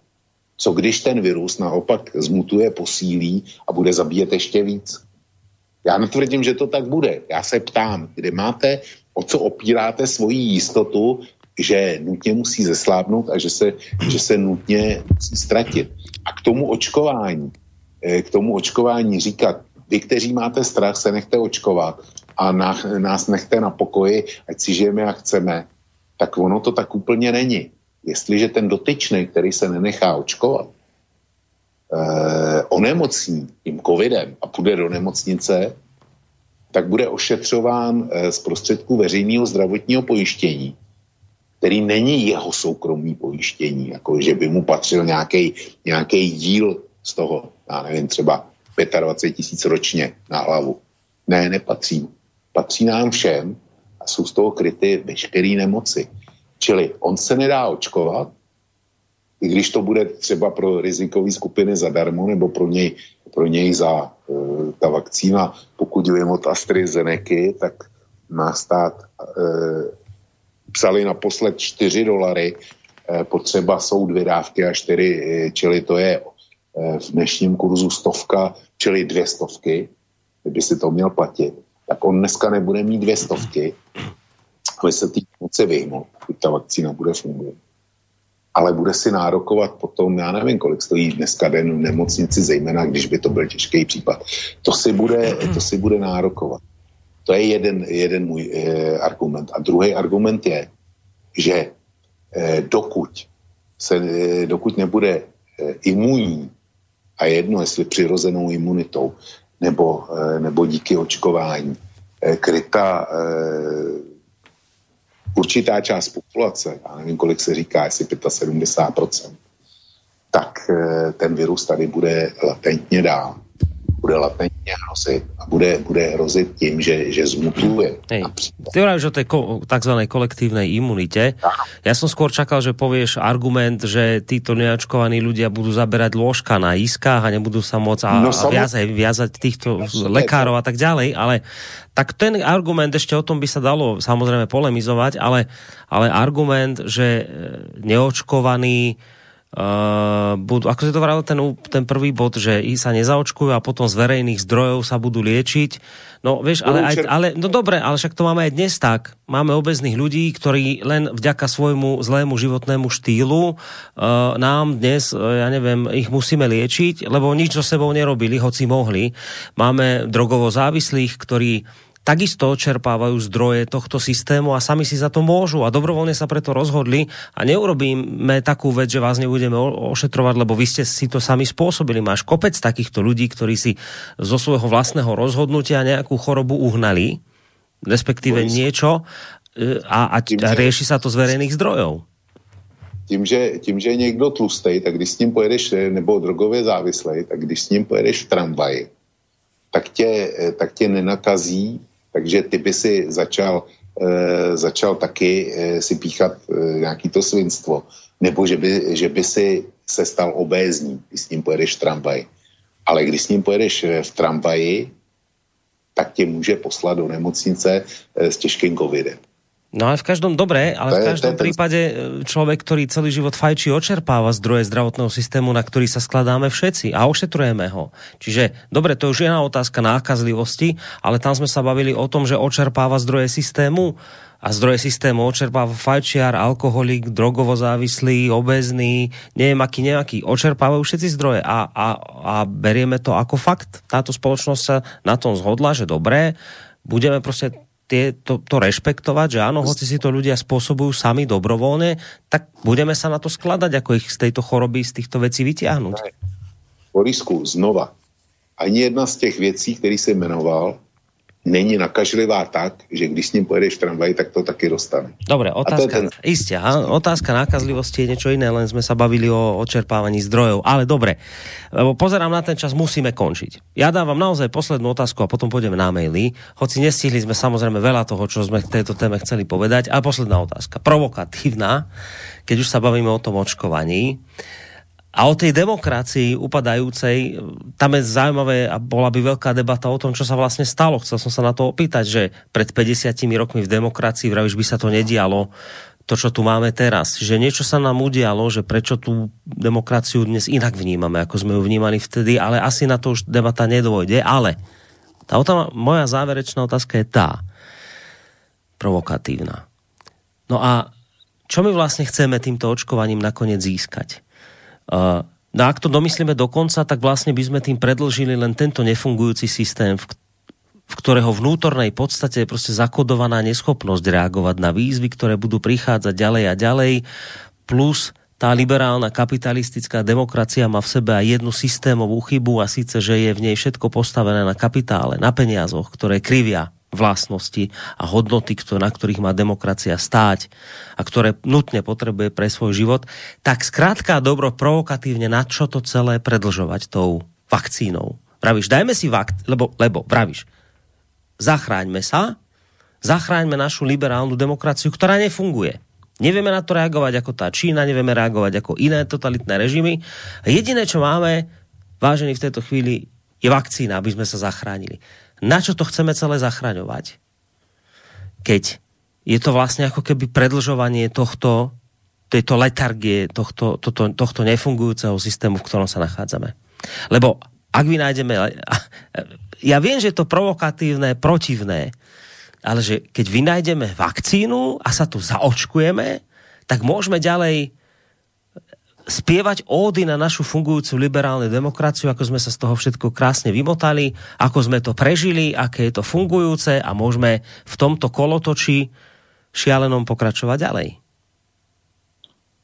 Speaker 2: co když ten virus naopak zmutuje, posílí a bude zabíjet ještě víc? Já netvrdím, že to tak bude. Já se ptám, kde máte, o co opíráte svoji jistotu, že nutně musí zeslábnout a že se, že se nutně musí ztratit. A k tomu očkování, eh, k tomu očkování říkat, vy, kteří máte strach, se nechte očkovat a nás nechte na pokoji, ať si žijeme jak chceme, tak ono to tak úplně není. Jestliže ten dotyčný, který se nenechá očkovat, onemocní tím covidem a půjde do nemocnice, tak bude ošetřován eh, z prostředků veřejného zdravotního pojištění, který není jeho soukromý pojištění, jako že by mu patřil nějaký díl z toho, já nevím, třeba 25 tisíc ročně na hlavu. Ne, nepatří. Patří nám všem a jsou z toho kryty veškeré nemoci. Čili on se nedá očkovat, i když to bude třeba pro rizikové skupiny zadarmo, nebo pro něj, pro něj za uh, ta vakcína, pokud vím od AstraZeneca, tak má stát, uh, psali naposled 4 dolary, uh, potřeba jsou dvě dávky a čtyři, čili to je uh, v dnešním kurzu stovka, čili dvě stovky, kdyby si to měl platit, tak on dneska nebude mít dvě stovky, aby se ty moci pokud ta vakcína bude fungovat ale bude si nárokovat potom, já nevím, kolik stojí dneska den v nemocnici, zejména když by to byl těžký případ. To si bude, to si bude nárokovat. To je jeden, jeden můj eh, argument. A druhý argument je, že eh, dokud, se, eh, dokud nebude eh, imunní, a jedno, jestli přirozenou imunitou, nebo, eh, nebo díky očkování, eh, kryta eh, určitá část populace, já nevím, kolik se říká, jestli 75%, tak eh, ten virus tady bude latentně dál. Bude latentně hrozit. A bude, bude hrozit tím, že, že zmutuje.
Speaker 1: Hej. Ty hovoríš o tej ko- tzv. kolektívnej imunite. Ja som skôr čakal, že povieš argument, že títo neočkovaní ľudia budú zaberať lôžka na iskách a nebudú sa môcť a, no, a viazať, viazať týchto no, lekárov a tak ďalej, ale tak ten argument, ešte o tom by sa dalo samozrejme polemizovať, ale, ale argument, že e, neočkovaní Uh, budú, ako si to vral ten, ten prvý bod, že sa nezaočkujú a potom z verejných zdrojov sa budú liečiť. No vieš, ale, aj, ale no dobre, ale však to máme aj dnes tak. Máme obezných ľudí, ktorí len vďaka svojmu zlému životnému štýlu uh, nám dnes, uh, ja neviem, ich musíme liečiť, lebo nič so sebou nerobili, hoci mohli. Máme drogovo závislých, ktorí takisto čerpávajú zdroje tohto systému a sami si za to môžu a dobrovoľne sa preto rozhodli a neurobíme takú vec, že vás nebudeme ošetrovať, lebo vy ste si to sami spôsobili. Máš kopec takýchto ľudí, ktorí si zo svojho vlastného rozhodnutia nejakú chorobu uhnali, respektíve niečo e, a, a, a rieši sa to z verejných zdrojov.
Speaker 2: Tím že, tím, že je někdo tlustej, tak když s ním pojedeš, e, nebo drogově závislej, tak když s ním pojedeš v tramvaji, tak tě, e, tak tě nenakazí takže ty by si začal, e, začal taky e, si píchat e, nějaký to svinstvo. Nebo že by, že by si se stal obézní, když s ním pojedeš v tramvaji. Ale když s ním pojedeš v tramvaji, tak tě může poslat do nemocnice s těžkým covidem.
Speaker 1: No ale v každom, dobre, ale v každom prípade e, človek, ktorý celý život fajčí, očerpáva zdroje zdravotného systému, na ktorý sa skladáme všetci a ošetrujeme ho. Čiže, dobre, to už je na otázka nákazlivosti, ale tam sme sa bavili o tom, že očerpáva zdroje systému a zdroje systému očerpáva fajčiar, alkoholik, drogovo závislý, obezný, neviem aký, nejaký. Očerpávajú všetci zdroje a, a, a berieme to ako fakt. Táto spoločnosť sa na tom zhodla, že dobré, budeme prostě tie, to, to rešpektovať, že áno, hoci si to ľudia spôsobujú sami dobrovoľne, tak budeme sa na to skladať, ako ich z tejto choroby, z týchto vecí vytiahnuť.
Speaker 2: Borisku, znova. Ani jedna z těch věcí, který jsem jmenoval, není nakažlivá tak, že když s ním pojedeš v tramvaji, tak to taky dostane.
Speaker 1: Dobre, otázka, ten... isté, otázka nákazlivosti je niečo iné, len sme sa bavili o očerpávaní zdrojov, ale dobre, lebo pozerám na ten čas, musíme končiť. Ja dávam naozaj poslednú otázku a potom pôjdeme na maily, hoci nestihli sme samozrejme veľa toho, čo sme k tejto téme chceli povedať, a posledná otázka, provokatívna, keď už sa bavíme o tom očkovaní. A o tej demokracii upadajúcej, tam je zaujímavé a bola by veľká debata o tom, čo sa vlastne stalo. Chcel som sa na to opýtať, že pred 50 rokmi v demokracii, vravíš, by sa to nedialo, to, čo tu máme teraz. Že niečo sa nám udialo, že prečo tú demokraciu dnes inak vnímame, ako sme ju vnímali vtedy, ale asi na to už debata nedôjde. Ale tá otá, moja záverečná otázka je tá, provokatívna. No a čo my vlastne chceme týmto očkovaním nakoniec získať? No ak to domyslíme do konca, tak vlastne by sme tým predlžili len tento nefungujúci systém, v, v ktorého vnútornej podstate je prostě zakodovaná neschopnosť reagovať na výzvy, ktoré budú prichádzať ďalej a ďalej, plus tá liberálna kapitalistická demokracia má v sebe aj jednu systémovú chybu a síce, že je v nej všetko postavené na kapitále, na peniazoch, ktoré krivia vlastnosti a hodnoty, na ktorých má demokracia stáť a ktoré nutne potrebuje pre svoj život, tak zkrátka dobro provokatívne na čo to celé predlžovať tou vakcínou. Pravíš, dajme si vak, lebo, lebo pravíš, zachráňme sa, zachráňme našu liberálnu demokraciu, ktorá nefunguje. Nevieme na to reagovať ako tá Čína, nevieme reagovať ako iné totalitné režimy. Jediné, čo máme, vážení v tejto chvíli, je vakcína, aby sme sa zachránili na čo to chceme celé zachraňovať? Keď je to vlastne ako keby predlžovanie tohto, tejto letargie, tohto, tohto, tohto nefungujúceho systému, v ktorom sa nachádzame. Lebo ak vy nájdeme... Ja viem, že je to provokatívne, protivné, ale že keď vynájdeme vakcínu a sa tu zaočkujeme, tak môžeme ďalej spievať ódy na našu fungujúcu liberálnu demokraciu, ako sme sa z toho všetko krásne vymotali, ako sme to prežili, aké je to fungujúce a môžeme v tomto kolotoči šialenom pokračovat ďalej.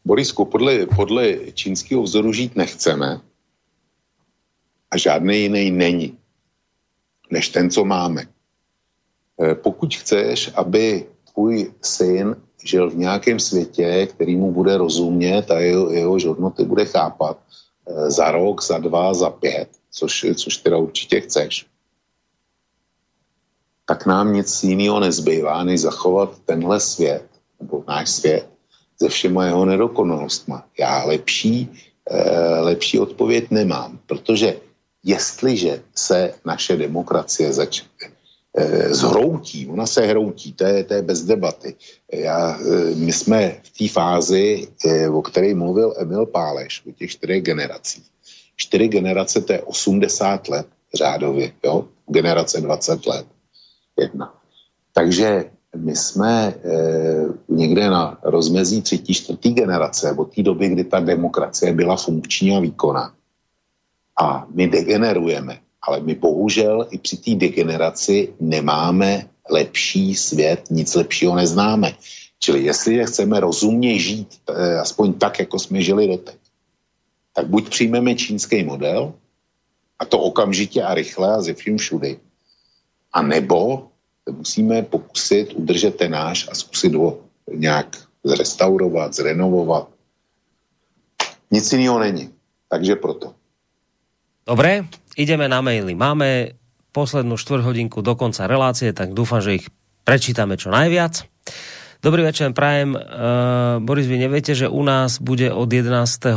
Speaker 2: Borisku, podle, podle čínského vzoru žít nechceme a žádný jiný není, než ten, co máme. E, pokud chceš, aby tvůj syn žil v nějakém světě, který mu bude rozumět a jeho, jeho hodnoty bude chápat e, za rok, za dva, za pět, což, což teda určitě chceš, tak nám nic jiného nezbývá, než zachovat tenhle svět, nebo náš svět, se všema jeho nedokonalostma. Já lepší, eh, lepší odpověď nemám, protože jestliže se naše demokracie zač- eh, zhroutí, ona se hroutí, to je, to je bez debaty. Já, eh, my jsme v té fázi, eh, o které mluvil Emil Páleš, o těch čtyřech generacích. Čtyři generace, to je 80 let řádově, jo? generace 20 let. Jedna. Takže my jsme eh, někde na rozmezí třetí, čtvrtý generace, od té doby, kdy ta demokracie byla funkční a výkonná. A my degenerujeme, ale my bohužel i při té degeneraci nemáme lepší svět, nic lepšího neznáme. Čili jestli chceme rozumně žít, eh, aspoň tak, jako jsme žili doteď, tak buď přijmeme čínský model, a to okamžitě a rychle a ze vším všudy, a nebo musíme pokusit udržet ten náš a zkusit ho nějak zrestaurovat, zrenovovat. Nic jiného není. Takže proto.
Speaker 1: Dobre, ideme na maily. Máme poslednú hodinku do konca relácie, tak dúfam, že ich prečítame čo najviac. Dobrý večer, prajem. Uh, Boris, vy neviete, že u nás bude od 11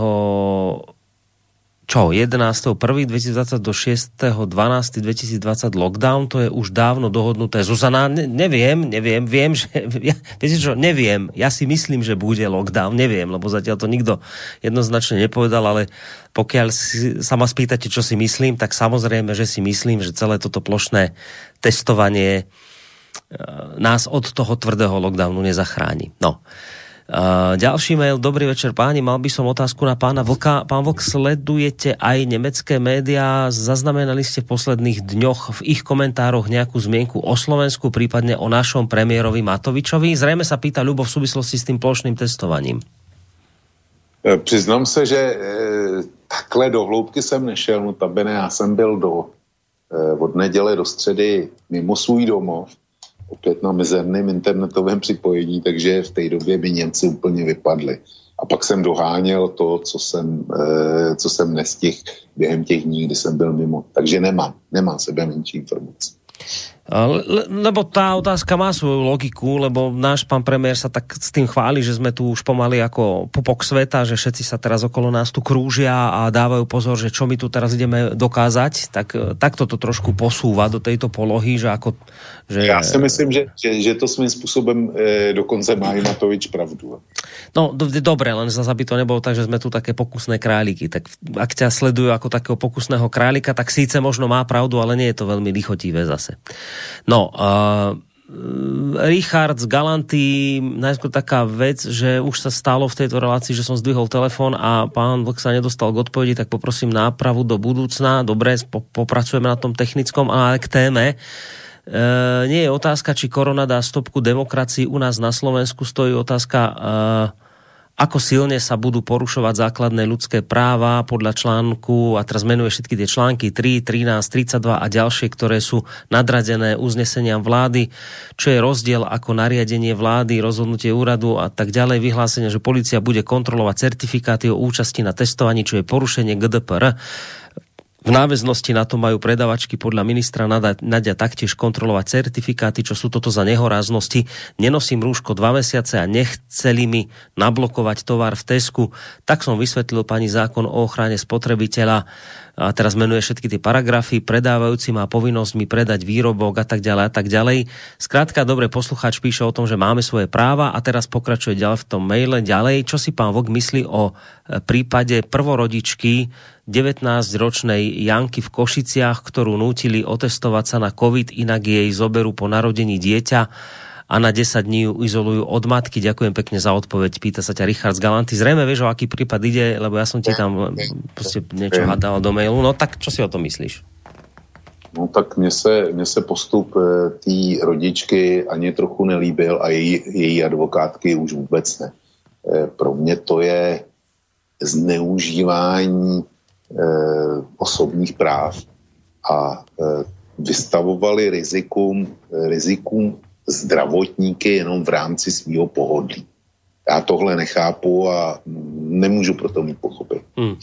Speaker 1: čo, 11.1.2020 do 6.12.2020 lockdown, to je už dávno dohodnuté. Zuzana, ne, neviem, neviem, viem, že, ja, viete čo, neviem, ja si myslím, že bude lockdown, neviem, lebo zatiaľ to nikto jednoznačne nepovedal, ale pokiaľ si, sa ma spýtate, čo si myslím, tak samozrejme, že si myslím, že celé toto plošné testovanie e, nás od toho tvrdého lockdownu nezachráni. No. Ďalší mail, dobrý večer páni, mal by som otázku na pána Vlka. Pán Vlk, sledujete aj nemecké médiá? Zaznamenali ste v posledných dňoch v ich komentároch nejakú zmienku o Slovensku, prípadne o našom premiérovi Matovičovi? Zrejme sa pýta Ľubo v súvislosti s tým plošným testovaním.
Speaker 2: E, přiznám se, že e, takhle do hloubky jsem nešel, no tabene, já jsem byl do, e, od neděle do středy mimo svůj domov, opět na mizerném internetovém připojení, takže v té době by Němci úplně vypadli. A pak jsem doháněl to, co jsem, e, co jsem nestihl během těch dní, kdy jsem byl mimo. Takže nemám, nemám sebe menší informace.
Speaker 1: Le, lebo tá otázka má svoju logiku, lebo náš pán premiér sa tak s tým chváli, že sme tu už pomaly ako pupok sveta, že všetci sa teraz okolo nás tu krúžia a dávajú pozor, že čo my tu teraz ideme dokázať, tak takto to trošku posúva do tejto polohy, že ako... Že...
Speaker 2: Já si myslím, že, že, že to svým způsobem e, dokonce má Matovič pravdu.
Speaker 1: No, do, dobre, len zase by to nebolo tak, že sme tu také pokusné králiky. Tak ak ťa sledujú ako takého pokusného králika, tak síce možno má pravdu, ale nie je to veľmi lichotivé zase. No, uh, Richard z Galanty, najskôr taká vec, že už sa stalo v tejto relácii, že som zdvihol telefon a pán Vlk sa nedostal k odpovedi, tak poprosím nápravu do budúcna. Dobre, po, popracujeme na tom technickom, ale k téme. E, nie je otázka, či korona dá stopku demokracii u nás na Slovensku, stojí otázka e, ako silne sa budú porušovať základné ľudské práva podľa článku, a teraz menuje všetky tie články 3, 13, 32 a ďalšie, ktoré sú nadradené uzneseniam vlády, čo je rozdiel ako nariadenie vlády, rozhodnutie úradu a tak ďalej, vyhlásenie, že policia bude kontrolovať certifikáty o účasti na testovaní, čo je porušenie GDPR. V náväznosti na to majú predavačky podľa ministra Nadia taktiež kontrolovať certifikáty, čo sú toto za nehoráznosti. Nenosím rúško dva mesiace a nechceli mi nablokovať tovar v Tesku. Tak som vysvetlil pani zákon o ochrane spotrebiteľa a teraz menuje všetky tie paragrafy, predávajúci má povinnosť mi predať výrobok a tak ďalej a tak ďalej. Skrátka, dobre, poslucháč píše o tom, že máme svoje práva a teraz pokračuje ďalej v tom maile. Ďalej, čo si pán Vok myslí o e, prípade prvorodičky 19-ročnej Janky v Košiciach, ktorú nutili otestovať sa na COVID, inak jej zoberú po narodení dieťa a na 10 dní ju izolujú od matky. Ďakujem pekne za odpoveď. Pýta sa ťa Richard z Galanty. Zrejme vieš, o aký prípad ide, lebo ja som ti tam prostě niečo hadal do mailu. No tak čo si o tom myslíš?
Speaker 2: No tak mně se, mně se postup eh, té rodičky ani trochu nelíbil a její, její advokátky už vůbec ne. Eh, pro mě to je zneužívání osobních práv a vystavovali rizikum, rizikum zdravotníky jenom v rámci svého pohodlí. Já tohle nechápu a nemůžu proto mít pochopit. Hmm.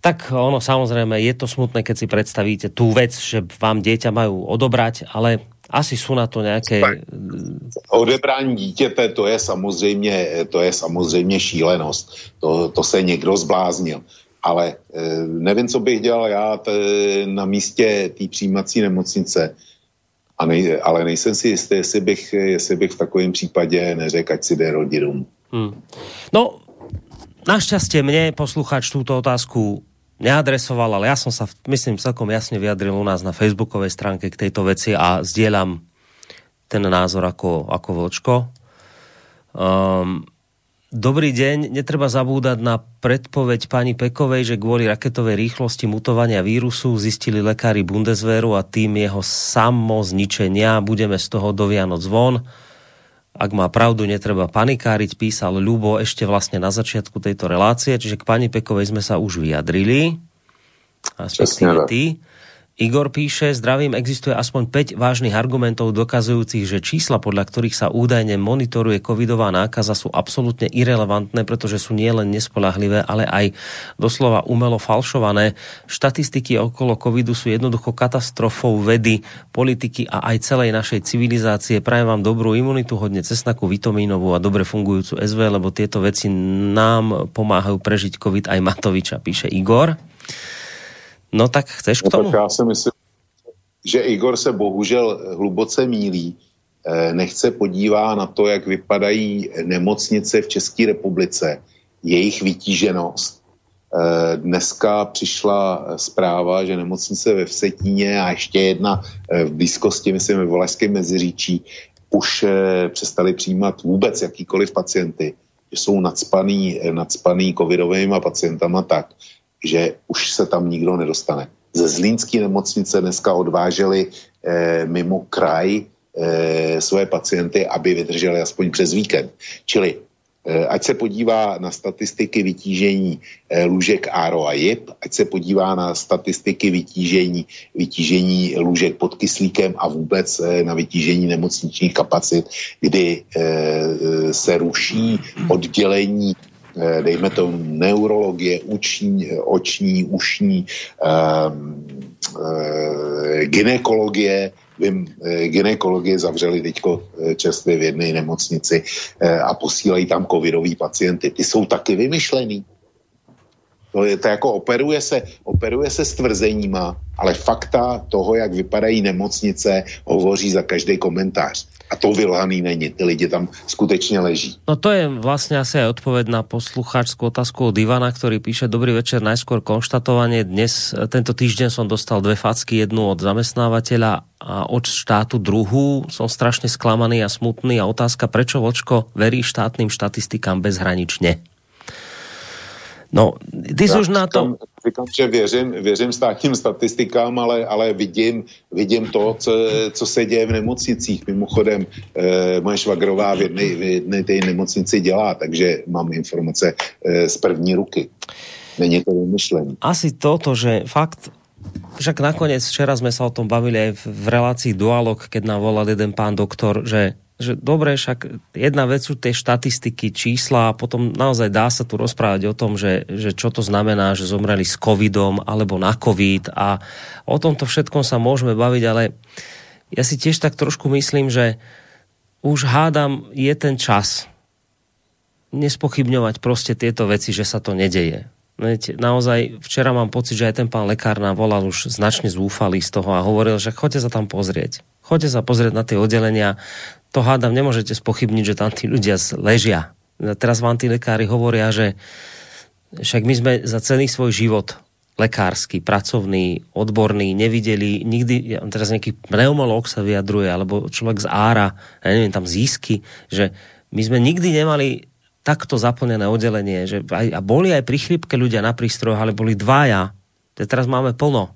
Speaker 1: Tak ono samozrejme, je to smutné, keď si predstavíte tú vec, že vám dieťa majú odobrať, ale Asi jsou na to nějaké...
Speaker 2: Odebrání dítěte, to je samozřejmě, to je samozřejmě šílenost. To, to se někdo zbláznil. Ale e, nevím, co bych dělal já t, na místě té přijímací nemocnice. A nej, ale nejsem si jistý, jestli bych, jestli bych v takovém případě neřekl, ať si jde rodinům. Hmm.
Speaker 1: No, našťastie mne posluchač túto otázku neadresoval, ale ja som sa, myslím, celkom jasne vyjadril u nás na facebookovej stránke k tejto veci a zdieľam ten názor ako, ako Vlčko. Um, Dobrý deň, netreba zabúdať na predpoveď pani Pekovej, že kvôli raketovej rýchlosti mutovania vírusu zistili lekári Bundeswehru a tým jeho samozničenia budeme z toho do Vianoc von. Ak má pravdu, netreba panikáriť, písal Ľubo ešte vlastne na začiatku tejto relácie, čiže k pani Pekovej sme sa už vyjadrili. A ty. Igor píše, zdravím, existuje aspoň 5 vážnych argumentov dokazujúcich, že čísla, podľa ktorých sa údajne monitoruje covidová nákaza sú absolútne irrelevantné, pretože sú nielen nespolahlivé, ale aj doslova umelo falšované. Štatistiky okolo covidu sú jednoducho katastrofou vedy, politiky a aj celej našej civilizácie. Prajem vám dobrú imunitu, hodne cesnaku, vitamínovú a dobre fungujúcu SV, lebo tieto veci nám pomáhajú prežiť covid aj Matoviča, píše Igor. No tak chceš k no tomu?
Speaker 2: No, já si myslím, že Igor se bohužel hluboce mílí. Eh, nechce podívá na to, jak vypadají nemocnice v České republice, jejich vytíženost. Eh, dneska přišla zpráva, že nemocnice ve Vsetíně a ještě jedna eh, v blízkosti, myslím, ve Valašském meziříčí, už přestali přijímat vůbec jakýkoliv pacienty, že jsou nadspaný, nadspaný covidovými pacientama tak, že už se tam nikdo nedostane. Ze Zlínské nemocnice dneska odváželi eh, mimo kraj eh, své pacienty, aby vydrželi aspoň přes víkend. Čili eh, ať se podívá na statistiky vytížení eh, lůžek ARO a JIP, ať se podívá na statistiky vytížení, vytížení lůžek pod kyslíkem a vůbec eh, na vytížení nemocničních kapacit, kdy se ruší oddělení dejme to neurologie, uční, oční, ušní, um, uh, ginekologie, vím, eh, ginekologie zavřeli teďko čerstvě v jedné nemocnici a posílají tam covidový pacienty. Ty jsou taky vymyšlený. To, je, to jako operuje se, operuje se s tvrzeníma, ale fakta toho, jak vypadají nemocnice, hovoří za každý komentář. A to vylhaný není, ty lidi tam skutečně leží.
Speaker 1: No to je vlastně asi aj odpověď na poslucháčskú otázku od Ivana, který píše Dobrý večer, najskôr konštatovanie. Dnes, tento týždeň som dostal dve facky, jednu od zamestnávateľa a od štátu druhú. Som strašne sklamaný a smutný a otázka, prečo Vočko verí štátnym štatistikám bezhranične? No, ty jsi už na to...
Speaker 2: Říkám, že věřím, věřím státním statistikám, ale, ale vidím, vidím to, co, co se děje v nemocnicích. Mimochodem, eh, moje švagrová v jedné, v jedné té nemocnici dělá, takže mám informace eh, z první ruky. Není to vymyšlené.
Speaker 1: Asi toto, že fakt však nakoniec včera sme sa o tom bavili aj v relácii Dualog, keď nám volal jeden pán doktor, že že dobre, však jedna vec sú tie štatistiky, čísla a potom naozaj dá sa tu rozprávať o tom, že, že čo to znamená, že zomreli s covidom alebo na covid a o tomto všetkom sa môžeme baviť, ale ja si tiež tak trošku myslím, že už hádam je ten čas nespochybňovať prostě tieto veci, že sa to nedeje. Naozaj včera mám pocit, že aj ten pán lekár nám volal už značne zúfalý z toho a hovoril, že choďte sa tam pozrieť. Choďte sa pozrieť na tie oddelenia to hádam nemôžete spochybniť, že tam tí ľudia ležia. Teraz vám tí lekári hovoria, že však my sme za celý svoj život lekársky, pracovný, odborný, nevideli nikdy, teraz nejaký pneumolog sa vyjadruje, alebo človek z ára, ja neviem, tam získy, že my sme nikdy nemali takto zaplnené oddelenie, že aj, a boli aj pri chrypke ľudia na prístrojoch, ale boli dvaja. Teraz máme plno.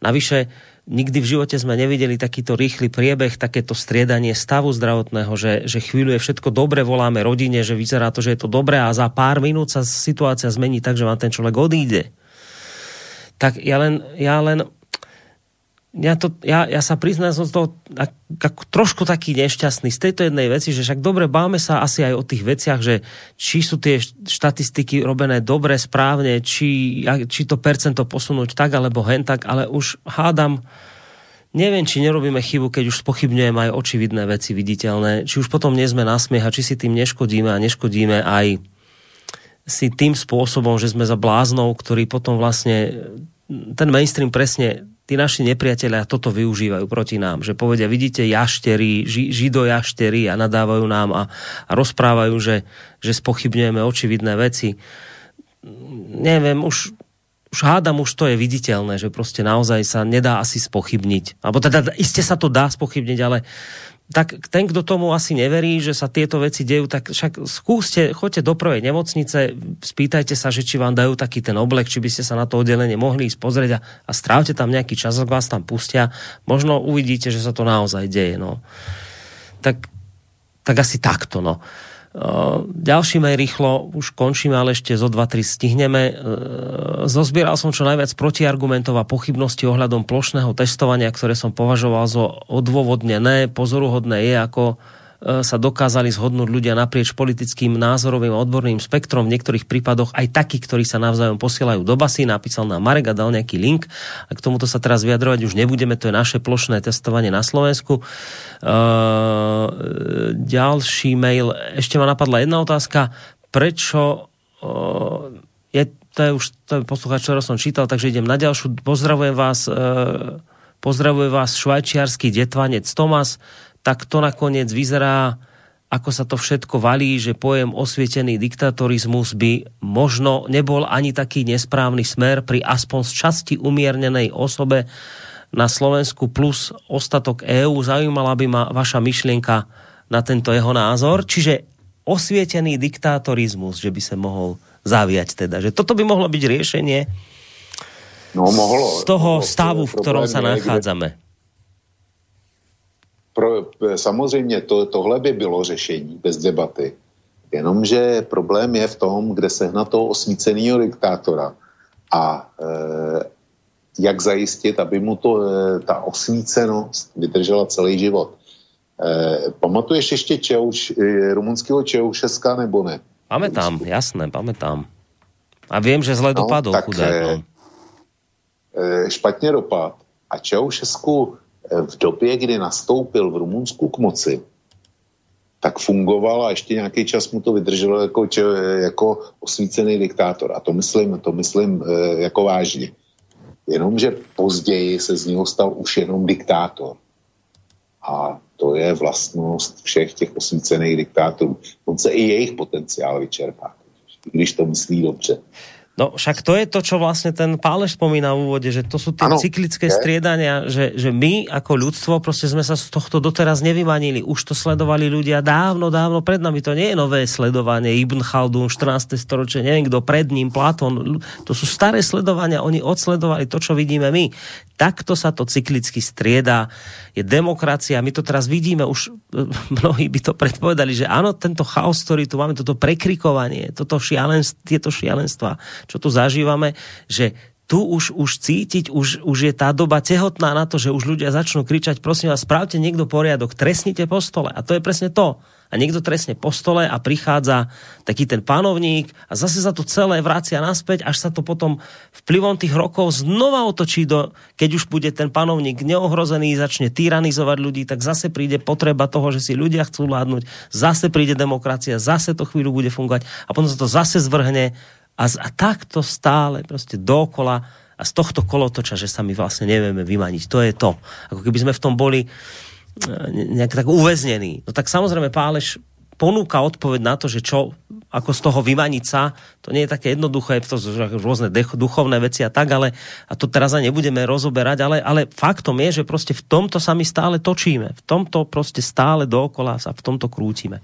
Speaker 1: Navyše, nikdy v živote sme nevideli takýto rýchly priebeh, takéto striedanie stavu zdravotného, že, že chvíľu je všetko dobre, voláme rodine, že vyzerá to, že je to dobré a za pár minút sa situácia zmení tak, že vám ten človek odíde. Tak ja len, ja len ja, to, ja, ja sa priznám, som to ako trošku taký nešťastný z tejto jednej veci, že však dobre, báme sa asi aj o tých veciach, že či sú tie štatistiky robené dobre, správne, či, či to percento posunúť tak alebo hen tak, ale už hádam, neviem, či nerobíme chybu, keď už spochybňujeme aj očividné veci viditeľné, či už potom nie sme na smiech a či si tým neškodíme a neškodíme aj si tým spôsobom, že sme za bláznou, ktorý potom vlastne ten mainstream presne tí naši nepriatelia toto využívajú proti nám, že povedia, vidíte jaštery, ži, židojaštery a nadávajú nám a, a rozprávajú, že, že spochybňujeme očividné veci. Neviem, už, už hádam, už to je viditeľné, že prostě naozaj sa nedá asi spochybniť. Alebo teda iste sa to dá spochybniť, ale tak ten, kdo tomu asi neverí, že sa tieto veci dejú, tak však skúste, choďte do prvej nemocnice, spýtajte sa, že či vám dajú taký ten oblek, či by ste sa na to oddelenie mohli ísť pozrieť a, a strávte tam nejaký čas, ak vás tam pustia. Možno uvidíte, že sa to naozaj deje. No. Tak, tak asi takto. No. Ďalší mail rýchlo, už končíme, ale ešte zo 2-3 stihneme. Zozbieral som čo najviac protiargumentov a pochybnosti ohľadom plošného testovania, ktoré som považoval za odôvodnené. Pozoruhodné je, ako sa dokázali zhodnúť ľudia naprieč politickým, názorovým a odborným spektrom. V niektorých prípadoch aj takí, ktorí sa navzájom posielajú do basy. Napísal nám Marek a dal nejaký link. A k tomuto sa teraz vyjadrovať už nebudeme. To je naše plošné testovanie na Slovensku. Uh, ďalší mail. Ešte ma napadla jedna otázka. Prečo uh, je, to je už to je posluchač, čo som čítal, takže idem na ďalšiu. Pozdravujem vás, uh, pozdravuje vás švajčiarsky detvanec Tomas tak to nakoniec vyzerá, ako sa to všetko valí, že pojem osvietený diktatorizmus by možno nebol ani taký nesprávny smer pri aspoň z časti umiernenej osobe na Slovensku plus ostatok EÚ. Zaujímala by ma vaša myšlienka na tento jeho názor. Čiže osvietený diktatorizmus, že by se mohol zaviať teda. Že toto by mohlo byť riešenie
Speaker 2: no, mohlo,
Speaker 1: z toho mohlo, stavu, v ktorom sa nachádzame
Speaker 2: pro, samozřejmě to, tohle by bylo řešení bez debaty. Jenomže problém je v tom, kde sehnat toho osvíceného diktátora a e, jak zajistit, aby mu to, e, ta osvícenost vydržela celý život. E, pamatuješ ještě Čeuš, e, rumunského Čeušeska nebo ne?
Speaker 1: Pamätám, jasné, pamätám. A vím, že zle no, dopadl tak, chudák. No.
Speaker 2: E, špatně dopad. A Čeušesku v době, kdy nastoupil v Rumunsku k moci, tak fungoval a ještě nějaký čas mu to vydrželo jako, jako osvícený diktátor. A to myslím, to myslím e, jako vážně. Jenomže později se z něho stal už jenom diktátor. A to je vlastnost všech těch osvícených diktátorů. On se i jejich potenciál vyčerpá, když to myslí dobře.
Speaker 1: No však to je to, čo vlastne ten Páleš spomína v úvode, že to sú tie ano, cyklické je. striedania, že, že my ako ľudstvo prostě sme sa z tohto doteraz nevymanili. Už to sledovali ľudia dávno, dávno pred nami. To nie je nové sledovanie. Ibn Khaldun, 14. storočie, neviem kto pred ním, Platón. To sú staré sledovania. Oni odsledovali to, čo vidíme my. Takto sa to cyklicky strieda. Je demokracia. My to teraz vidíme, už mnohí by to predpovedali, že áno, tento chaos, ktorý tu máme, toto prekrikovanie, toto šialenstvo, tieto šialenstva, čo tu zažívame, že tu už, už cítiť, už, už je tá doba tehotná na to, že už ľudia začnú kričať, prosím vás, spravte niekto poriadok, trestnite po stole. A to je presne to. A niekto trestne po stole a prichádza taký ten panovník a zase sa to celé vracia naspäť, až sa to potom vplyvom tých rokov znova otočí do, keď už bude ten panovník neohrozený, začne tyranizovať ľudí, tak zase príde potreba toho, že si ľudia chcú vládnuť, zase príde demokracia, zase to chvíľu bude fungovať a potom sa to zase zvrhne a, a takto stále prostě dokola a z tohto kolotoča, že sa my vlastne nevieme vymaniť. To je to. Ako keby sme v tom boli eh, nejak tak uväznení. No tak samozrejme Páleš ponúka odpoveď na to, že čo, ako z toho vymaniť sa, to nie je také jednoduché, to sú rôzne duchovné veci a tak, ale a to teraz ani nebudeme rozoberať, ale, ale faktom je, že prostě v tomto sa my stále točíme, v tomto prostě stále dookola sa v tomto krútime.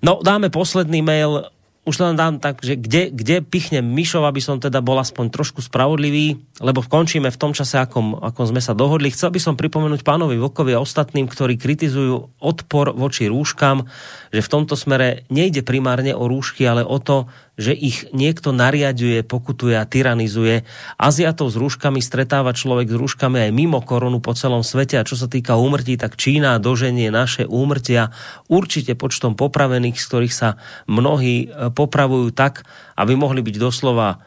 Speaker 1: No, dáme posledný mail už len dám tak, že kde, kde pichnem myšov, aby som teda bol aspoň trošku spravodlivý, lebo končíme v tom čase, akom, akom sme sa dohodli. Chcel by som pripomenúť pánovi Vokovi a ostatným, ktorí kritizujú odpor voči rúškam, že v tomto smere nejde primárne o rúšky, ale o to, že ich niekto nariaduje, pokutuje a tyranizuje. Aziatov s rúškami stretáva človek s rúškami aj mimo koronu po celom svete a čo sa týka úmrtí, tak Čína doženie naše úmrtia určite počtom popravených, z ktorých sa mnohí e, popravujú tak, aby mohli byť doslova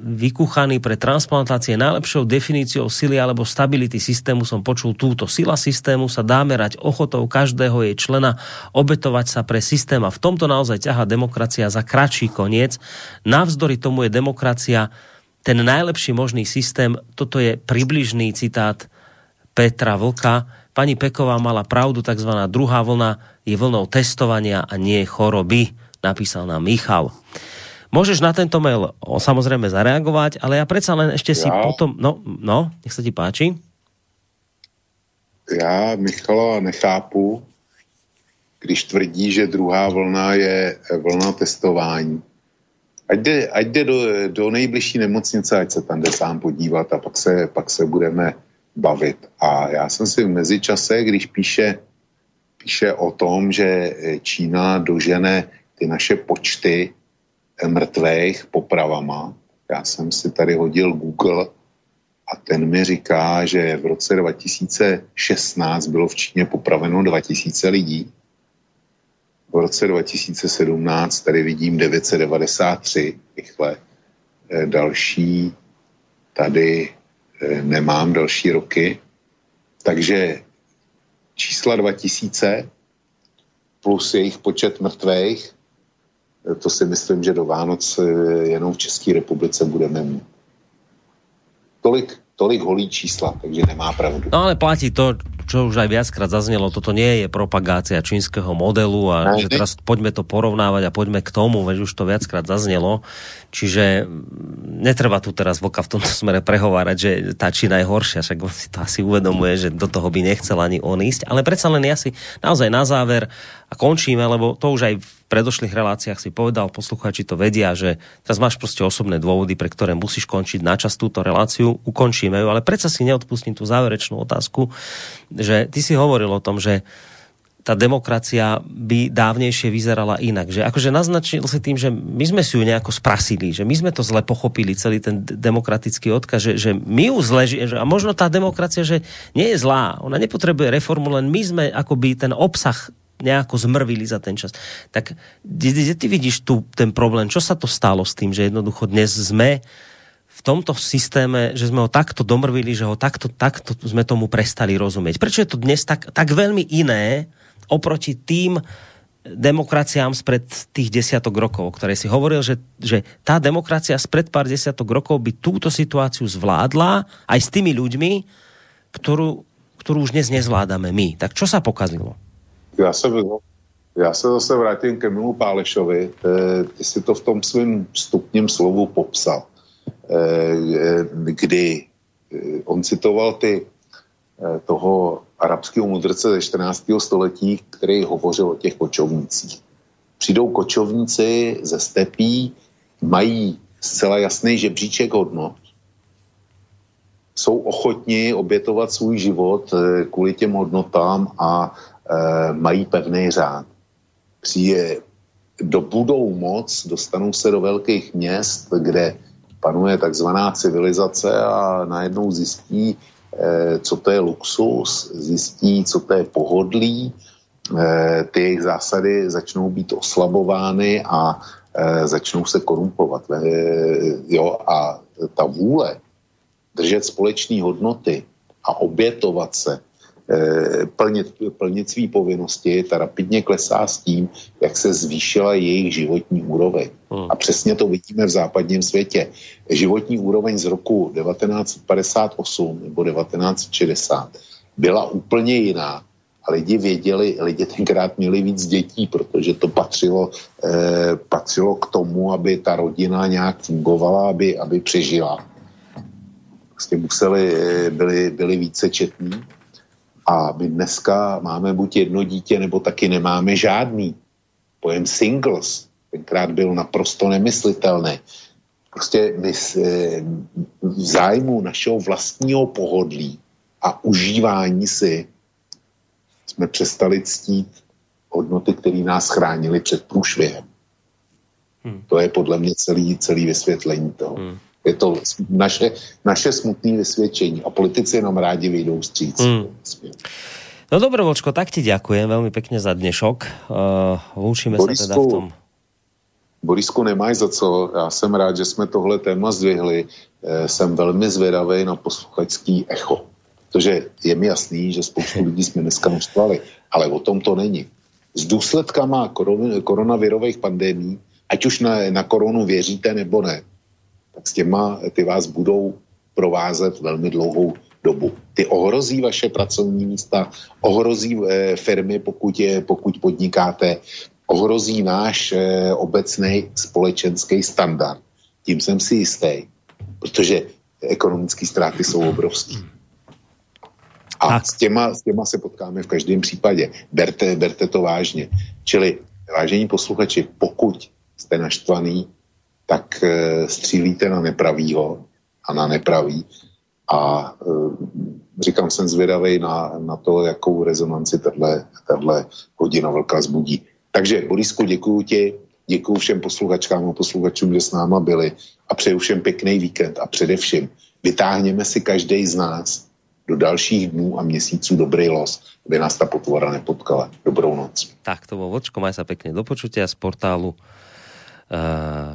Speaker 1: vykuchaný pre transplantácie najlepšou definíciou sily alebo stability systému som počul túto. Sila systému sa dá merať ochotou každého jej člena obetovať sa pre systém a v tomto naozaj ťaha demokracia za kratší koniec. Navzdory tomu je demokracia ten najlepší možný systém. Toto je približný citát Petra Vlka. Pani Peková mala pravdu, takzvaná druhá vlna je vlnou testovania a nie choroby, napísal nám Michal. Môžeš na tento mail o, samozrejme zareagovať, ale ja predsa len ešte si ja. potom... No, no, nech sa ti páči.
Speaker 2: Já Michala nechápu, když tvrdí, že druhá vlna je vlna testování. Ať jde, ať jde do, do nejbližší nemocnice, ať se tam jde sám podívat a pak se, pak se budeme bavit. A já jsem si v mezičase, když píše, píše o tom, že Čína dožene ty naše počty mrtvých popravama. Já jsem si tady hodil Google a ten mi říká, že v roce 2016 bylo v Číně popraveno 2000 lidí. V roce 2017 tady vidím 993 rychle. Eh, další tady eh, nemám další roky. Takže čísla 2000 plus jejich počet mrtvých to si myslím, že do Vánoc eh, jenom v České republice budeme mít. Tolik, tolik holí čísla, takže nemá pravdu.
Speaker 1: No ale platí to, čo už aj viackrát zaznelo, toto nie je propagácia čínskeho modelu a ne, že teraz poďme to porovnávať a poďme k tomu, veď už to viackrát zaznelo. Čiže mm, netreba tu teraz Voka v tomto smere prehovárať, že tá Čína je horšia, však on si to asi uvedomuje, že do toho by nechcel ani on ísť. Ale predsa len ja si naozaj na záver a končíme, lebo to už aj v predošlých reláciách si povedal, posluchači to vedia, že teraz máš prostě osobné dôvody, pre ktoré musíš končiť na čas túto reláciu, ukončíme ju, ale predsa si neodpustím tú záverečnú otázku, že ty si hovoril o tom, že ta demokracia by dávnejšie vyzerala inak. Že akože naznačil si tým, že my sme si ju nejako sprasili, že my sme to zle pochopili, celý ten demokratický odkaz, že, že my ju zle, že, a možno tá demokracia, že nie je zlá, ona nepotrebuje reformu, len my sme akoby ten obsah nejako zmrvili za ten čas. Tak kde ty vidíš tu ten problém? Čo sa to stalo s tým, že jednoducho dnes sme v tomto systéme, že sme ho takto domrvili, že ho takto, takto sme tomu prestali rozumieť. Prečo je to dnes tak, tak veľmi iné oproti tým demokraciám spred tých desiatok rokov, o ktorej si hovoril, že, že tá demokracia spred pár desiatok rokov by túto situáciu zvládla aj s tými ľuďmi, ktorú, ktorú už dnes nezvládame my. Tak čo sa pokazilo?
Speaker 2: Já se, já se zase vrátím ke Milu Pálešovi. Eh, ty si to v tom svém stupním slovu popsal, eh, kdy eh, on citoval ty toho arabského mudrce ze 14. století, který hovořil o těch kočovnících. Přijdou kočovníci ze stepí, mají zcela jasný žebříček hodnot, jsou ochotni obětovat svůj život kvůli těm hodnotám a mají pevný řád. Přijde, do budou moc, dostanou se do velkých měst, kde panuje takzvaná civilizace a najednou zjistí, eh, co to je luxus, zjistí, co to je pohodlí, eh, ty jejich zásady začnou být oslabovány a začnou se korumpovat. Jo, a ta vůle držet společné hodnoty a obětovat se Eh, plnit, plnit svý povinnosti, ta rapidně klesá s tím, jak se zvýšila jejich životní úroveň. Hmm. A přesně to vidíme v západním světě. Životní úroveň z roku 1958 nebo 1960 byla úplně jiná. A lidi věděli, lidi tenkrát měli víc dětí, protože to patřilo, eh, patřilo k tomu, aby ta rodina nějak fungovala, aby, aby přežila. Prostě museli, eh, byli, byli více četní a my dneska máme buď jedno dítě, nebo taky nemáme žádný. Pojem singles tenkrát byl naprosto nemyslitelný. Prostě my eh, v zájmu našeho vlastního pohodlí a užívání si jsme přestali ctít hodnoty, které nás chránily před průšvihem. Hmm. To je podle mě celý, celý vysvětlení toho. Hmm. Je to naše, naše smutné vysvědčení a politici nám rádi vyjdou stříc. Hmm.
Speaker 1: No dobro, Vočko, tak ti ďakujem veľmi pekne za dnešok. Uh, lúčime Borisku, sa teda v tom.
Speaker 2: Borisku, nemáš za co. Já jsem rád, že jsme tohle téma zdvihli. E, jsem velmi zvědavý na posluchačský echo. Protože je mi jasný, že spoustu lidí jsme dneska naštvali, ale o tom to není. S důsledkama koron, koronavirových pandemí, ať už na, na koronu věříte nebo ne, tak s těma ty vás budou provázet velmi dlouhou dobu. Ty ohrozí vaše pracovní místa, ohrozí e, firmy, pokud, je, pokud podnikáte, ohrozí náš e, obecný společenský standard. Tím jsem si jistý, protože ekonomické ztráty jsou obrovské. A s těma, s těma se potkáme v každém případě. Berte, berte to vážně. Čili, vážení posluchači, pokud jste naštvaný, tak e, střílíte na nepravýho a na nepravý a uh, říkám, jsem zvědavý na, na to, jakou rezonanci tahle hodina velká zbudí. Takže, Borisku, děkuji ti, děkuji všem posluchačkám a posluchačům, že s náma byli a přeju všem pěkný víkend a především vytáhněme si každý z nás do dalších dnů a měsíců dobrý los, aby nás ta potvora nepotkala. Dobrou noc.
Speaker 1: Tak to bol Vočko, maj sa pekne do počutia z portálu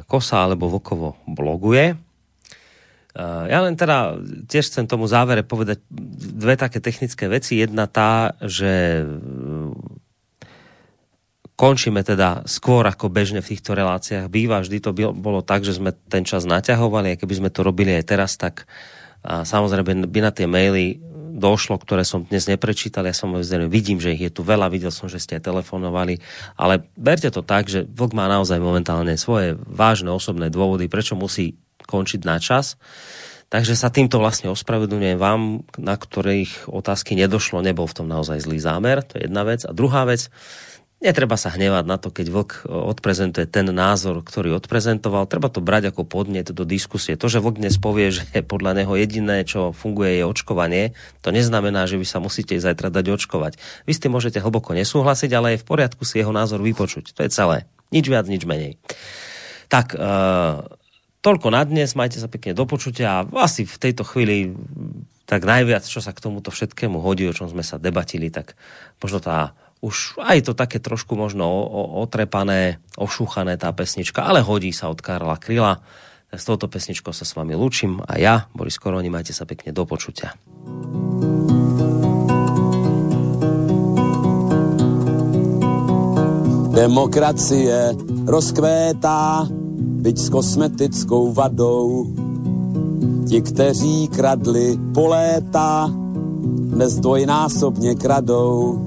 Speaker 1: Kosa alebo Vokovo bloguje. Eh, ja len teda tiež chcem tomu závere povedať dve také technické veci. Jedna tá, že eh, končíme teda skôr ako bežne v týchto reláciách. Býva, vždy to bolo tak, že sme ten čas naťahovali a keby sme to robili aj teraz, tak samozrejme by na tie maily došlo, ktoré som dnes neprečítal. Ja som vidím, že ich je tu veľa, videl som, že ste aj telefonovali, ale berte to tak, že Vlk má naozaj momentálne svoje vážne osobné dôvody, prečo musí končiť na čas. Takže sa týmto vlastne ospravedlňujem vám, na ktorých otázky nedošlo, nebol v tom naozaj zlý zámer, to je jedna vec. A druhá vec, netreba sa hnevať na to, keď Vlk odprezentuje ten názor, ktorý odprezentoval. Treba to brať ako podnet do diskusie. To, že Vlk dnes povie, že podľa neho jediné, čo funguje, je očkovanie, to neznamená, že vy sa musíte zajtra dať očkovať. Vy s tým môžete hlboko nesúhlasiť, ale je v poriadku si jeho názor vypočuť. To je celé. Nič viac, nič menej. Tak, uh, Toľko na dnes, majte sa pekne do počutia a asi v tejto chvíli tak najviac, čo sa k tomuto všetkému hodí, o čom sme sa debatili, tak možno tá už aj to také trošku možno otrepané, ošúchané tá pesnička, ale hodí sa od Karla Kryla. S touto pesničkou sa s vami lúčim a ja, Boris Koroni, majte sa pekne do počutia.
Speaker 3: Demokracie rozkvétá byť s kosmetickou vadou. Ti, kteří kradli po léta, dnes dvojnásobně kradou.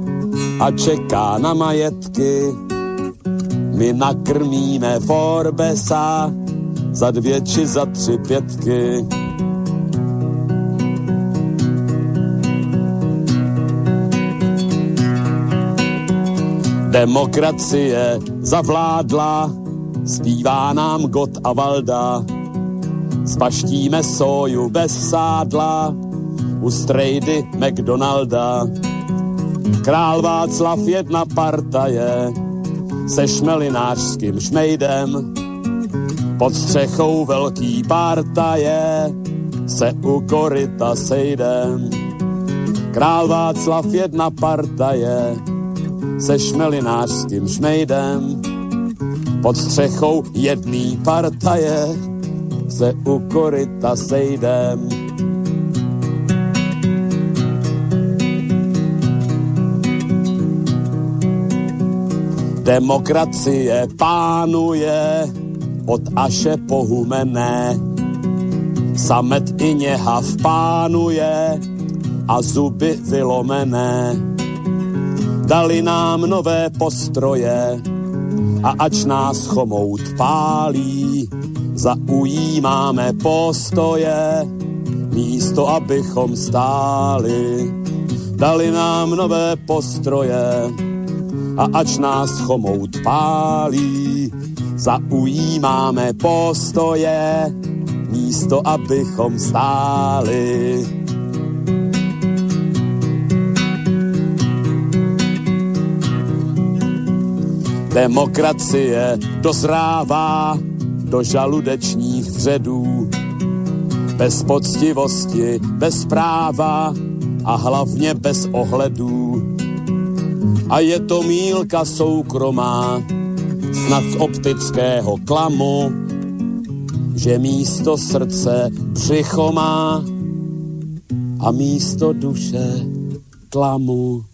Speaker 3: a čeká na majetky. My nakrmíme Forbesa za dvě či za tři pětky. Demokracie zavládla, zpívá nám God a Valda. Spaštíme soju bez sádla, u strejdy McDonalda. Král Václav jedna partaje, se šmelinářským šmejdem. Pod střechou velký partaje, se u koryta sejdem. Král Václav jedna partaje, se šmelinářským šmejdem. Pod střechou jedný partaje se u koryta sejdem. Demokracie pánuje od Aše pohumené. Samet i něha pánuje a zuby vylomené. Dali nám nové postroje a ač nás chomout pálí, zaujímáme postoje, místo abychom stáli. Dali nám nové postroje a ač nás chomout pálí, zaujímáme postoje, místo abychom stáli. Demokracie dozrává do žaludečních vředů. Bez poctivosti, bez práva a hlavně bez ohledů. A je to mílka soukromá, snad z optického klamu, že místo srdce břicho má a místo duše klamu.